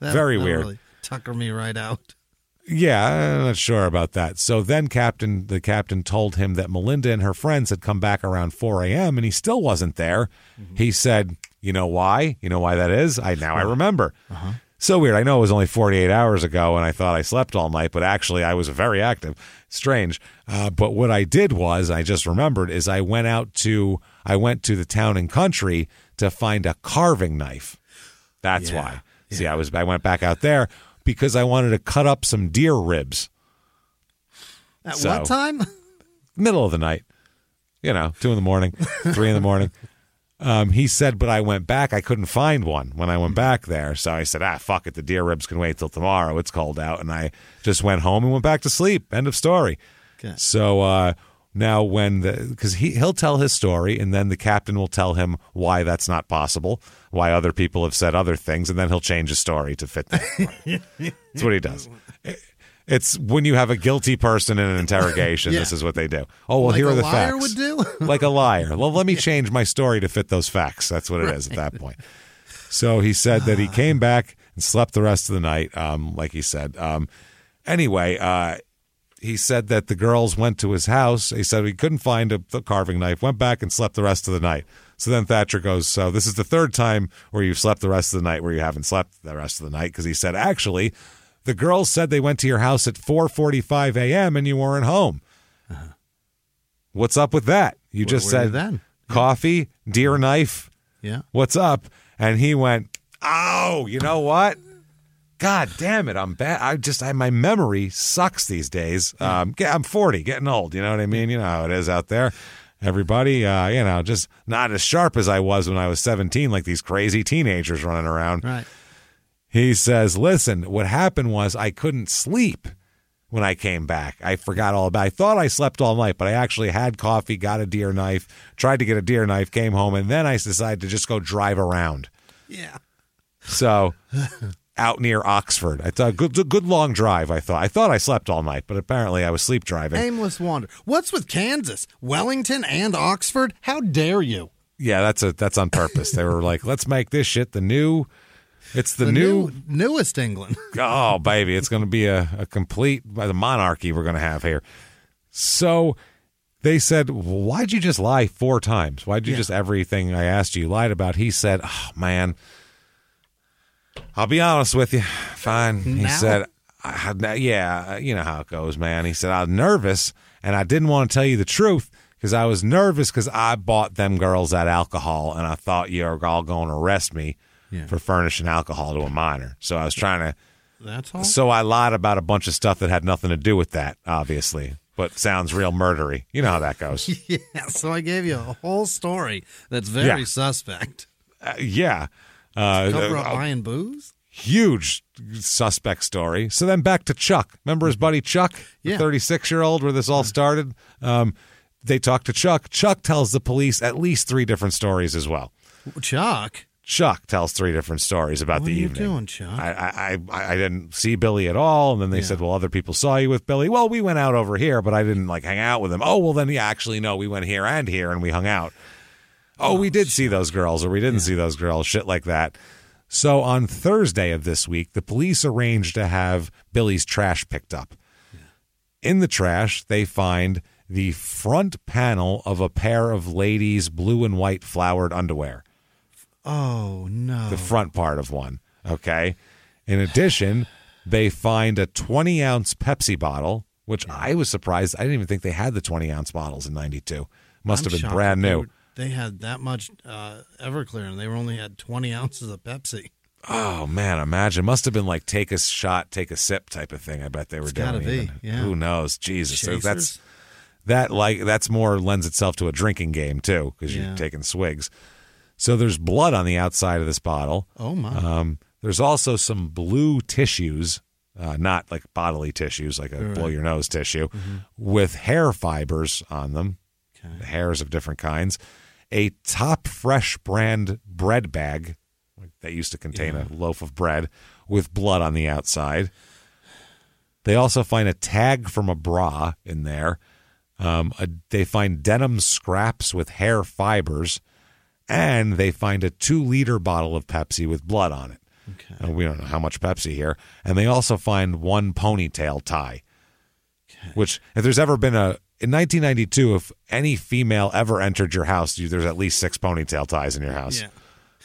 That- Very weird. really tucker me right out. Yeah, I'm not sure about that. So then Captain the captain told him that Melinda and her friends had come back around 4 a.m. and he still wasn't there. He said, "You know why? You know why that is? I now I remember." So weird. I know it was only 48 hours ago, and I thought I slept all night, but actually I was very active. Strange. Uh, but what I did was, I just remembered, is I went out to I went to the town and country to find a carving knife. That's why. See, I was I went back out there because I wanted to cut up some deer ribs. At So- what time? <laughs> Middle of the night. You know, two in the morning, <laughs> three in the morning. Um, he said, but I went back. I couldn't find one when I went back there. So I said, ah, fuck it. The deer ribs can wait till tomorrow. It's cold out. And I just went home and went back to sleep. End of story. Okay. So uh, now, when the because he he'll tell his story, and then the captain will tell him why that's not possible, why other people have said other things, and then he'll change his story to fit that. <laughs> That's what he does. It's when you have a guilty person in an <laughs> interrogation. Yeah. This is what they do. Oh well, Like here are the liar facts. would do? <laughs> like a liar. Well, let me change my story to fit those facts. That's what it is at that point. So he said that he <sighs> came back and slept the rest of the night. Um, like he said. Um, anyway, uh, he said that the girls went to his house. He said he couldn't find a, the carving knife. Went back and slept the rest of the night. So then Thatcher goes, "So this is the third time where you've slept the rest of the night where you haven't slept the rest of the night." Because he said actually, the girls said they went to your house at 4:45 a.m. and you weren't home. What's up with that? You Uh-huh. Where just said then? coffee, deer knife. Yeah. What's up? And he went, "Oh, you know what? God damn it, I'm bad. I just, I, my memory sucks these days. Um, yeah, I'm 40, getting old. You know what I mean? You know how it is out there. Everybody, uh, you know, just not as sharp as I was when I was 17, like these crazy teenagers running around. Right. He says, "Listen, what happened was I couldn't sleep when I came back. I forgot all about. I thought I slept all night, but I actually had coffee, got a deer knife, tried to get a deer knife, came home, and then I decided to just go drive around. Yeah. So." <laughs> Out near Oxford, I thought good, good long drive. I thought I thought I slept all night, but apparently I was sleep driving. Aimless wander. What's with Kansas, Wellington, and Oxford? How dare you? Yeah, that's a that's on purpose. they were like, let's make this shit the new. It's the, new, newest England. <laughs> oh baby it's going to be a, a complete the monarchy we're going to have here so they said why'd you just lie four times why'd you Yeah. just everything i asked you you lied about he said oh man i'll be honest with you fine he Now? said I, yeah you know how it goes man he said i was nervous and I didn't want to tell you the truth because I was nervous because I bought them girls that alcohol, and I thought you were all going to arrest me Yeah. for furnishing alcohol to a minor. So I was trying to. That's all. So I lied about a bunch of stuff that had nothing to do with that, obviously, but sounds real murdery. You know how that goes. <laughs> yeah. So I gave you a whole story that's very Yeah. suspect. Uh, yeah. Uh, Cover up uh, buying booze. huge suspect story. So then back to Chuck. Remember his buddy Chuck, the Yeah. 36 year old, where this all started? Um, they talk to Chuck. Chuck tells the police at least three different stories as well. Chuck. Chuck tells three different stories about What the are you evening. doing, Chuck? I, I, I, I didn't see Billy at all, and then they said, "Well, other people saw you with Billy." Well, we went out over here, but I didn't like hang out with him. Oh, well, then yeah, actually, no, we went here and here, and we hung out. Oh, we did see those girls, or we didn't see those girls, shit like that. So on Thursday of this week, the police arranged to have Billy's trash picked up. In the trash, they find the front panel of a pair of ladies' blue and white flowered underwear Oh no. the front part of one. Okay. In addition, they find a 20 ounce Pepsi bottle, which I was surprised. I didn't even think they had the 20 ounce bottles in 92. Must I'm have been brand new. They had that much uh, Everclear, and they were only had twenty ounces of Pepsi. Oh, man. Imagine. Must have been like take a shot, take a sip type of thing. I bet they were It's doing. gotta be, yeah. Who knows? Jesus. So that's. That like that's more lends itself to a drinking game too because Yeah. you're taking swigs. So there's blood on the outside of this bottle. Oh my! Um, there's also some blue tissues, uh, not like bodily tissues, like a Right. blow your nose tissue, Mhm. with hair fibers on them, hairs of different kinds. A top fresh brand bread bag that used to contain a loaf of bread with blood on the outside. They also find a tag from a bra in there. Um, a, they find denim scraps with hair fibers, and they find a two liter bottle of Pepsi with blood on it. Okay. we don't know how much Pepsi here. And they also find one ponytail tie, which, if there's ever been a, in 1992, if any female ever entered your house, you, there's at least six ponytail ties in your house. Yeah.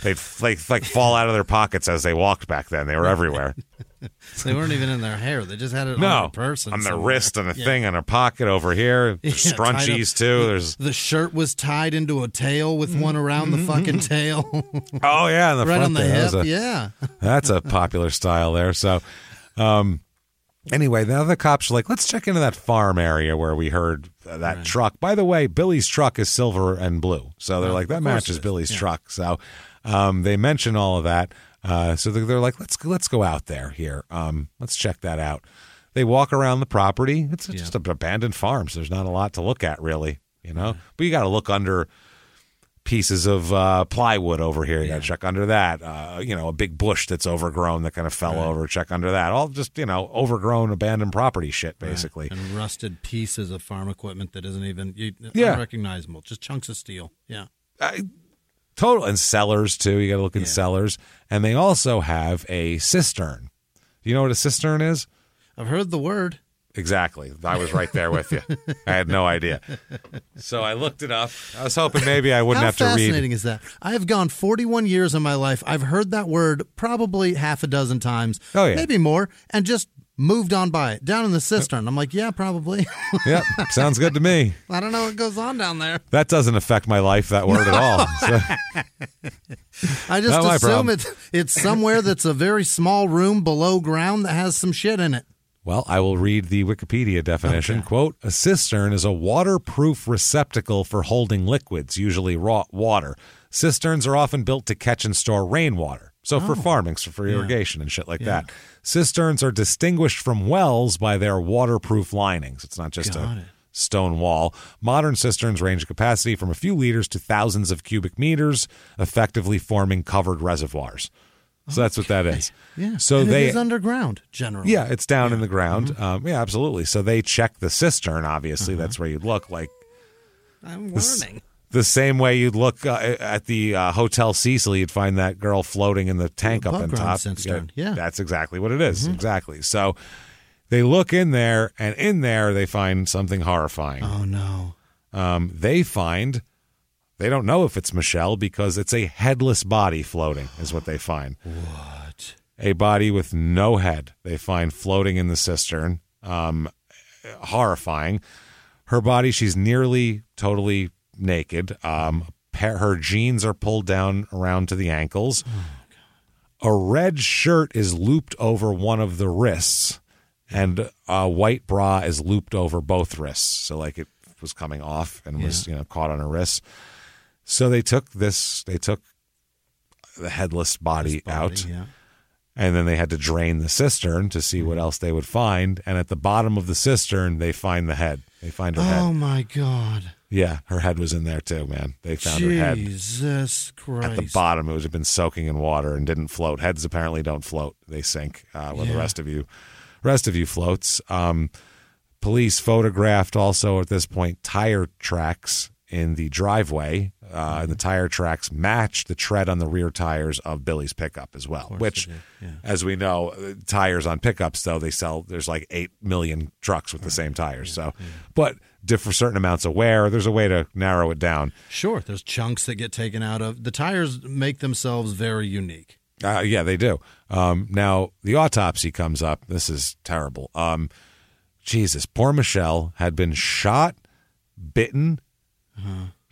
They'd like, like fall out of their pockets as they walked back then. They were everywhere. <laughs> they weren't even in their hair; they just had it no, on their person, on their somewhere. wrist and a Yeah. thing on a pocket over here. <laughs> Yeah, There's tied up. scrunchies too. There's the shirt was tied into a tail with one around the fucking tail. oh yeah, the <laughs> right front on the there. hip. A- yeah. That's a popular style there. So, um, anyway, the cops are like, let's check into that farm area where we heard uh, that truck. By the way, Billy's truck is silver and blue. So they're Oh, like, that matches. Billy's Yeah. truck. So, um, they mention all of that. Uh, so they're, they're like, let's let's go out there here. Um, let's check that out. They walk around the property. It's just an abandoned farm, so there's not a lot to look at really, you know. But you got to look under pieces of uh, plywood over here. You got to check under that. Uh, you know, a big bush that's overgrown that kind of fell over. Check under that. All just you know, overgrown, abandoned property shit, basically. and rusted pieces of farm equipment that isn't even you, Yeah. unrecognizable, just chunks of steel. Yeah. I, Total and cellars too. You got to look in cellars, and they also have a cistern. Do you know what a cistern is? I've heard the word. Exactly. I was right there with you. I had no idea. So I looked it up. I was hoping maybe I wouldn't How have to read. fascinating is that? I have gone 41 years in my life. I've heard that word probably half a dozen times. Oh, yeah. Maybe more, and just moved on by it. Down in the cistern. I'm like, yeah, probably. <laughs> Yep, sounds good to me. I don't know what goes on down there. That doesn't affect my life, that word at all. <laughs> So- I just Not my assume problem. it's it's somewhere that's a very small room below ground that has some shit in it. Well, I will read the Wikipedia definition. Quote A cistern is a waterproof receptacle for holding liquids, usually raw water. Cisterns are often built to catch and store rainwater. So for Oh. farming, so for Yeah. irrigation and shit like Yeah. that. Cisterns are distinguished from wells by their waterproof linings. It's not just Got a it. stone wall. Modern cisterns range in capacity from a few liters to thousands of cubic meters, effectively forming covered reservoirs. So that's what that is. Yeah. So And they it is underground generally. yeah, it's down in the ground. Mm-hmm. Um, yeah, absolutely. So they check the cistern. Obviously, Uh-huh. that's where you'd look like I'm the, learning. the same way you'd look uh, at the uh, Hotel Cecil. You'd find that girl floating in the tank up above on top. cistern, yeah. Mm-hmm. that's exactly what it is. Exactly. So they look in there, and in there they find something horrifying. Oh no. Um, they find they don't know if it's Michelle because it's a headless body floating. Is what they find. What? a body with no head they find floating in the cistern um horrifying Her body, she's nearly totally naked. Um, her jeans are pulled down around to the ankles. a red shirt is looped over one of the wrists, and a white bra is looped over both wrists. So, like it was coming off and was you know caught on her wrists. So they took this. They took the headless body, out. yeah. And then they had to drain the cistern to see what else they would find. And at the bottom of the cistern, they find the head. They find her head. Oh my God. Yeah, her head was in there too, man. They found her head Jesus Christ. at the bottom. It would have been soaking in water and didn't float. Heads apparently don't float; they sink. Uh, where the rest of you, rest of you floats. Um, police photographed also at this point tire tracks in the driveway, uh, and the tire tracks matched the tread on the rear tires of Billy's pickup as well. Which, as we know, uh, tires on pickups though they sell. There's like eight million trucks with the same tires. so, but different certain amounts of wear. There's a way to narrow it down. Sure, there's chunks that get taken out of the tires. Make themselves very unique. Uh, yeah, they do. Um, now the autopsy comes up. This is terrible. Um, Jesus, poor Michelle had been shot, bitten,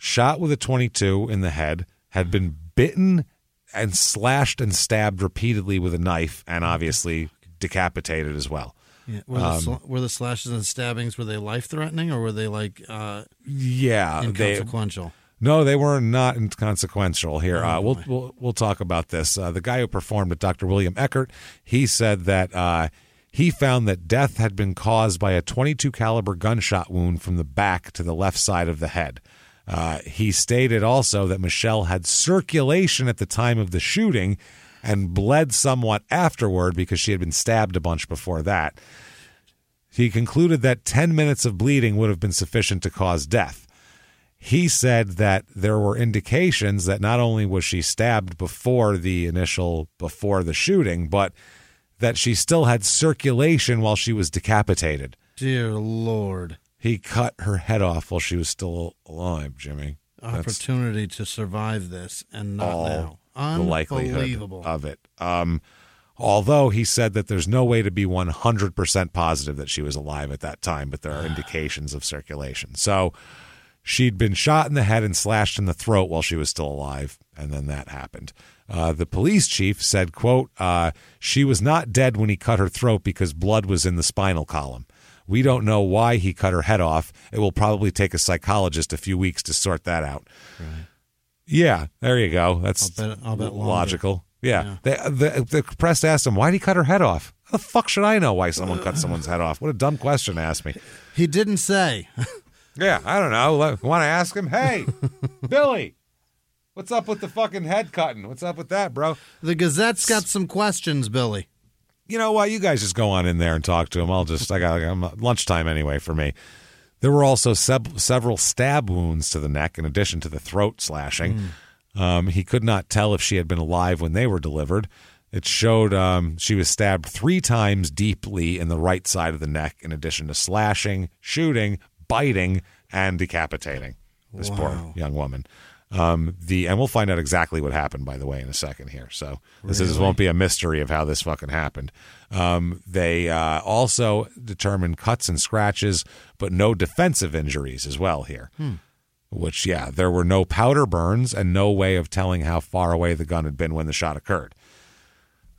shot with a 22 in the head, had been bitten and slashed and stabbed repeatedly with a knife, and obviously decapitated as well. Yeah. Were, the Um, sl- were the slashes and stabbings were they life threatening or were they like uh, Yeah, they inconsequential? No, they were not inconsequential here. Oh, uh, we'll, we'll we'll talk about this. Uh, the guy who performed it, Dr. William Eckert, he said that uh, he found that death had been caused by a 22 caliber gunshot wound from the back to the left side of the head. Uh, he stated also that Michelle had circulation at the time of the shooting and bled somewhat afterward because she had been stabbed a bunch before that. He concluded that 10 minutes of bleeding would have been sufficient to cause death. He said that there were indications that not only was she stabbed before the initial before the shooting but that she still had circulation while she was decapitated. Dear Lord, he cut her head off while she was still alive jimmy That's opportunity to survive this and not now. the likelihood Unbelievable. of it um although he said that there's no way to be 100% positive that she was alive at that time but there are <sighs> indications of circulation so She'd been shot in the head and slashed in the throat while she was still alive, and then that happened. Uh, the police chief said, "quote uh, She was not dead when he cut her throat because blood was in the spinal column. We don't know why he cut her head off. It will probably take a psychologist a few weeks to sort that out." Yeah, there you go. That's I'll bet- I'll bet logical. Yeah. The, the, the press asked him, why did he cut her head off? How the fuck should I know why someone cut someone's head off? What a dumb question to ask me. <laughs> He didn't say. <laughs> Yeah, I don't know. Want to ask him? Hey, <laughs> Billy, what's up with the fucking head cutting? What's up with that, bro? The Gazette's got some questions, Billy. You know what? You guys just go on in there and talk to him. I'll just, I got I'm, lunchtime anyway for me. There were also seb- several stab wounds to the neck in addition to the throat slashing. Um, he could not tell if she had been alive when they were delivered. It showed um, she was stabbed three times deeply in the right side of the neck, in addition to slashing, shooting, biting, and decapitating this poor young woman. Um, the and we'll find out exactly what happened, by the way, in a second here. So this is Really? won't be a mystery of how this fucking happened. Um, they uh, also determined cuts and scratches, but no defensive injuries as well here. Hmm. Which, yeah, there were no powder burns and no way of telling how far away the gun had been when the shot occurred.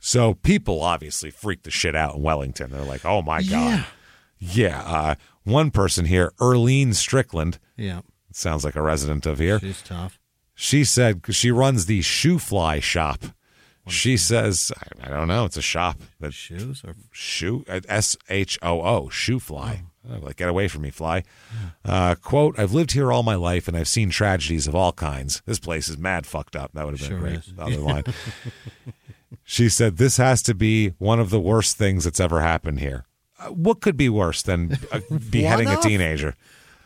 So people obviously freaked the shit out in Wellington. They're like, "Oh my god!" Yeah. Uh, one person here, Erlene Strickland, Yeah. sounds like a resident of here. She's tough. She said she runs the shoe fly shop. She says, I, I don't know, it's a shop that shoes or shoe S H O O shoe fly. Oh, Like get away from me, fly. Uh, quote: I've lived here all my life and I've seen tragedies of all kinds. This place is mad fucked up. That would have been Sure great. is. Other line. <laughs> She said, "This has to be one of the worst things that's ever happened here. Uh, what could be worse than uh, <laughs> beheading a teenager?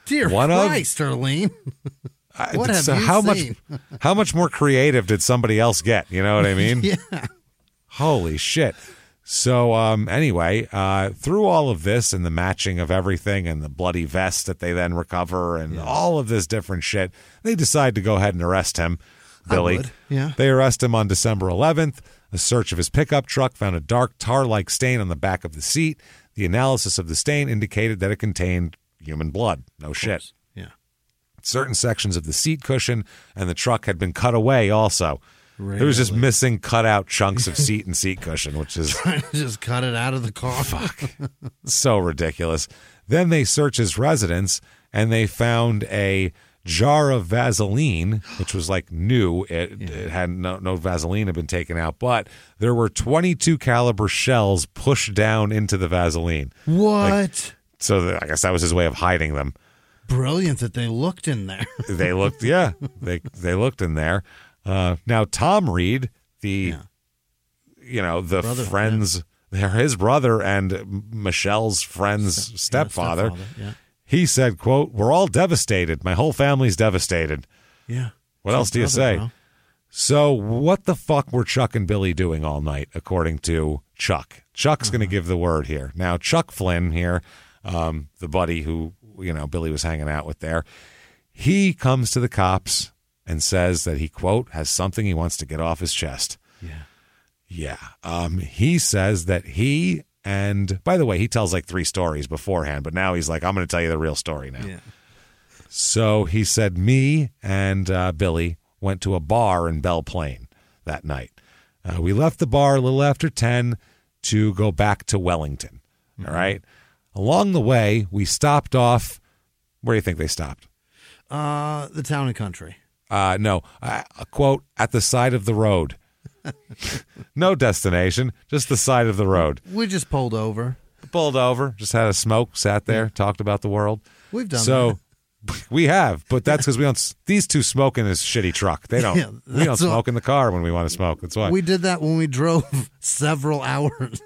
Dear One of? Christ, Erlene. <laughs> I- What have so you how seen? much <laughs> how much more creative did somebody else get? You know what I mean? <laughs> yeah. Holy shit. So um anyway, uh through all of this and the matching of everything and the bloody vest that they then recover and all of this different shit, they decide to go ahead and arrest him, Billy. yeah. They arrest him on December 11th. A search of his pickup truck found a dark tar-like stain on the back of the seat. The analysis of the stain indicated that it contained human blood. No shit. Yeah. Certain sections of the seat cushion and the truck had been cut away also. It was just missing cut out chunks of <laughs> seat and seat cushion, which is Trying to just cut it out of the car. Fuck. <laughs> so ridiculous. Then they search his residence and they found a jar of Vaseline, which was like new. It, it had no, no Vaseline had been taken out, but there were 22 caliber shells pushed down into the Vaseline. What? So the, I guess that was his way of hiding them. Brilliant that they looked in there. <laughs> They looked, yeah, they they looked in there. Uh, now Tom Reed, the you know the Brother, friends, they're his brother and Michelle's friend's stepfather. stepfather, yeah. He said, "quote We're all devastated. My whole family's devastated. Yeah. What else do you say?" bro. So, what the fuck were Chuck and Billy doing all night, according to Chuck? Chuck's Uh-huh. going to give the word here. Now, Chuck Flynn here, um, the buddy who, you know, Billy was hanging out with there, he comes to the cops and says that he, quote, has something he wants to get off his chest. Yeah. Yeah. Um, he says that he, and by the way, he tells like three stories beforehand, but now he's like, I'm going to tell you the real story now. Yeah. So he said, me and uh, Billy went to a bar in Belle Plaine that night. Uh, we left the bar a little after 10 to go back to Wellington. All right. Along the way, we stopped off. Where do you think they stopped? Uh, the town and country. Uh, no, uh, a quote, at the side of the road. <laughs> no destination, just the side of the road. We just pulled over. Pulled over, just had a smoke, sat there, talked about the world. We've done so, <laughs> we have, but that's because we don't. These two smoke in this shitty truck. They don't. Yeah, we don't that's what- smoke in the car when we want to smoke. That's why. We did that when we drove <laughs> several hours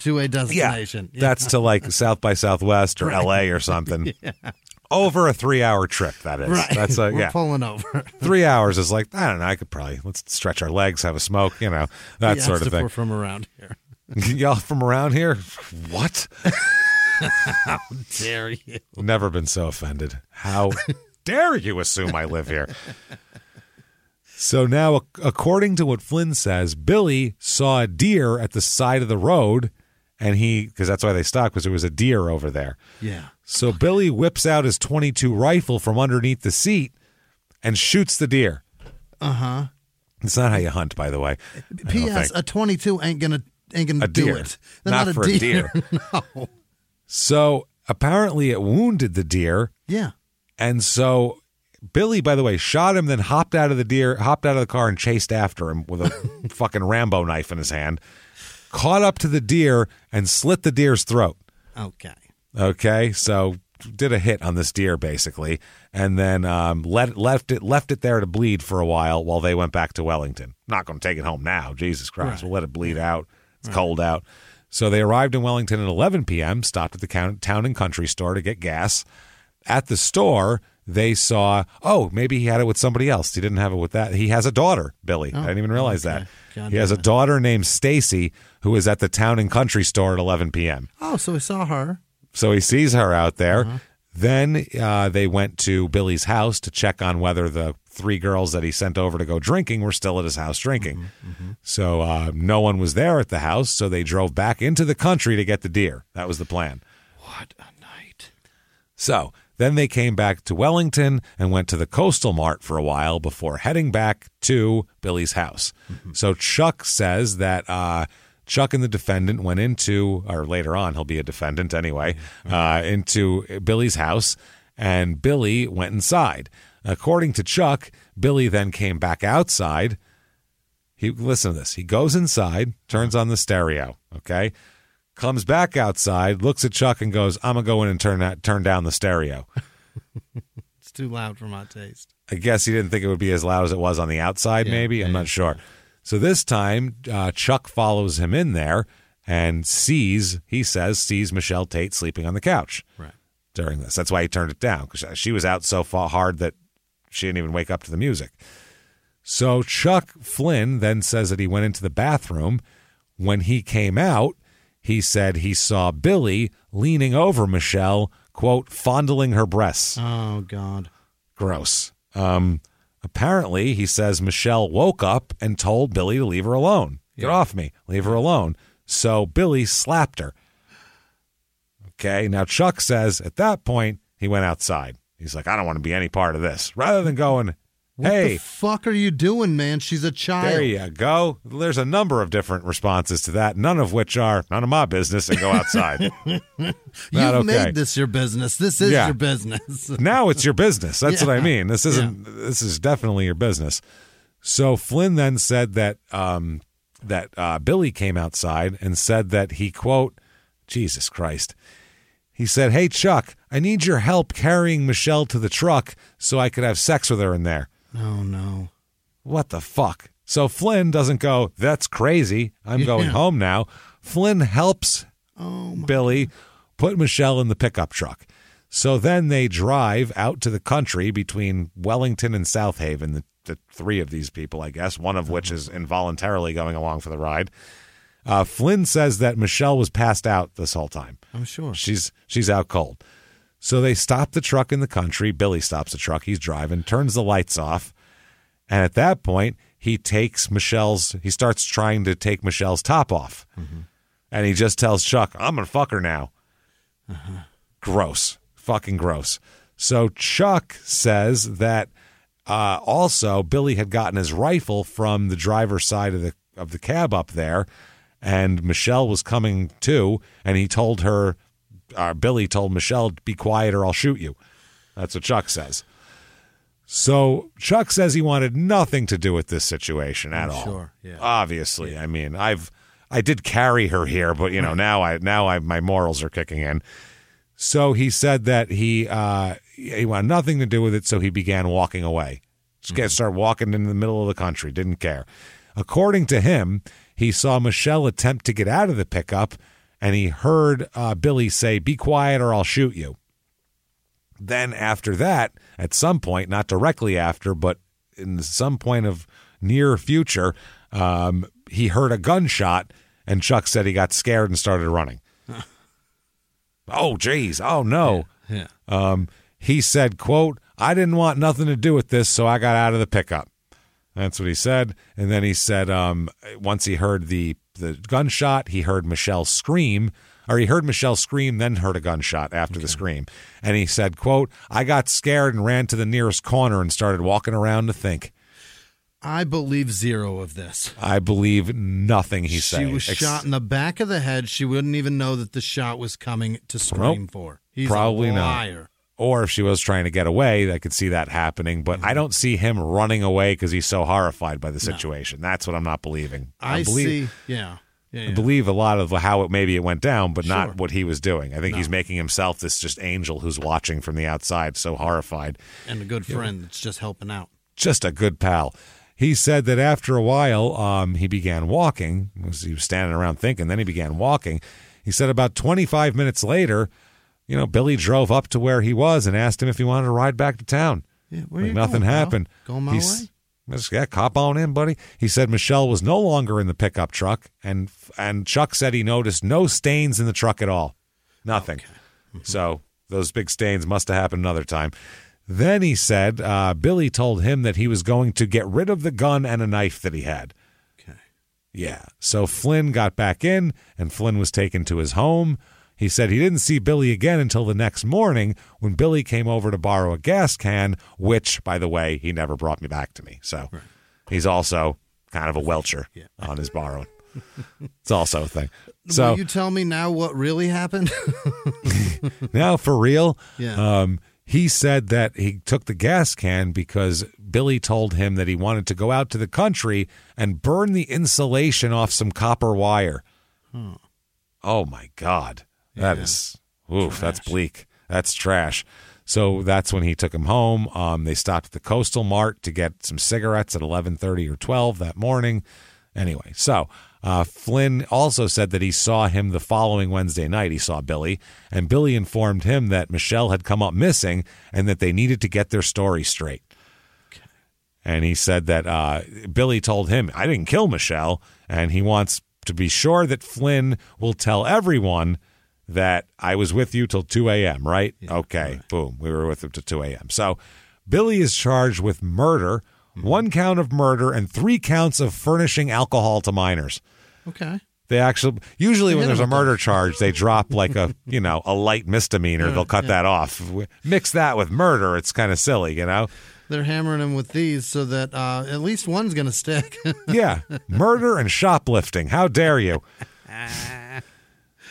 to a destination. Yeah. That's to like South by Southwest or <laughs> Right. L.A. or something. <laughs> Yeah. Over a three-hour trip. That is. Right. That's a We're yeah. pulling over. <laughs> Three hours is like I don't know. I could probably let's stretch our legs, have a smoke, you know, that sort of thing. We're from around here. Y'all from around here? What? How dare you? Never been so offended. How dare you assume I live here? So now, according to what Flynn says, Billy saw a deer at the side of the road, and he, because that's why they stopped, because there was a deer over there. Yeah. So Billy whips out his 22 rifle from underneath the seat and shoots the deer. Uh huh. It's not how you hunt, by the way. I P.S. A twenty-two ain't gonna ain't gonna A do deer. it. They're Not not, for a a deer. <laughs> no. So apparently it wounded the deer. Yeah. And so Billy, by the way, shot him, then hopped out of the deer, hopped out of the car and chased after him with a <laughs> fucking Rambo knife in his hand, caught up to the deer and slit the deer's throat. Okay. Okay. So did a hit on this deer basically, and then um, let left it left it there to bleed for a while while they went back to Wellington. Not going to take it home now. Jesus Christ, Right. we'll let it bleed out. It's cold out. So they arrived in Wellington at 11 p.m. Stopped at the town and country store to get gas. At the store, they saw. Oh, maybe he had it with somebody else. He didn't have it with that. He has a daughter, Billy. I didn't even realize okay. that. God he has a daughter named Stacy who is at the town and country store at 11 p.m. Oh, so he saw her. So he sees her out there. Then uh, they went to Billy's house to check on whether the three girls that he sent over to go drinking were still at his house drinking. So uh, no one was there at the house. So they drove back into the country to get the deer. That was the plan. What a night. So then they came back to Wellington and went to the Coastal Mart for a while before heading back to Billy's house. So Chuck says that uh, Chuck and the defendant went into, or later on, he'll be a defendant anyway, uh, into Billy's house, and Billy went inside. According to Chuck, Billy then came back outside. He listen to this. He goes inside, turns on the stereo. Okay, comes back outside, looks at Chuck, and goes, "I'm gonna go in and turn that turn down the stereo." It's too loud for my taste. I guess he didn't think it would be as loud as it was on the outside. Yeah, maybe I'm yeah, not sure. So this time, uh, Chuck follows him in there and sees. He says sees Michelle Tate sleeping on the couch Right. during this. That's why he turned it down because she was out so far hard that she didn't even wake up to the music. So Chuck Flynn then says that he went into the bathroom. When he came out, he said he saw Billy leaning over Michelle, quote, fondling her breasts. Oh God. Gross. Um, apparently, he says Michelle woke up and told Billy to leave her alone. Get off me. Leave her alone. So Billy slapped her. Okay. Now, Chuck says at that point, he went outside. He's like, I don't want to be any part of this. Rather than going, What hey, the fuck are you doing, man? She's a child. there you go. There's a number of different responses to that, none of which are none of my business and go outside. <laughs> You've okay. made this your business. This is Yeah. your business. <laughs> now it's your business. That's what I mean. This isn't. This is definitely your business. So Flynn then said that um, that uh, Billy came outside and said that he quote, Jesus Christ. He said, "Hey Chuck, I need your help carrying Michelle to the truck so I could have sex with her in there." Oh no. What the fuck? So Flynn doesn't go, "That's crazy. I'm going home now." Flynn helps Oh Billy put Michelle in the pickup truck. So then they drive out to the country between Wellington and South Haven, the, the three of these people, I guess, one of which is involuntarily going along for the ride. Uh, Flynn says that Michelle was passed out this whole time. I'm sure. She's she's out cold. So they stop the truck in the country. Billy stops the truck. He's driving, turns the lights off, and at that point, he takes Michelle's. He starts trying to take Michelle's top off, and he just tells Chuck, "I'm gonna fuck her now." Gross, fucking gross. So Chuck says that uh, also Billy had gotten his rifle from the driver's side of the of the cab up there, and Michelle was coming to, and he told her, Billy told Michelle, "Be quiet or I'll shoot you." That's what Chuck says. So Chuck says he wanted nothing to do with this situation at all. sure, yeah. Obviously, I mean, I've I did carry her here, but you know now I now I my morals are kicking in. So he said that he uh, he wanted nothing to do with it, so he began walking away. Just get start walking in the middle of the country. Didn't care. According to him, he saw Michelle attempt to get out of the pickup, and he heard uh, Billy say, "Be quiet, or I'll shoot you." Then after that, at some point, not directly after, but in some point of near future, um, he heard a gunshot, and Chuck said he got scared and started running. <laughs> oh, geez. Oh, no. Yeah. Um, he said, quote, I didn't want nothing to do with this, so I got out of the pickup. That's what he said. And then he said, um, once he heard the, the gunshot, he heard Michelle scream, or he heard Michelle scream, then heard a gunshot after the scream. And he said, quote, I got scared and ran to the nearest corner and started walking around to think. I believe zero of this. I believe nothing he said. she saying. was Ex- shot in the back of the head. She wouldn't even know that the shot was coming to scream Nope. for. He's Probably a not. Or if she was trying to get away, I could see that happening. But Mm-hmm. I don't see him running away because he's so horrified by the situation. That's what I'm not believing. I, believe, see. Yeah. Yeah, I yeah. believe a lot of how it maybe it went down, but Sure. not what he was doing. I think No. he's making himself this just angel who's watching from the outside, so horrified. and a good friend that's just helping out. Just a good pal. He said that after a while, um, he began walking. He was standing around thinking. Then he began walking. He said about 25 minutes later, you know, Billy drove up to where he was and asked him if he wanted to ride back to town. Yeah, where Like nothing going, pal? happened. Going my He's- way? Just, yeah, cop on in, buddy. He said Michelle was no longer in the pickup truck, and and Chuck said he noticed no stains in the truck at all, nothing. Mm-hmm. <laughs> So those big stains must have happened another time. Then he said uh, Billy told him that he was going to get rid of the gun and a knife that he had. Okay. Yeah. So Flynn got back in, and Flynn was taken to his home. He said he didn't see Billy again until the next morning when Billy came over to borrow a gas can, which, by the way, he never brought me back to me. So he's also kind of a welcher on his borrowing. it's also a thing. So Will you tell me now what really happened? <laughs> now for real, Yeah. um, he said that he took the gas can because Billy told him that he wanted to go out to the country and burn the insulation off some copper wire. Oh my God. That is oof, that's bleak. That's trash. So that's when he took him home. Um, they stopped at the Coastal Mart to get some cigarettes at eleven thirty or twelve that morning. Anyway, so uh, Flynn also said that he saw him the following Wednesday night. He saw Billy, and Billy informed him that Michelle had come up missing and that they needed to get their story straight. And he said that uh, Billy told him, I didn't kill Michelle. And he wants to be sure that Flynn will tell everyone that I was with you till 2 a.m., right? okay, boom. We were with him till 2 a.m. So Billy is charged with murder, one count of murder, and three counts of furnishing alcohol to minors. okay. They actually usually They when there's a murder charge, they drop like a <laughs> you know a light misdemeanor. They'll cut that off. Mix that with murder, it's kind of silly, you know. They're hammering him with these so that uh, at least one's going to stick. Yeah, murder and shoplifting. How dare you? <laughs>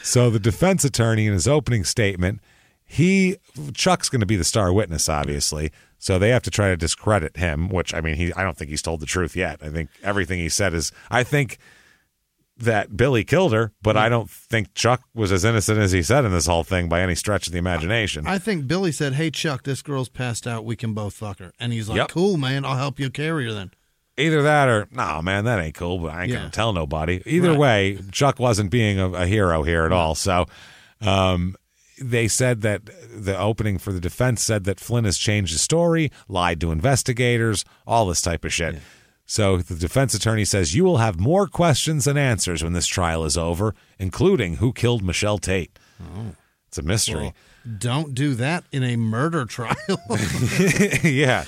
So the defense attorney in his opening statement, he Chuck's going to be the star witness, obviously. So they have to try to discredit him, which I mean, he I don't think he's told the truth yet. I think everything he said is I think that Billy killed her, but I don't think Chuck was as innocent as he said in this whole thing by any stretch of the imagination. I think Billy said, "Hey Chuck, this girl's passed out. We can both fuck her." And he's like, Yep. "Cool, man. I'll help you carry her then." Either that or no, man, that ain't cool. But I ain't Yeah. gonna tell nobody. Either Right. way, Chuck wasn't being a, a hero here at all. So, um, they said that the opening for the defense said that Flynn has changed his story, lied to investigators, all this type of shit. So the defense attorney says you will have more questions than answers when this trial is over, including who killed Michelle Tate. It's a mystery. Well, don't do that in a murder trial. <laughs> yeah.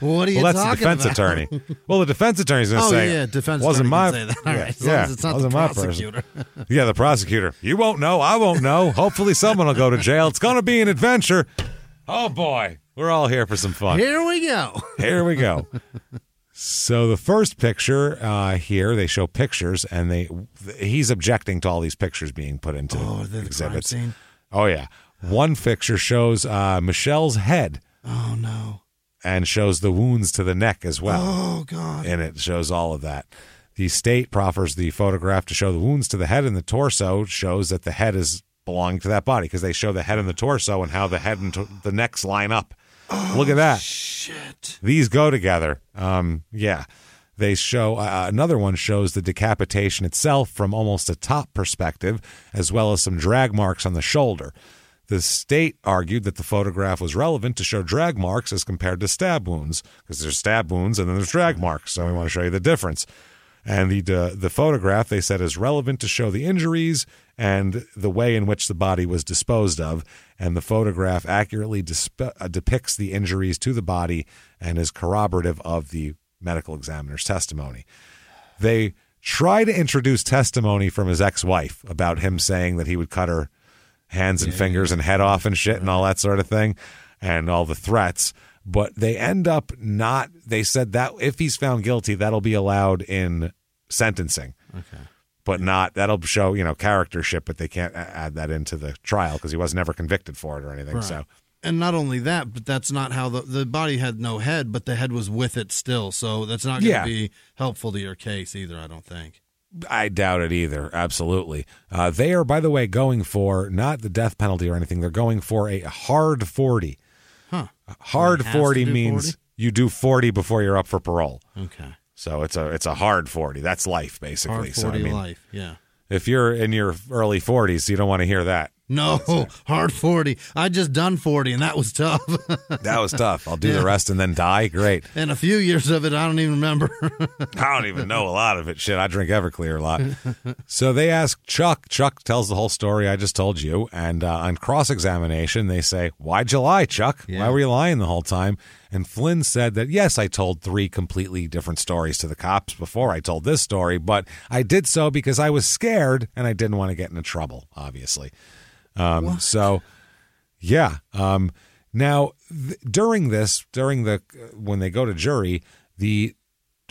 what are you well, that's the defense about? attorney. Well, the defense attorney's going to Oh, say, yeah, defense wasn't my, say that. <laughs> All yeah, right, as yeah, it's not wasn't the my person. prosecutor. <laughs> yeah, the prosecutor. You won't know. I won't know. Hopefully, someone will go to jail. It's going to be an adventure. Oh boy, we're all here for some fun. Here we go. Here we go. So the first picture uh, here, they show pictures, and they he's objecting to all these pictures being put into Oh, the exhibits. scene? Oh yeah, one picture shows uh, Michelle's head Oh no. and shows the wounds to the neck as well. Oh god. and it shows all of that. The state proffers the photograph to show the wounds to the head and the torso shows that the head is belonging to that body because they show the head and the torso and how the head and to- the necks line up. Look at that. Shit. These go together. Um, yeah. They show uh, another one shows the decapitation itself from almost a top perspective, as well as some drag marks on the shoulder. The state argued that the photograph was relevant to show drag marks as compared to stab wounds, because there's stab wounds and then there's drag marks. So we want to show you the difference. And the the, the photograph they said is relevant to show the injuries and the way in which the body was disposed of. And the photograph accurately disp- uh, depicts the injuries to the body and is corroborative of the medical examiner's testimony. They try to introduce testimony from his ex-wife about him saying that he would cut her hands and fingers and head off and shit and all that sort of thing and all the threats but they end up not they said that if he's found guilty that'll be allowed in sentencing Okay. but not that'll show you know charactership but they can't add that into the trial because he was never convicted for it or anything Right. so And not only that, but that's not how the the body had no head, but the head was with it still. So that's not going to Yeah. be helpful to your case either. I don't think. I doubt it either. Absolutely. Uh, they are, by the way, going for not the death penalty or anything. They're going for a hard 40. Huh. Hard It has to 40 means 40? you do 40 before you're up for parole. Okay. So it's a it's a hard 40. That's life basically. Hard so I mean, life. Yeah. if you're in your early 40s, you don't want to hear that. No, hard forty. I just done forty, and that was tough. <laughs> That was tough. I'll do Yeah. the rest and then die. Great. and a few years of it, I don't even remember. <laughs> I don't even know a lot of it. Shit, I drink Everclear a lot. so they ask Chuck. Chuck tells the whole story I just told you. And uh, on cross examination, they say, Why'd you lie, Chuck? Why were you lying the whole time? And Flynn said that, yes, I told three completely different stories to the cops before I told this story, but I did so because I was scared and I didn't want to get into trouble, obviously. Um, so, yeah. Um, now, th- during this, during the when they go to jury, the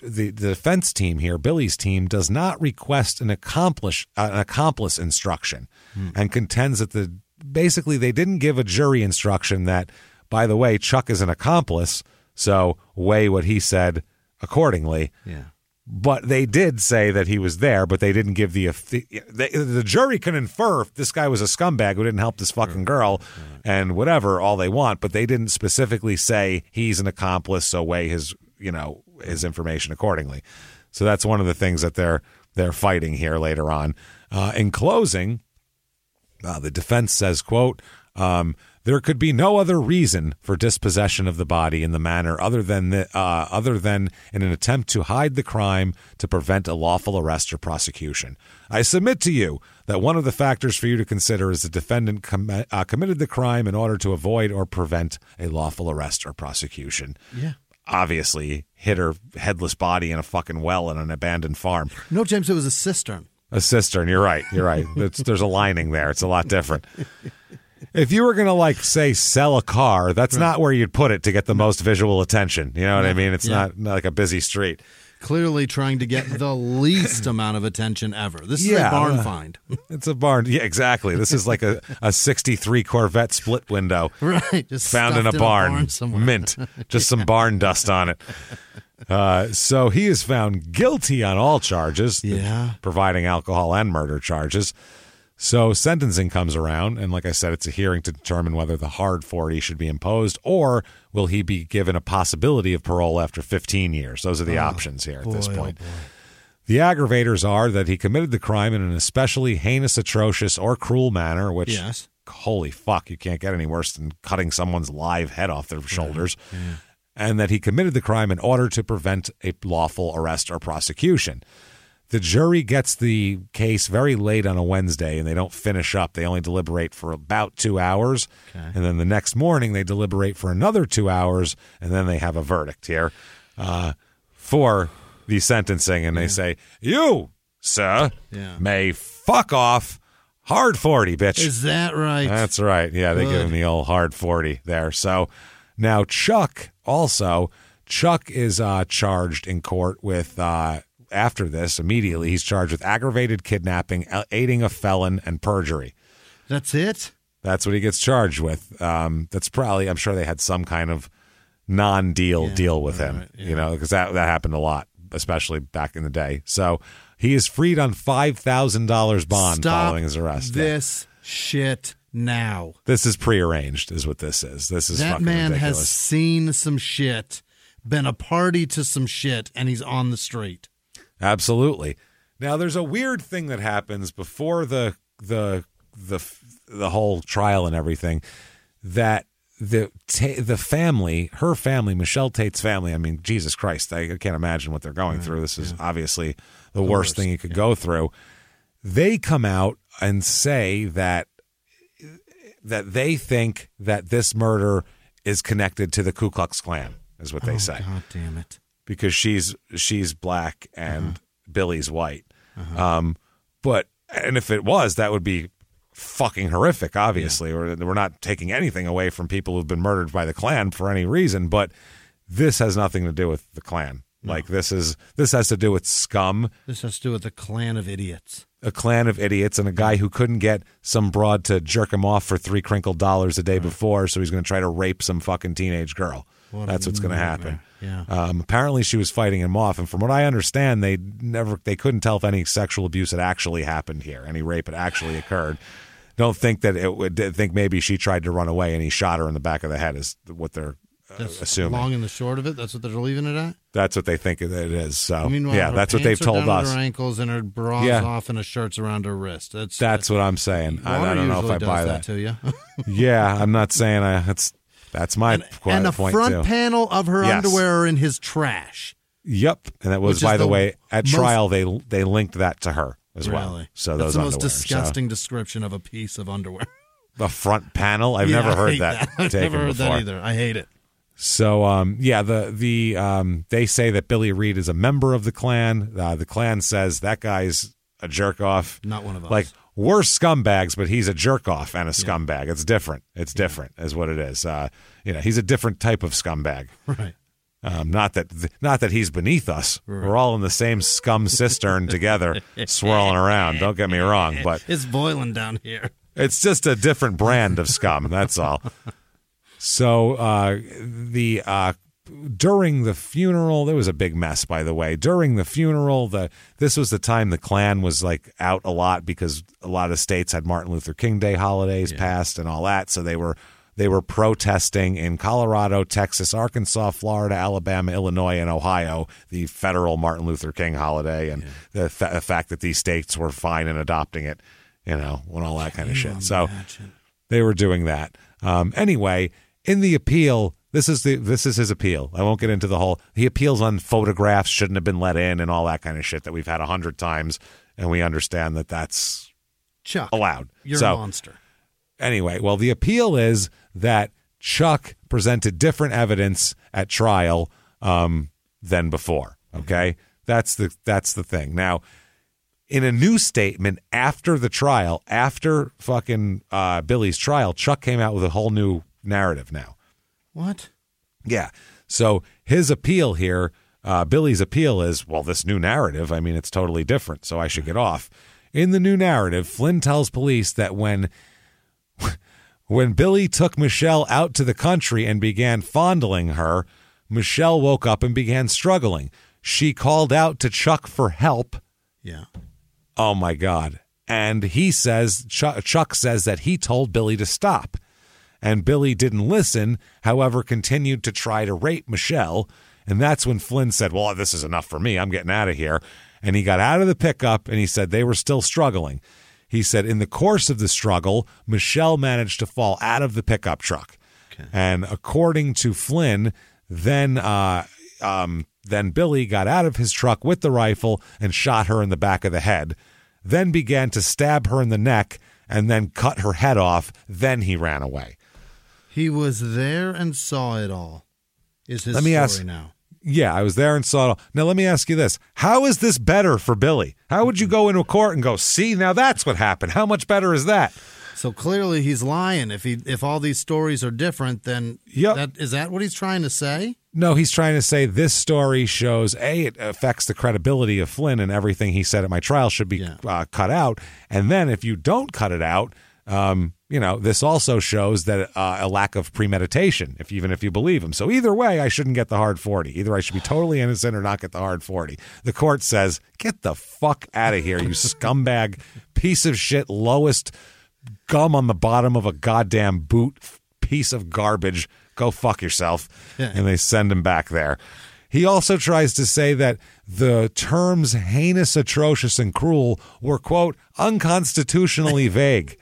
the, the defense team here, Billy's team, does not request an accomplish uh, an accomplice instruction, and contends that the basically they didn't give a jury instruction that, by the way, Chuck is an accomplice, so weigh what he said accordingly. yeah. But they did say that he was there, but they didn't give the they, the jury can infer if this guy was a scumbag who didn't help this fucking girl and whatever all they want, but they didn't specifically say he's an accomplice, so weigh his you know his information accordingly. So that's one of the things that they're they're fighting here later on. Uh, in closing, uh, the defense says, "quote um, There could be no other reason for dispossession of the body in the manner other than the, uh, other than in an attempt to hide the crime to prevent a lawful arrest or prosecution. I submit to you that one of the factors for you to consider is the defendant com- uh, committed the crime in order to avoid or prevent a lawful arrest or prosecution. Yeah. Obviously, hit her headless body in a fucking well in an abandoned farm. No, James, it was a cistern. A cistern. You're right. You're right. It's, there's a lining there. It's a lot different. <laughs> If you were going to, like, say, sell a car, that's not where you'd put it to get the most visual attention. You know what I mean? It's Yeah. not, not like a busy street. Clearly trying to get the least <laughs> amount of attention ever. This is Yeah, a barn uh, find. <laughs> It's a barn. Yeah, exactly. This is like a, a 63 Corvette split window. <laughs> Right, just found in a barn. somewhere. Mint. Just some barn dust on it. Uh, so he is found guilty on all charges. Yeah. Providing alcohol and murder charges. So sentencing comes around, and like I said, it's a hearing to determine whether the hard 40 should be imposed or will he be given a possibility of parole after 15 years. Those are the Oh, options here at this boy, oh, point. The aggravators are that he committed the crime in an especially heinous, atrocious, or cruel manner, which, Yes. holy fuck, you can't get any worse than cutting someone's live head off their shoulders. And that he committed the crime in order to prevent a lawful arrest or prosecution. The jury gets the case very late on a Wednesday and they don't finish up. They only deliberate for about two hours. And then the next morning they deliberate for another two hours and then they have a verdict here uh, for the sentencing. And they say, You, sir, Yeah. may fuck off hard 40, bitch. Is that right? That's right. Yeah, they give him the old hard 40 there. So now Chuck also, Chuck is uh, charged in court with, uh, after this, immediately, he's charged with aggravated kidnapping, aiding a felon, and perjury. That's it? That's what he gets charged with. Um, that's probably, I'm sure they had some kind of non deal deal with him, you know, because that, that happened a lot, especially back in the day. So he is freed on $5,000 bond Stop following his arrest. this shit now. This is prearranged, is what this is. This is that man ridiculous. has seen some shit, been a party to some shit, and he's on the street. Absolutely. Now, there's a weird thing that happens before the the the the whole trial and everything that the the family, her family, Michelle Tate's family. I mean, Jesus Christ, I can't imagine what they're going through. This is obviously the, worst, thing you could go through. They come out and say that that they think that this murder is connected to the Ku Klux Klan, is what they Oh, say God damn it. Because she's she's black and Uh-huh. Billy's white. Um, but and if it was, that would be fucking horrific. Obviously, We're we're not taking anything away from people who've been murdered by the Klan for any reason, but this has nothing to do with the Klan. Like this is this has to do with scum, This has to do with a clan of idiots. a clan of idiots, and a guy who couldn't get some broad to jerk him off for three crinkled dollars a day before, so he's going to try to rape some fucking teenage girl. What That's what's going to happen. Nightmare. Um, apparently, she was fighting him off, and from what I understand, they never they couldn't tell if any sexual abuse had actually happened here, any rape had actually occurred. Don't think that it would think maybe she tried to run away and he shot her in the back of the head is what they're uh, That's assuming. long and the short of it. That's what they're leaving it at. That's what they think it is. So Meanwhile, yeah, that's what they've told us. Her ankles and her bras Yeah. off and her shirts around her wrist. That's That's what I'm saying. I, I don't know if I buy that that. to you. <laughs> yeah, I'm not saying I. That's that's my qu- and the point front too. panel of her Yes. underwear are in his trash. Yep, and that was by the, the way at most- trial they they linked that to her as well. So That's the most underwear. So- disgusting description of a piece of underwear. <laughs> the front panel. I've Yeah, never heard hate that, <laughs> I've never heard before. that either. I hate it. So um, yeah, the the um, they say that Billy Reed is a member of the Klan. Uh, the Klan says that guy's a jerk off. Not one of us. Like we're scumbags, but he's a jerk off and a scumbag. It's different. It's different, is what it is. Uh, you know, he's a different type of scumbag. Right. Um, not that not that he's beneath us. We're all in the same scum cistern together, <laughs> swirling around. Don't get me wrong, but It's boiling down here. it's just a different brand of scum. That's all. <laughs> So uh, the uh, during the funeral, there was a big mess. By the way, during the funeral, the this was the time the Klan was like out a lot because a lot of states had Martin Luther King Day holidays passed and all that. So they were they were protesting in Colorado, Texas, Arkansas, Florida, Alabama, Illinois, and Ohio the federal Martin Luther King holiday and the, fa- the fact that these states were fine in adopting it, you know, and all that kind of shit. So they were doing that. Um, anyway, in the appeal, this is the this is his appeal. I won't get into the whole. He appeals on photographs shouldn't have been let in and all that kind of shit that we've had a hundred times, and we understand that that's Chuck, allowed. you're so a monster. anyway, well, the appeal is that Chuck presented different evidence at trial um, than before. Okay, that's the that's the thing. Now, in a new statement after the trial, after fucking uh, Billy's trial, Chuck came out with a whole new narrative now. What? Yeah. So his appeal here, uh, Billy's appeal is, well, this new narrative, I mean, it's totally different, so I should get off. In the new narrative, Flynn tells police that when <laughs> when Billy took Michelle out to the country and began fondling her, Michelle woke up and began struggling. She called out to Chuck for help. Yeah. Oh my God. And he says, Chuck, Chuck says that he told Billy to stop. And Billy didn't listen, however, continued to try to rape Michelle. And that's when Flynn said, Well, this is enough for me. I'm getting out of here. And he got out of the pickup and he said they were still struggling. He said, In the course of the struggle, Michelle managed to fall out of the pickup truck. And according to Flynn, then uh, um, then Billy got out of his truck with the rifle and shot her in the back of the head, then began to stab her in the neck and then cut her head off. Then he ran away. He was there and saw it all. Is his Let me story ask- now? Yeah, I was there and saw it all. Now, let me ask you this. How is this better for Billy? How would you go into a court and go, see, now that's what happened? How much better is that? So clearly he's lying. If he if all these stories are different, then Yep. that is that what he's trying to say? No, he's trying to say this story shows A, it affects the credibility of Flynn and everything he said at my trial should be uh, cut out. And then if you don't cut it out, um, you know, this also shows that uh, a lack of premeditation, if even if you believe him. So either way, I shouldn't get the hard 40. Either I should be totally innocent or not get the hard 40. The court says, get the fuck out of here, you scumbag piece of shit, lowest gum on the bottom of a goddamn boot piece of garbage. Go fuck yourself. Yeah. And they send him back there. He also tries to say that the terms heinous, atrocious, and cruel were, quote, unconstitutionally <laughs> vague.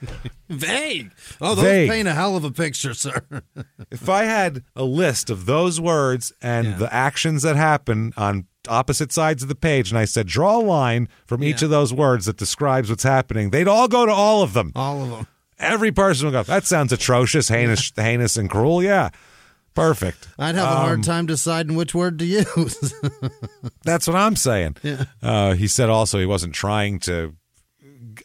Vague. Oh, those Vague. paint a hell of a picture, sir. <laughs> if I had a list of those words and the actions that happen on opposite sides of the page, and I said, draw a line from each of those words that describes what's happening, they'd all go to all of them. all of them. Every person would go, that sounds atrocious, heinous, <laughs> heinous, and cruel. Yeah. Perfect. I'd have a Um, hard time deciding which word to use. <laughs> That's what I'm saying. Yeah. Uh, he said also he wasn't trying to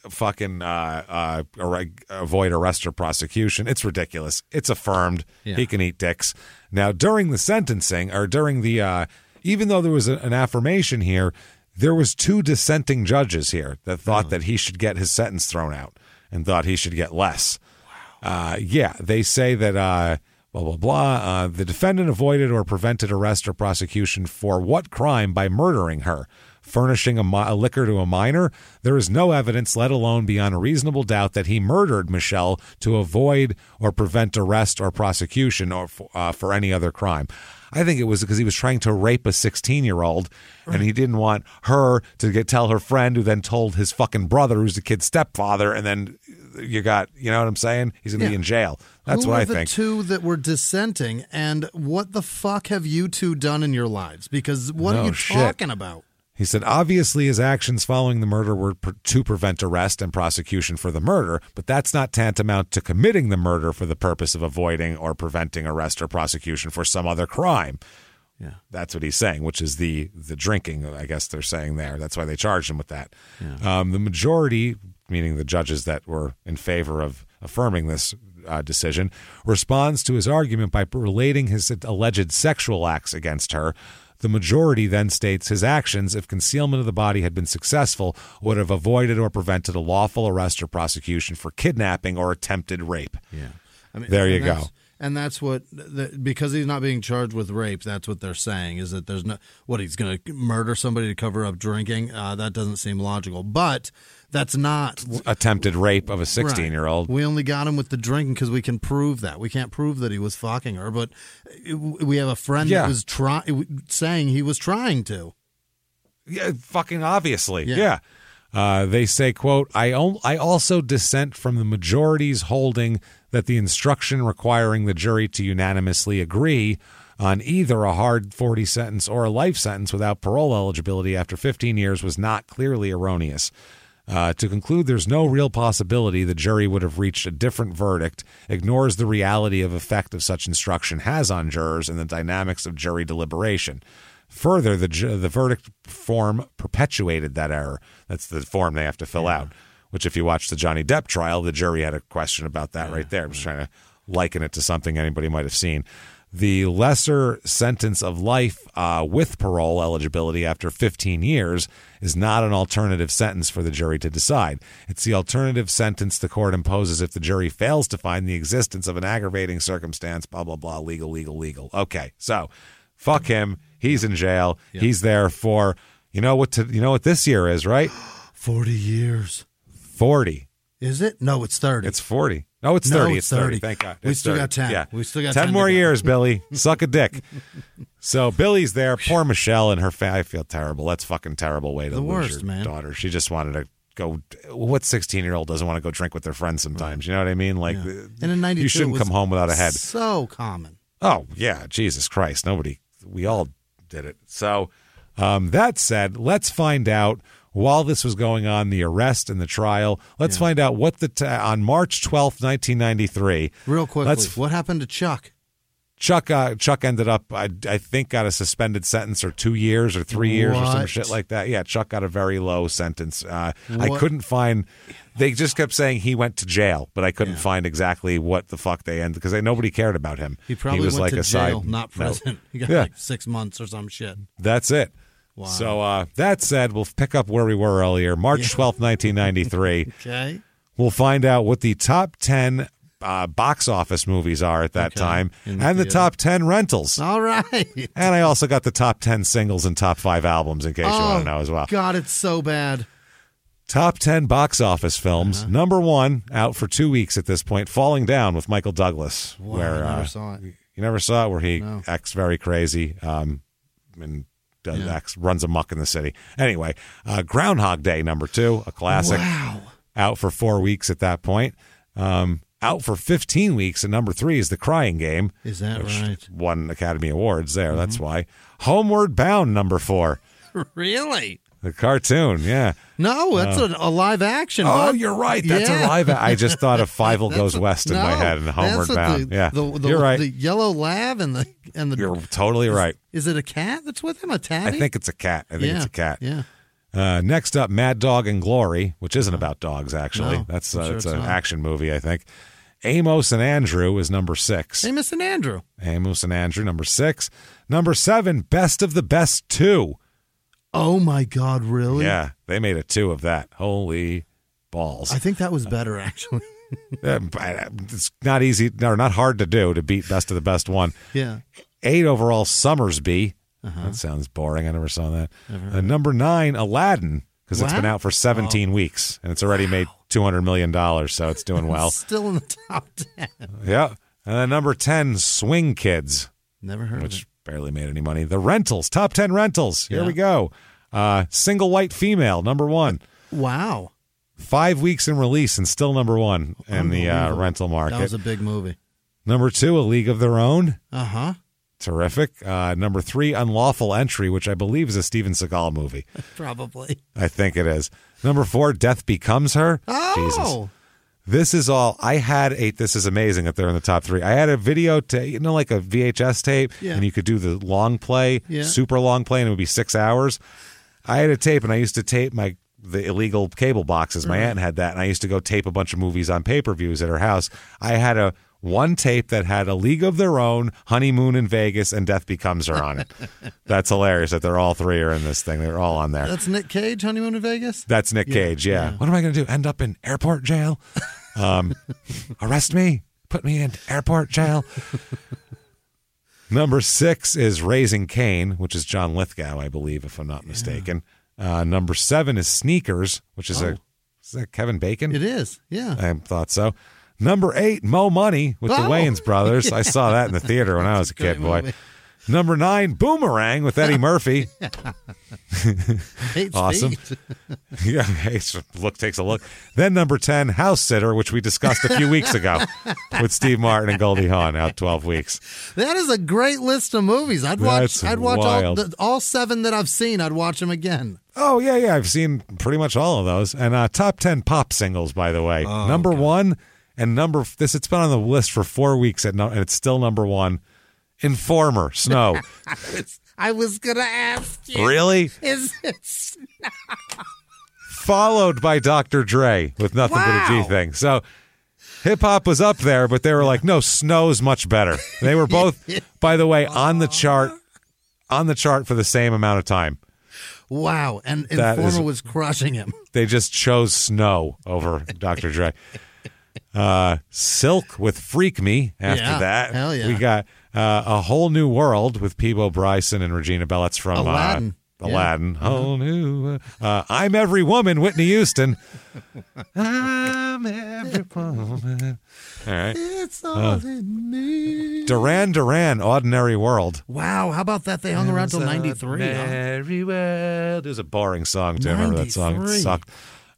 fucking uh, uh, avoid arrest or prosecution. It's ridiculous. It's affirmed. Yeah. He can eat dicks. Now, during the sentencing, or during the, uh, even though there was a, an affirmation here, there was two dissenting judges here that thought that he should get his sentence thrown out and thought he should get less. Uh, yeah, they say that uh, blah blah blah. Uh, the defendant avoided or prevented arrest or prosecution for what crime by murdering her, furnishing a, mi- a liquor to a minor. There is no evidence, let alone beyond a reasonable doubt, that he murdered Michelle to avoid or prevent arrest or prosecution or for, uh, for any other crime. I think it was because he was trying to rape a 16 year old and he didn't want her to get tell her friend who then told his fucking brother who's the kid's stepfather and then you got you know what I'm saying? He's gonna be in jail. That's Who what I the think. two that were dissenting, and what the fuck have you two done in your lives? Because what are you shit. talking about? He said, obviously, his actions following the murder were pr- to prevent arrest and prosecution for the murder, but that's not tantamount to committing the murder for the purpose of avoiding or preventing arrest or prosecution for some other crime. Yeah. That's what he's saying, which is the the drinking. I guess they're saying there. That's why they charged him with that. Um, the majority, meaning the judges that were in favor of affirming this uh, decision, responds to his argument by relating his alleged sexual acts against her. The majority then states his actions, if concealment of the body had been successful, would have avoided or prevented a lawful arrest or prosecution for kidnapping or attempted rape. Yeah. I mean, there you go. And that's what, the, because he's not being charged with rape, that's what they're saying is that there's no, what, he's going to murder somebody to cover up drinking? Uh, that doesn't seem logical. But that's not. Attempted rape of a 16 year old. We only got him with the drinking because we can prove that. We can't prove that he was fucking her, but it- we have a friend Yeah. that was trying, saying he was trying to. Yeah, fucking obviously. Yeah. Yeah. Uh, they say, quote, I also dissent from the majority's holding that the instruction requiring the jury to unanimously agree on either a hard 40 sentence or a life sentence without parole eligibility after 15 years was not clearly erroneous. Uh, to conclude, there's no real possibility the jury would have reached a different verdict, ignores the reality of effect of such instruction has on jurors and the dynamics of jury deliberation. Further, the ju- the verdict form perpetuated that error. That's the form they have to fill out. Which, if you watch the Johnny Depp trial, the jury had a question about that right there. I'm just trying to liken it to something anybody might have seen. The lesser sentence of life uh, with parole eligibility after 15 years is not an alternative sentence for the jury to decide. It's the alternative sentence the court imposes if the jury fails to find the existence of an aggravating circumstance, blah, blah, blah, legal, legal, legal. Okay, so fuck him. He's in jail. He's there for, you know what, to, you know what this year is, right? <gasps> 40 years. 40. Is it? No, it's 30. It's 40. No, it's No, 30. it's it's 30. 30. Thank God. We It's still 30. got 10. Yeah. We still got 10 10 more years, Billy. <laughs> Suck a dick. So Billy's there. Poor Michelle and her family. I feel terrible. That's fucking terrible way to The lose worst, your man. daughter. She just wanted to go. What 16 year old doesn't want to go drink with their friends sometimes? You know what I mean? Like, And in 92, you shouldn't come home without a head. So common. Oh yeah, Jesus Christ! Nobody, we all did it. So um, that said, let's find out while this was going on, the arrest and the trial. Let's find out what the t- on March twelfth, nineteen ninety three. Real quickly, Let's what happened to Chuck? Chuck uh, Chuck ended up I, I think got a suspended sentence or two years or three years or some shit like that. Yeah, Chuck got a very low sentence. Uh, I couldn't find. They just kept saying he went to jail, but I couldn't find exactly what the fuck they ended because nobody cared about him. He probably was went like to a jail, side not prison. <laughs> He got Yeah. like six months or some shit. That's it. Wow. So uh, that said, we'll pick up where we were earlier, March twelfth, nineteen ninety three. <laughs> Okay. We'll find out what the top 10 uh, box office movies are at that Okay. time and the top 10 rentals. All right. <laughs> And I also got the top 10 singles and top 5 albums in case you want to know as well. Oh, God, it's so bad. Top 10 box office films. Uh-huh. Number 1 out for 2 weeks at this point, Falling Down with Michael Douglas Wow, where I never uh, saw it. you never saw it where he No. acts very crazy um and does Yeah. acts, runs amok in the city. Anyway, uh, Groundhog Day number 2, a classic. Wow. out for four weeks at that point. Um, out for 15 weeks, and number three is The Crying Game. Is that right? Mm-hmm. Won Academy Awards there. That's why. Homeward Bound, number four. <laughs> Really? The cartoon, yeah. No, that's Uh, a, a live action. Oh, bud. you're right. That's Yeah. a live. I just thought of Five <laughs> Goes That's- West in my head and Homeward Bound. the- yeah, the, the, you're right. The yellow lab and the and the. you're totally right. Is it a cat that's with him? A tabby? I think it's a cat. I think yeah. it's a cat. Yeah. Uh, next up, Mad Dog and Glory, which isn't about dogs actually. No, that's uh, sure it's it's an action movie, I think. Amos and Andrew is number six. Amos and Andrew. Amos and Andrew, number six. Number seven, Best of the Best Two. Oh my God! Really? Yeah, they made a two of that. Holy balls! I think that was better actually. <laughs> Uh, it's not easy or not hard to do to beat Best of the Best one. yeah. Eight overall, Sommersby. Uh-huh. That sounds boring. I never saw that. Uh, number nine, Aladdin, because it's been out for 17 weeks and it's already made $200 million, so it's doing <laughs> well. Still in the top ten. yeah. And then number 10, Swing Kids. Never heard of which it. Barely made any money. The rentals, top 10 rentals. Here Yeah. we go. Uh, single white female, number one. Wow. Five weeks in release and still number one in the uh, rental market. That was a big movie. number two, A League of Their Own. Uh huh. Terrific. Uh, number three, Unlawful Entry, which I believe is a Steven Seagal movie. <laughs> Probably. I think it is. Number four, Death Becomes Her. Oh. Jesus. This is all I had. Eight. This is amazing that they're in the top three. I had a video tape, you know, like a VHS tape, Yeah. and you could do the long play, Yeah. super long play, and it would be six hours. I had a tape, and I used to tape my the illegal cable boxes. My Right. aunt had that, and I used to go tape a bunch of movies on pay per views at her house. I had a one tape that had a League of Their Own, Honeymoon in Vegas, and Death Becomes Her on it. <laughs> That's hilarious that they're all three are in this thing. They're all on there. That's Nick Cage, Honeymoon in Vegas. That's Nick Yeah, Cage. Yeah. yeah. What am I going to do? End up in airport jail? Um, <laughs> arrest me? Put me in airport jail? number six is Raising Cain, which is John Lithgow, I believe, if I'm not mistaken. Uh, number seven is Sneakers, which is a Oh. is that Kevin Bacon? It is. Yeah. I thought so. Number eight, Mo Money with the Oh, Wayans brothers. I saw that in the <laughs> theater when I was a kid, boy. movie. Number nine, Boomerang with Eddie Murphy. Awesome. <laughs> yeah, hey, look takes a look. Then number ten, House Sitter, which we discussed a few weeks ago <laughs> with Steve Martin and Goldie Hawn, out twelve weeks. That is a great list of movies. I'd watch. I'd watch all, wild. all seven that I've seen. I'd watch them again. Oh yeah, yeah, I've seen pretty much all of those. And uh, top ten pop singles, by the way. Oh, number one and number this. It's been on the list for four weeks, at no, and it's still number one. Informer, Snow. <laughs> I was gonna ask you. Really? Is it? snow Followed by Dr. Dre with nothing but a G thing. So hip hop was up there, but they were like, no, Snow's much better. They were both, <laughs> by the way, on the chart, on the chart for the same amount of time. Wow, and Informer is- was crushing him. They just chose Snow over Dr. Dre. <laughs> Uh, Silk with Freak Me after Yeah, that. hell yeah. We got uh, A Whole New World with Peabo Bryson and Regina Belle. That's from Aladdin. Uh, Yeah. Aladdin. Whole new. Uh, I'm Every Woman, Whitney Houston. <laughs> I'm every woman. All right. It's all Uh, in me. Duran Duran, Ordinary World. Wow, how about that? They hung around till '93. Very well. It was a boring song too. I remember that song? It sucked.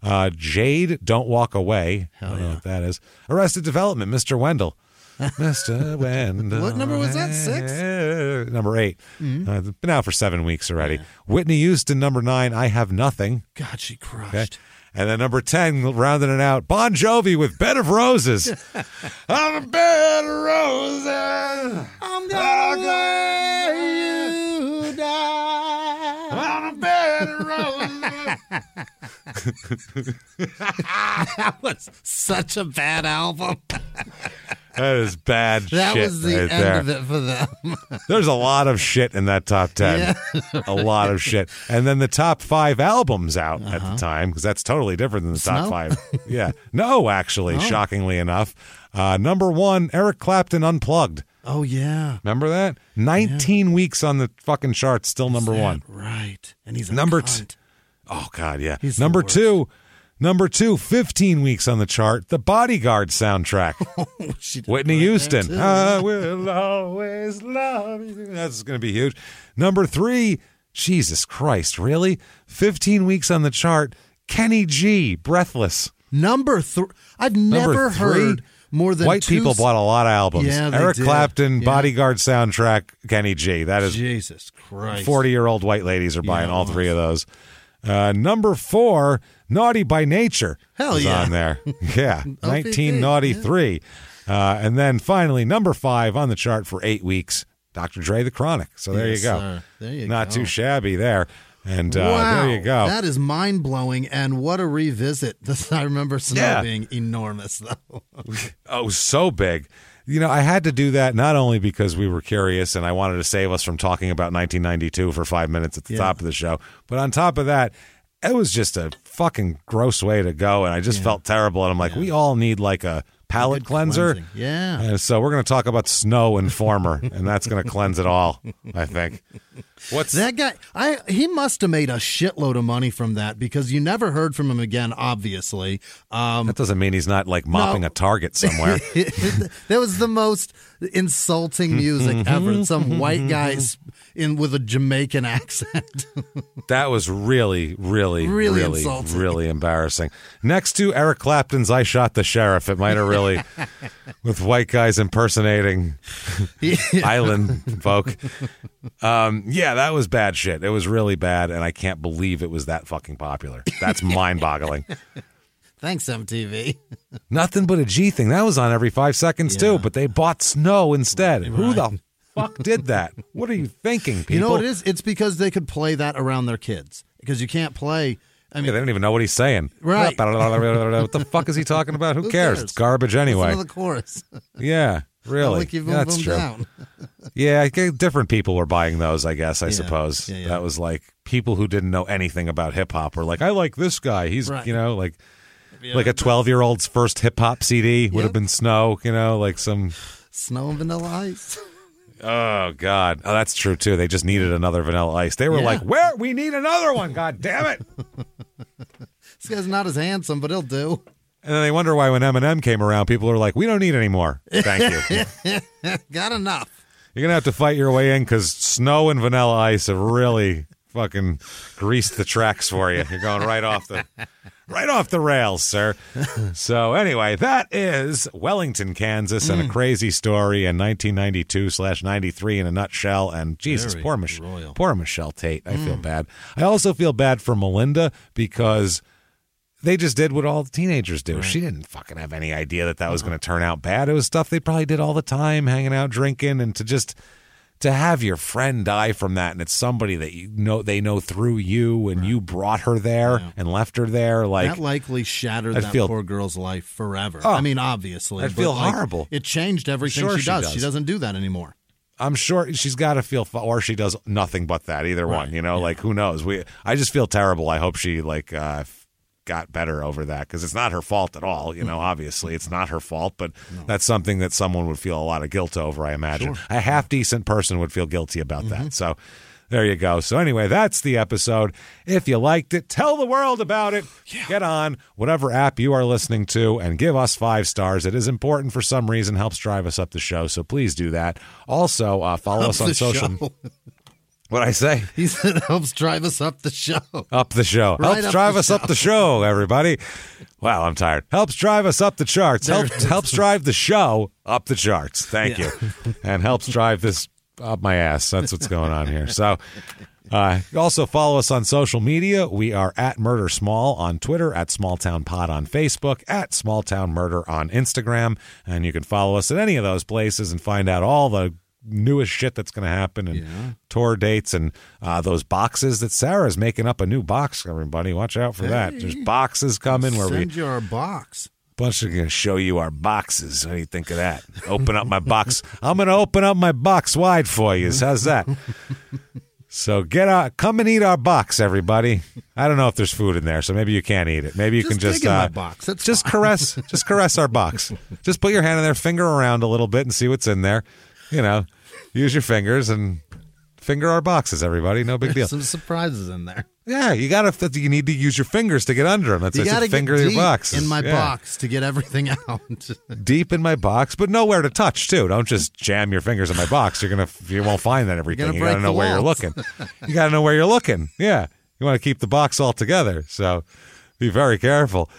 Uh, Jade, Don't Walk Away. I don't know what that is. Arrested Development, Mr. Wendell. <laughs> Mr. Wendell. What number was that? Six? Number 8 Mhm. Uh, been out for seven weeks already. Whitney Houston, number nine. I Have Nothing. God, she crushed. Okay. And then number 10, rounding it out, Bon Jovi with Bed of Roses. <laughs> I'm a bed of roses. I'm gonna lay you down on a bed of roses. <laughs> that was such a bad album. That is bad That shit was the right end there. of it for them. There's a lot of shit in that top 10. Yeah. a lot of shit. And then the top five albums out at the time, because that's totally different than the top five. Yeah. No, actually, Oh. shockingly enough. Uh, number one, Eric Clapton Unplugged. Oh yeah, Remember that? 19 weeks on the fucking charts, still number one. right. And he's Number two. Oh, God, yeah. He's number two. Number two, 15 weeks on the chart, the Bodyguard soundtrack. <laughs> Oh, Whitney Houston. I will always love you. That's going to be huge. Number three, Jesus Christ, really? 15 weeks on the chart, Kenny G, Breathless. Number three. I've Number never three, heard more than White two people s- bought a lot of albums. Yeah, they Eric did. Clapton, Yeah. Bodyguard soundtrack, Kenny G. That is Jesus Christ. 40 year old white ladies are buying all three of those. Uh, number four, Naughty by Nature. Hell is yeah. on there. <laughs> Yeah, OPP, 19 Naughty 3. Uh, and then finally, number five on the chart for eight weeks, Dr. Dre The Chronic. So there Yes, you go. sir. There you Not go. too shabby there. And uh, wow, there you go. That is mind blowing, and what a revisit! This, <laughs> I remember Snow Yeah. being enormous, though. <laughs> oh, so big. You know, I had to do that not only because we were curious and I wanted to save us from talking about 1992 for five minutes at the Yeah. top of the show, but on top of that, it was just a fucking gross way to go. And I just felt terrible. And I'm like, we all need like a palate cleanser. cleansing. Yeah. And so we're going to talk about Snow Informer, <laughs> and that's going to cleanse it all, I think. What's That guy, I he must have made a shitload of money from that because you never heard from him again. Obviously, um, That doesn't mean he's not like mopping No. a target somewhere. <laughs> that was the most insulting music mm-hmm. ever. Some mm-hmm. white guys mm-hmm. In with a Jamaican <laughs> accent. That was really, really, Really really, insulting. really embarrassing. Next to Eric Clapton's "I Shot the Sheriff," it might have really, <laughs> with white guys impersonating island folk. Um, yeah, that was bad shit. It was really bad, and I can't believe it was that fucking popular. That's <laughs> mind-boggling. Thanks, MTV. Nothing but a G thing. That was on every five seconds too, but they bought Snow instead. Who the fuck did that? What are you thinking, people? You know what it is? It's because they could play that around their kids because you can't play. I Yeah, mean, they don't even know what he's saying. Right. <laughs> what the fuck is he talking about? Who, Who cares? cares? It's garbage anyway. Listen to the chorus. <laughs> Yeah, really. Like you boom, That's true. down. <laughs> Yeah, I different people were buying those. I guess. I Yeah. suppose Yeah, yeah. that was like people who didn't know anything about hip hop were like, I like this guy. He's Right. you know like like a twelve year old's first hip hop CD would have been Snow. You know, like some. Snow and Vanilla Ice. Oh God, oh that's true too. They just needed another Vanilla Ice. They were Yeah. like, where we need another one. God damn it. <laughs> This guy's not as handsome, but he'll do. And then they wonder why when Eminem came around, people are like, we don't need any more. Thank you. <laughs> Got enough. You're gonna have to fight your way in because Snow and Vanilla Ice have really fucking greased the tracks for you. You're going right off the right off the rails, sir. <laughs> so anyway, that is Wellington, Kansas, and a mm. crazy story in 1992 slash 93 in a nutshell. And Jesus, Very poor Mich- royal. poor Michelle Tate. I feel mm. bad. I also feel bad for Melinda because. They just did what all the teenagers do. She didn't fucking have any idea that that was uh-huh. going to turn out bad. It was stuff they probably did all the time, hanging out, drinking, and to just to have your friend die from that and it's somebody that you know they know through you and you brought her there and left her there like that likely shattered I'd that feel- poor girl's life forever. Oh, I mean, obviously, I'd feel like, horrible. It changed everything Sure she, she does. does. She doesn't do that anymore. I'm sure she's got to feel, or she does nothing but that. Either one, you know. Like who knows? We, I just feel terrible. I hope she like uh, got better over that because it's not her fault at all. You know, obviously it's not her fault, but that's something that someone would feel a lot of guilt over. I imagine a half decent person would feel guilty about that. So. There you go. So anyway, that's the episode. If you liked it, tell the world about it. Get on whatever app you are listening to and give us five stars. It is important for some reason, helps drive us up the show. So please do that. Also, uh, follow Up us on social. <laughs> show. What I say? <laughs> He said helps drive us up the show. Up the show. Right helps up drive us up the show, everybody. Wow, I'm tired. Helps drive us up the charts. There Helps, helps drive the show up the charts. Thank Yeah. you. And helps drive this up my ass. That's what's going on here. So uh, also follow us on social media. We are at Murder Small on Twitter, at Small Town Pod on Facebook, at Small Town Murder on Instagram. And you can follow us at any of those places and find out all the newest shit that's going to happen and tour dates and uh, those boxes that Sarah's making up a new box. Everybody, watch out for that. There's boxes coming where we Send you our box. bunch of going to show you our boxes. What do you think of that? Open up my box. <laughs> I'm going to open up my box wide for you. How's that? <laughs> So get out, come and eat our box, everybody. I don't know if there's food in there, so maybe you can't eat it. Maybe you Just can just dig in my uh, box. That's just caress, just caress our box. <laughs> Just put your hand in there, finger around a little bit, and see what's in there. You know, use your fingers and finger our boxes, everybody. No big <laughs> deal. Some surprises in there. Yeah, you got to. You need to use your fingers to get under them. That's You gotta finger your deep box in my Yeah. box to get everything <laughs> out. deep in my box, but nowhere to touch too. Don't just jam your fingers in my box. You're gonna you won't find that everything. You gotta know where you're looking. You gotta know where you're looking. Yeah, you want to keep the box all together. So be very careful.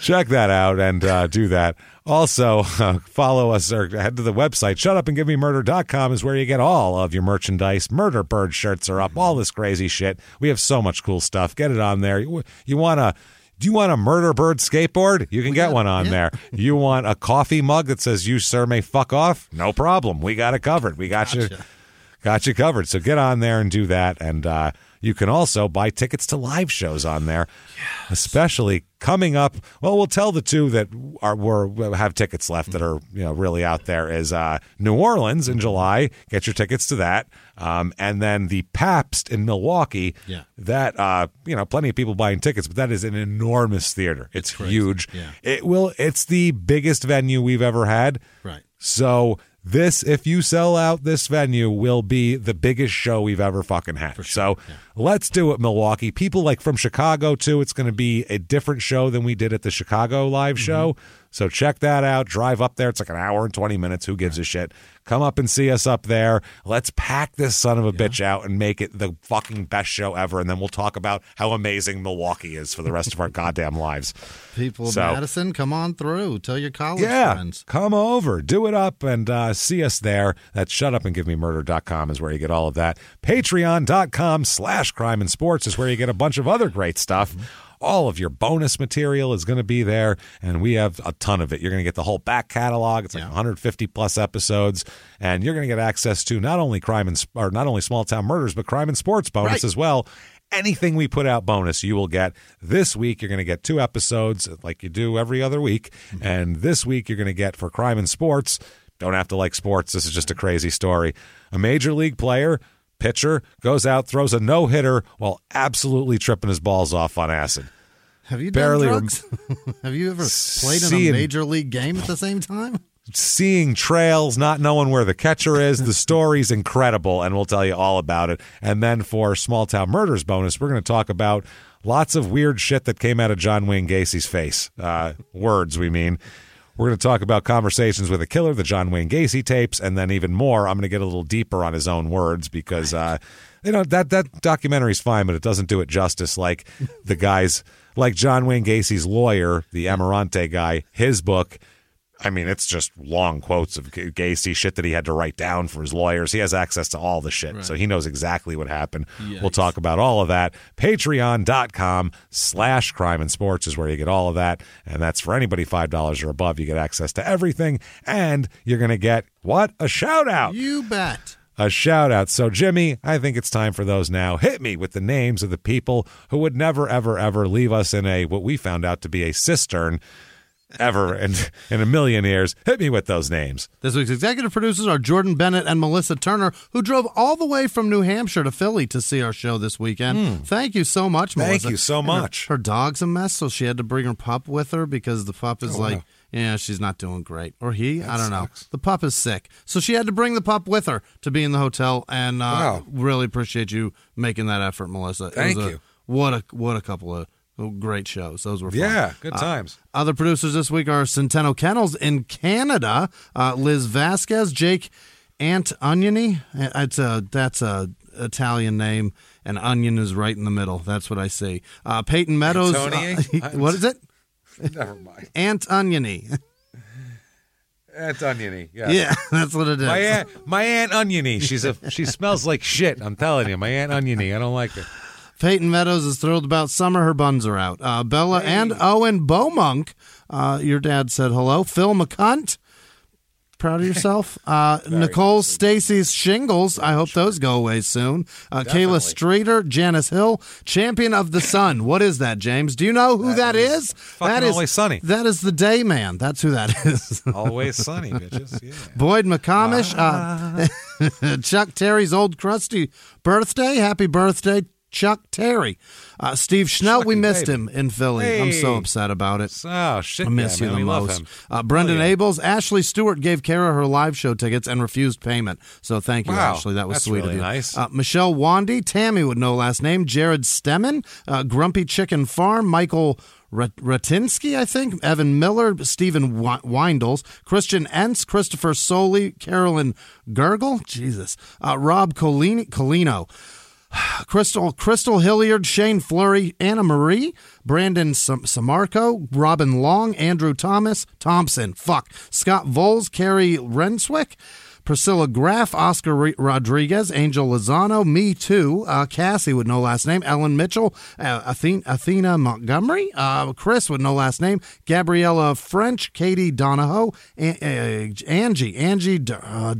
Check that out and uh, do that. Also, uh, follow us or head to the website. Shutupandgivememurder.com is where you get all of your merchandise. Murder Bird shirts are up. All this crazy shit. We have so much cool stuff. Get it on there. You, you want to. Do you want a murder bird skateboard? You can get one on there. <laughs> You want a coffee mug that says "You sir may fuck off"? No problem. We got it covered. We got you, got you covered. So get on there and do that. And uh, you can also buy tickets to live shows on there, especially coming up. Well, we'll tell the two that are were have tickets left that are you know really out there is uh, New Orleans in July. Get your tickets to that, um, and then the Pabst in Milwaukee. Yeah. that uh, you know plenty of people buying tickets, but that is an enormous theater. It's, huge. Yeah. It will. It's the biggest venue we've ever had. Right. So this, if you sell out this venue, will be the biggest show we've ever fucking had. So let's do it, Milwaukee. People like from Chicago too. It's going to be a different show than we did at the Chicago live mm-hmm. show. So check that out. Drive up there. It's like an hour and twenty minutes. Who gives a shit? Come up and see us up there. Let's pack this son of a bitch out and make it the fucking best show ever. And then we'll talk about how amazing Milwaukee is for the rest of our <laughs> goddamn lives. People of So- Madison, come on through. Tell your college yeah, friends. come over, do it up, and uh, see us there. That's shutupandgivememurder.com is where you get all of that. Patreon.com slash crime in sports is where you get a bunch of other great stuff. All of your bonus material is going to be there, and we have a ton of it. You're going to get the whole back catalog. It's like 150 plus episodes, and you're going to get access to not only crime and or not only small town murders, but crime in sports bonus Right. as well. Anything we put out bonus, you will get. This week, you're going to get two episodes like you do every other week. Mm-hmm. And this week, you're going to get for crime in sports. Don't have to like sports. This is just a crazy story. A major league player, pitcher, goes out, throws a no hitter while absolutely tripping his balls off on acid. Have you Barely done rem- drugs? <laughs> Have you ever played in a major league game at the same time? seeing trails, not knowing where the catcher is. The story's incredible, and we'll tell you all about it. And then for Small Town Murders bonus, we're going to talk about lots of weird shit that came out of John Wayne Gacy's face. Uh, words, we mean. We're going to talk about conversations with a killer, the John Wayne Gacy tapes, and then even more. I'm going to get a little deeper on his own words because, uh, you know, that that documentary's fine, but it doesn't do it justice. Like the guys, like John Wayne Gacy's lawyer, the Amirante guy, his book. I mean, it's just long quotes of Gacy shit that he had to write down for his lawyers. He has access to all the shit, so he knows exactly what happened. We'll talk about all of that. Patreon.com slash crime in sports is where you get all of that. And that's for anybody $5 or above. You get access to everything. And you're going to get what? A shout out. You bet. a shout out. So, Jimmie, I think it's time for those now. Hit me with the names of the people who would never, ever, ever leave us in a what we found out to be a cistern ever and, in a million years. Hit me with those names. This week's executive producers are Jordan Bennett and Melissa Turner, who drove all the way from New Hampshire to Philly to see our show this weekend. Thank you so much. Thank Melissa. you so And her- much. Her, dog's a mess, so she had to bring her pup with her because the pup is Oh, like, wow. yeah, she's not doing great. Or he, I don't know. The pup is sick. So she had to bring the pup with her to be in the hotel, and uh, Wow. really appreciate you making that effort, Melissa. Thank a- you. What a what a couple of great shows. Those were fun. Yeah, good Uh, times. other producers this week are Centeno Kennels in Canada, uh, Liz Vasquez, Jake Ant Oniony. It's a that's a Italian name, and onion is right in the middle. That's what I see. Uh, Peyton Meadows. Uh, <laughs> what is it? <laughs> Never mind. Ant Oniony. <laughs> Aunt Oniony. Yes. Yeah, that's what it is. My aunt, my aunt Oniony. She's a she smells like shit. I'm telling you, my aunt Oniony. I don't like her. Peyton Meadows is thrilled about summer. Her buns are out. Uh, Bella and Owen Beaumonk. Uh, your dad said hello. Phil McCunt. Proud of <laughs> yourself. Uh, Nicole Stacy's shingles. I hope those go away soon. Uh, Kayla Streeter, Janice Hill, champion of the <laughs> sun. What is that, James? Do you know who that is? fucking that is Always Sunny. That is the day man. That's who that <laughs> is. Always sunny, bitches. Yeah. Boyd McComish, uh, Chuck Terry's old crusty birthday. Happy birthday, Chuck Terry. Uh, Steve Schnell, we missed baby. him in Philly. I'm so upset about it. Oh shit! I miss yeah, you man, the most. Uh, Brendan. Abels, Ashley Stewart gave Kara her live show tickets and refused payment. So thank you, Wow, Ashley. That was that's sweet really of you. nice. Uh, Michelle Wandy, Tammy would know last name. Jared Stemmen, uh, Grumpy Chicken Farm, Michael. Ratinsky, I think, Evan Miller, Stephen Wi- Windles, Christian Entz, Christopher Soley, Carolyn Gurgle, Jesus, uh, Rob Colini- Colino, <sighs> Crystal Crystal Hilliard, Shane Flurry, Anna Marie, Brandon Sam- Samarco, Robin Long, Andrew Thomas, Thompson, fuck, Scott Voles, Carrie Renswick, Priscilla Graff, Oscar Re- Rodriguez, Angel Lozano, me too, uh, Cassie with no last name, Ellen Mitchell, uh, Athena, Athena Montgomery, uh, Chris with no last name, Gabriella French, Katie Donahoe, Angie, Angie D- uh,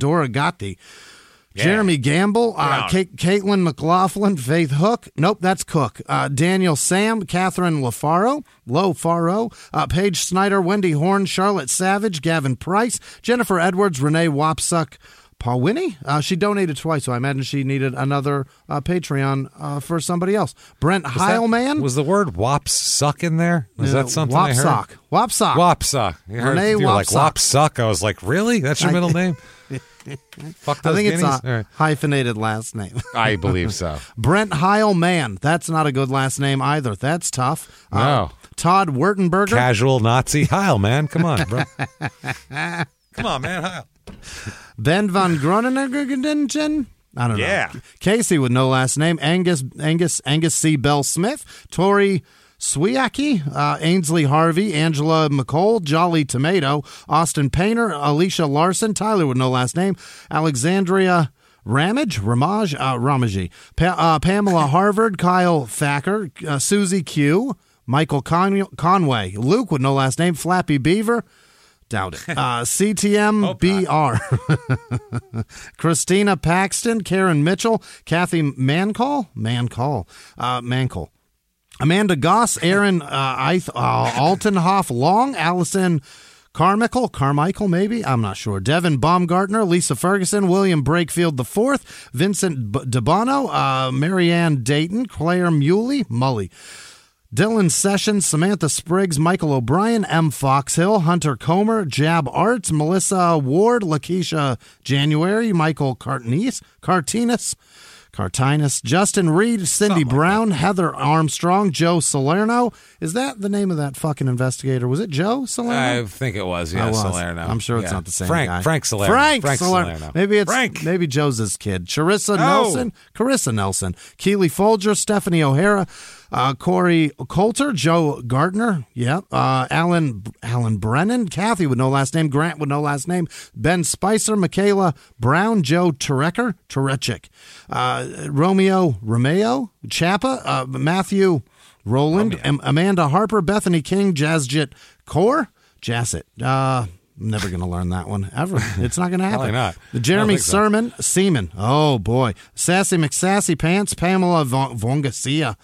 Jeremy Gamble, uh, Caitlin McLaughlin, Faith Hook. Nope, that's Cook. Uh, Daniel Sam, Catherine LaFaro, Lo Faro, uh, Paige Snyder, Wendy Horn, Charlotte Savage, Gavin Price, Jennifer Edwards, Renee Wapsuck. Pawini? Uh, she donated twice, so I imagine she needed another uh, Patreon uh, for somebody else. Brent Was that- Heilman. Was the word wops suck in there? Was that something I heard? Wapsock. Wapsock. Wapsock. You, heard, Renee you were like. Wapsuck. I was like, really? That's your middle <laughs> name? Fuck I those think it's a right. hyphenated last name. <laughs> I believe so. <laughs> Brent Heilman. That's not a good last name either. That's tough. Uh, No. Todd Wertenberger. Casual Nazi Heil, man. Come on, bro. Come on, man. Heil. <laughs> Ben von Groningen. I don't know. Yeah. Casey with no last name. Angus Angus Angus C. Bell Smith. Tori Swiaki, uh, Ainsley Harvey, Angela McCole, Jolly Tomato, Austin Painter, Alicia Larson, Tyler with no last name, Alexandria Ramage, Ramage, uh, Ramaji, pa- uh, Pamela <laughs> Harvard, Kyle Thacker, uh, Susie Q, Michael Con- Conway, Luke with no last name, Flappy Beaver, doubt it, uh, CTM BR, <laughs> Christina Paxton, Karen Mitchell, Kathy Mancall, Mancall, uh, Mancall. Amanda Goss, Aaron uh, Eith, uh, Altenhoff Long, Allison Carmichael, Carmichael maybe, I'm not sure. Devin Baumgartner, Lisa Ferguson, William Brakefield IV, Vincent B- DeBono, uh, Marianne Dayton, Claire Muley, Mully. Dylan Sessions, Samantha Spriggs, Michael O'Brien, M. Foxhill, Hunter Comer, Jab Arts, Melissa Ward, Lakeisha January, Michael Cartinis, Cartinas, Cartinus, Justin Reed, Cindy Brown, Heather Armstrong, Joe Salerno. Is that the name of that fucking investigator? Was it Joe Salerno? I think it was, I yeah, oh, was. Salerno. I'm sure it's Yeah. not the same Frank, guy. Frank Salerno. Frank, Frank Salerno. Salerno. Maybe it's Frank. maybe Joe's his kid. Charissa No. Nelson, Carissa Nelson, Keely Folger, Stephanie O'Hara, uh, Corey Coulter, Joe Gardner, yeah, uh, Alan Alan Brennan, Kathy with no last name, Grant with no last name, Ben Spicer, Michaela Brown, Joe Terecker, Terechik, uh, Romeo Romeo, Chappa, uh, Matthew Roland, Am- Amanda Harper, Bethany King, Jazzjit Core, Jazzit, uh, I'm never going to learn that one ever. It's not going <laughs> to happen. Probably not. The Jeremy I so. Sermon, Seaman. Oh boy, Sassy McSassy Pants, Pamela Von- Vongacia.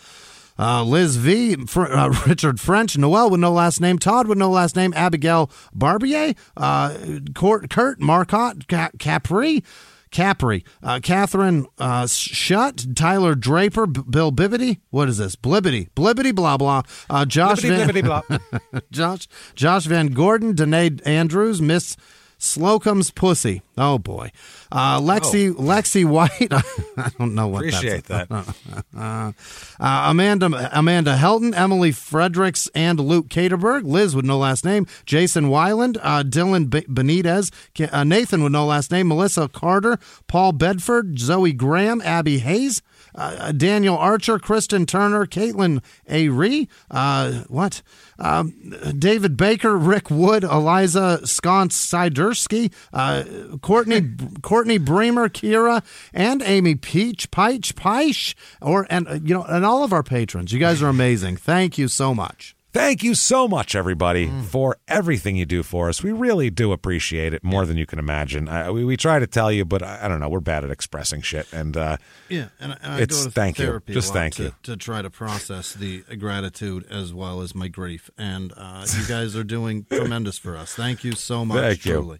Uh, Liz V, Fr- uh, <laughs> Richard French, Noel with no last name, Todd with no last name, Abigail Barbier, uh, Kurt, Kurt Marcotte, Ca- Capri, Capri, uh, Catherine uh, Shutt, Tyler Draper, B- Bill Bibbity. What is this? Blibbity, Blibbity, blah blah. Uh, Josh Blibbity, Van, blibbity, blah. <laughs> Josh, Josh Van Gordon, Danae Andrews, Miss Slocum's pussy. Oh boy, uh, Lexi Lexi White. <laughs> I don't know what. Appreciate that's, that. uh, <laughs> uh, Amanda Amanda Helton, Emily Fredericks, and Luke Caterberg. Liz with no last name. Jason Wyland, uh, Dylan B- Benitez, uh, Nathan with no last name. Melissa Carter, Paul Bedford, Zoe Graham, Abby Hayes. Uh, Daniel Archer, Kristen Turner, Caitlin A. Ree, uh, what? Um, David Baker, Rick Wood, Eliza Sconce Sidersky, uh, Courtney <laughs> Courtney Bremer, Kira, and Amy Peach, Peach, Peach, or and uh, you know, and all of our patrons. You guys are amazing. Thank you so much. Thank you so much, everybody, for everything you do for us. We really do appreciate it more than you can imagine. I, we, we try to tell you, but I, I don't know. We're bad at expressing shit, and uh, Yeah, and, and I It's- go to thank you. therapy Just thank to, you. to try to process the gratitude as well as my grief. And uh, you guys are doing <laughs> tremendous for us. Thank you so much. Thank you. truly.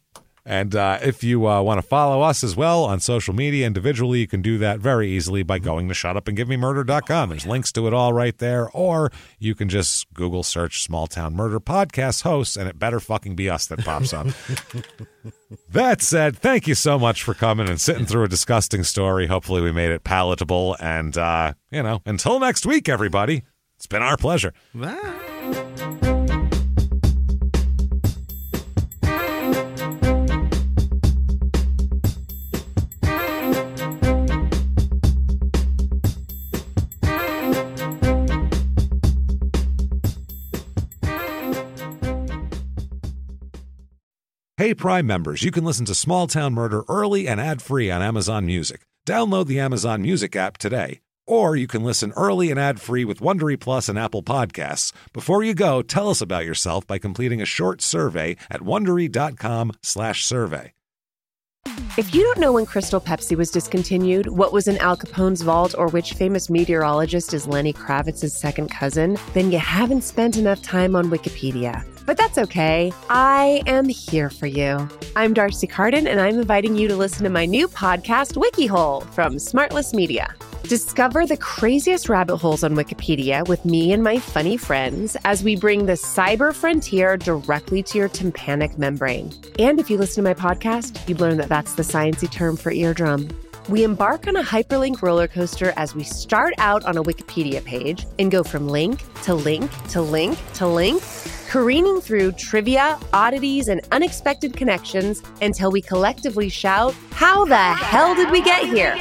And uh, if you uh, want to follow us as well on social media individually, you can do that very easily by going to shutupandgivememurder.com. There's links to it all right there. Or you can just Google search Small Town Murder Podcast hosts, and it better fucking be us that pops up. <laughs> that said, thank you so much for coming and sitting through a disgusting story. Hopefully, we made it palatable. And, uh, you know, until next week, everybody, it's been our pleasure. Hey, Prime members, you can listen to Small Town Murder early and ad free on Amazon Music. Download the Amazon Music app today. Or you can listen early and ad free with Wondery Plus and Apple Podcasts. Before you go, tell us about yourself by completing a short survey at wondery.com/slash survey. If you don't know when Crystal Pepsi was discontinued, what was in Al Capone's vault, or which famous meteorologist is Lenny Kravitz's second cousin, then you haven't spent enough time on Wikipedia. But that's okay. I am here for you. I'm D'Arcy Carden, and I'm inviting you to listen to my new podcast, WikiHole, from Smartless Media. Discover the craziest rabbit holes on Wikipedia with me and my funny friends as we bring the cyber frontier directly to your tympanic membrane. And if you listen to my podcast, you'd learn that that's the sciencey term for eardrum. We embark on a hyperlink roller coaster as we start out on a Wikipedia page and go from link to link to link to link, careening through trivia, oddities, and unexpected connections until we collectively shout, How the hell did we get here?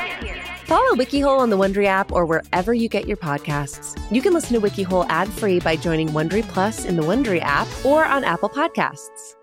Follow WikiHole on the Wondery app or wherever you get your podcasts. You can listen to WikiHole ad-free by joining Wondery Plus in the Wondery app or on Apple Podcasts.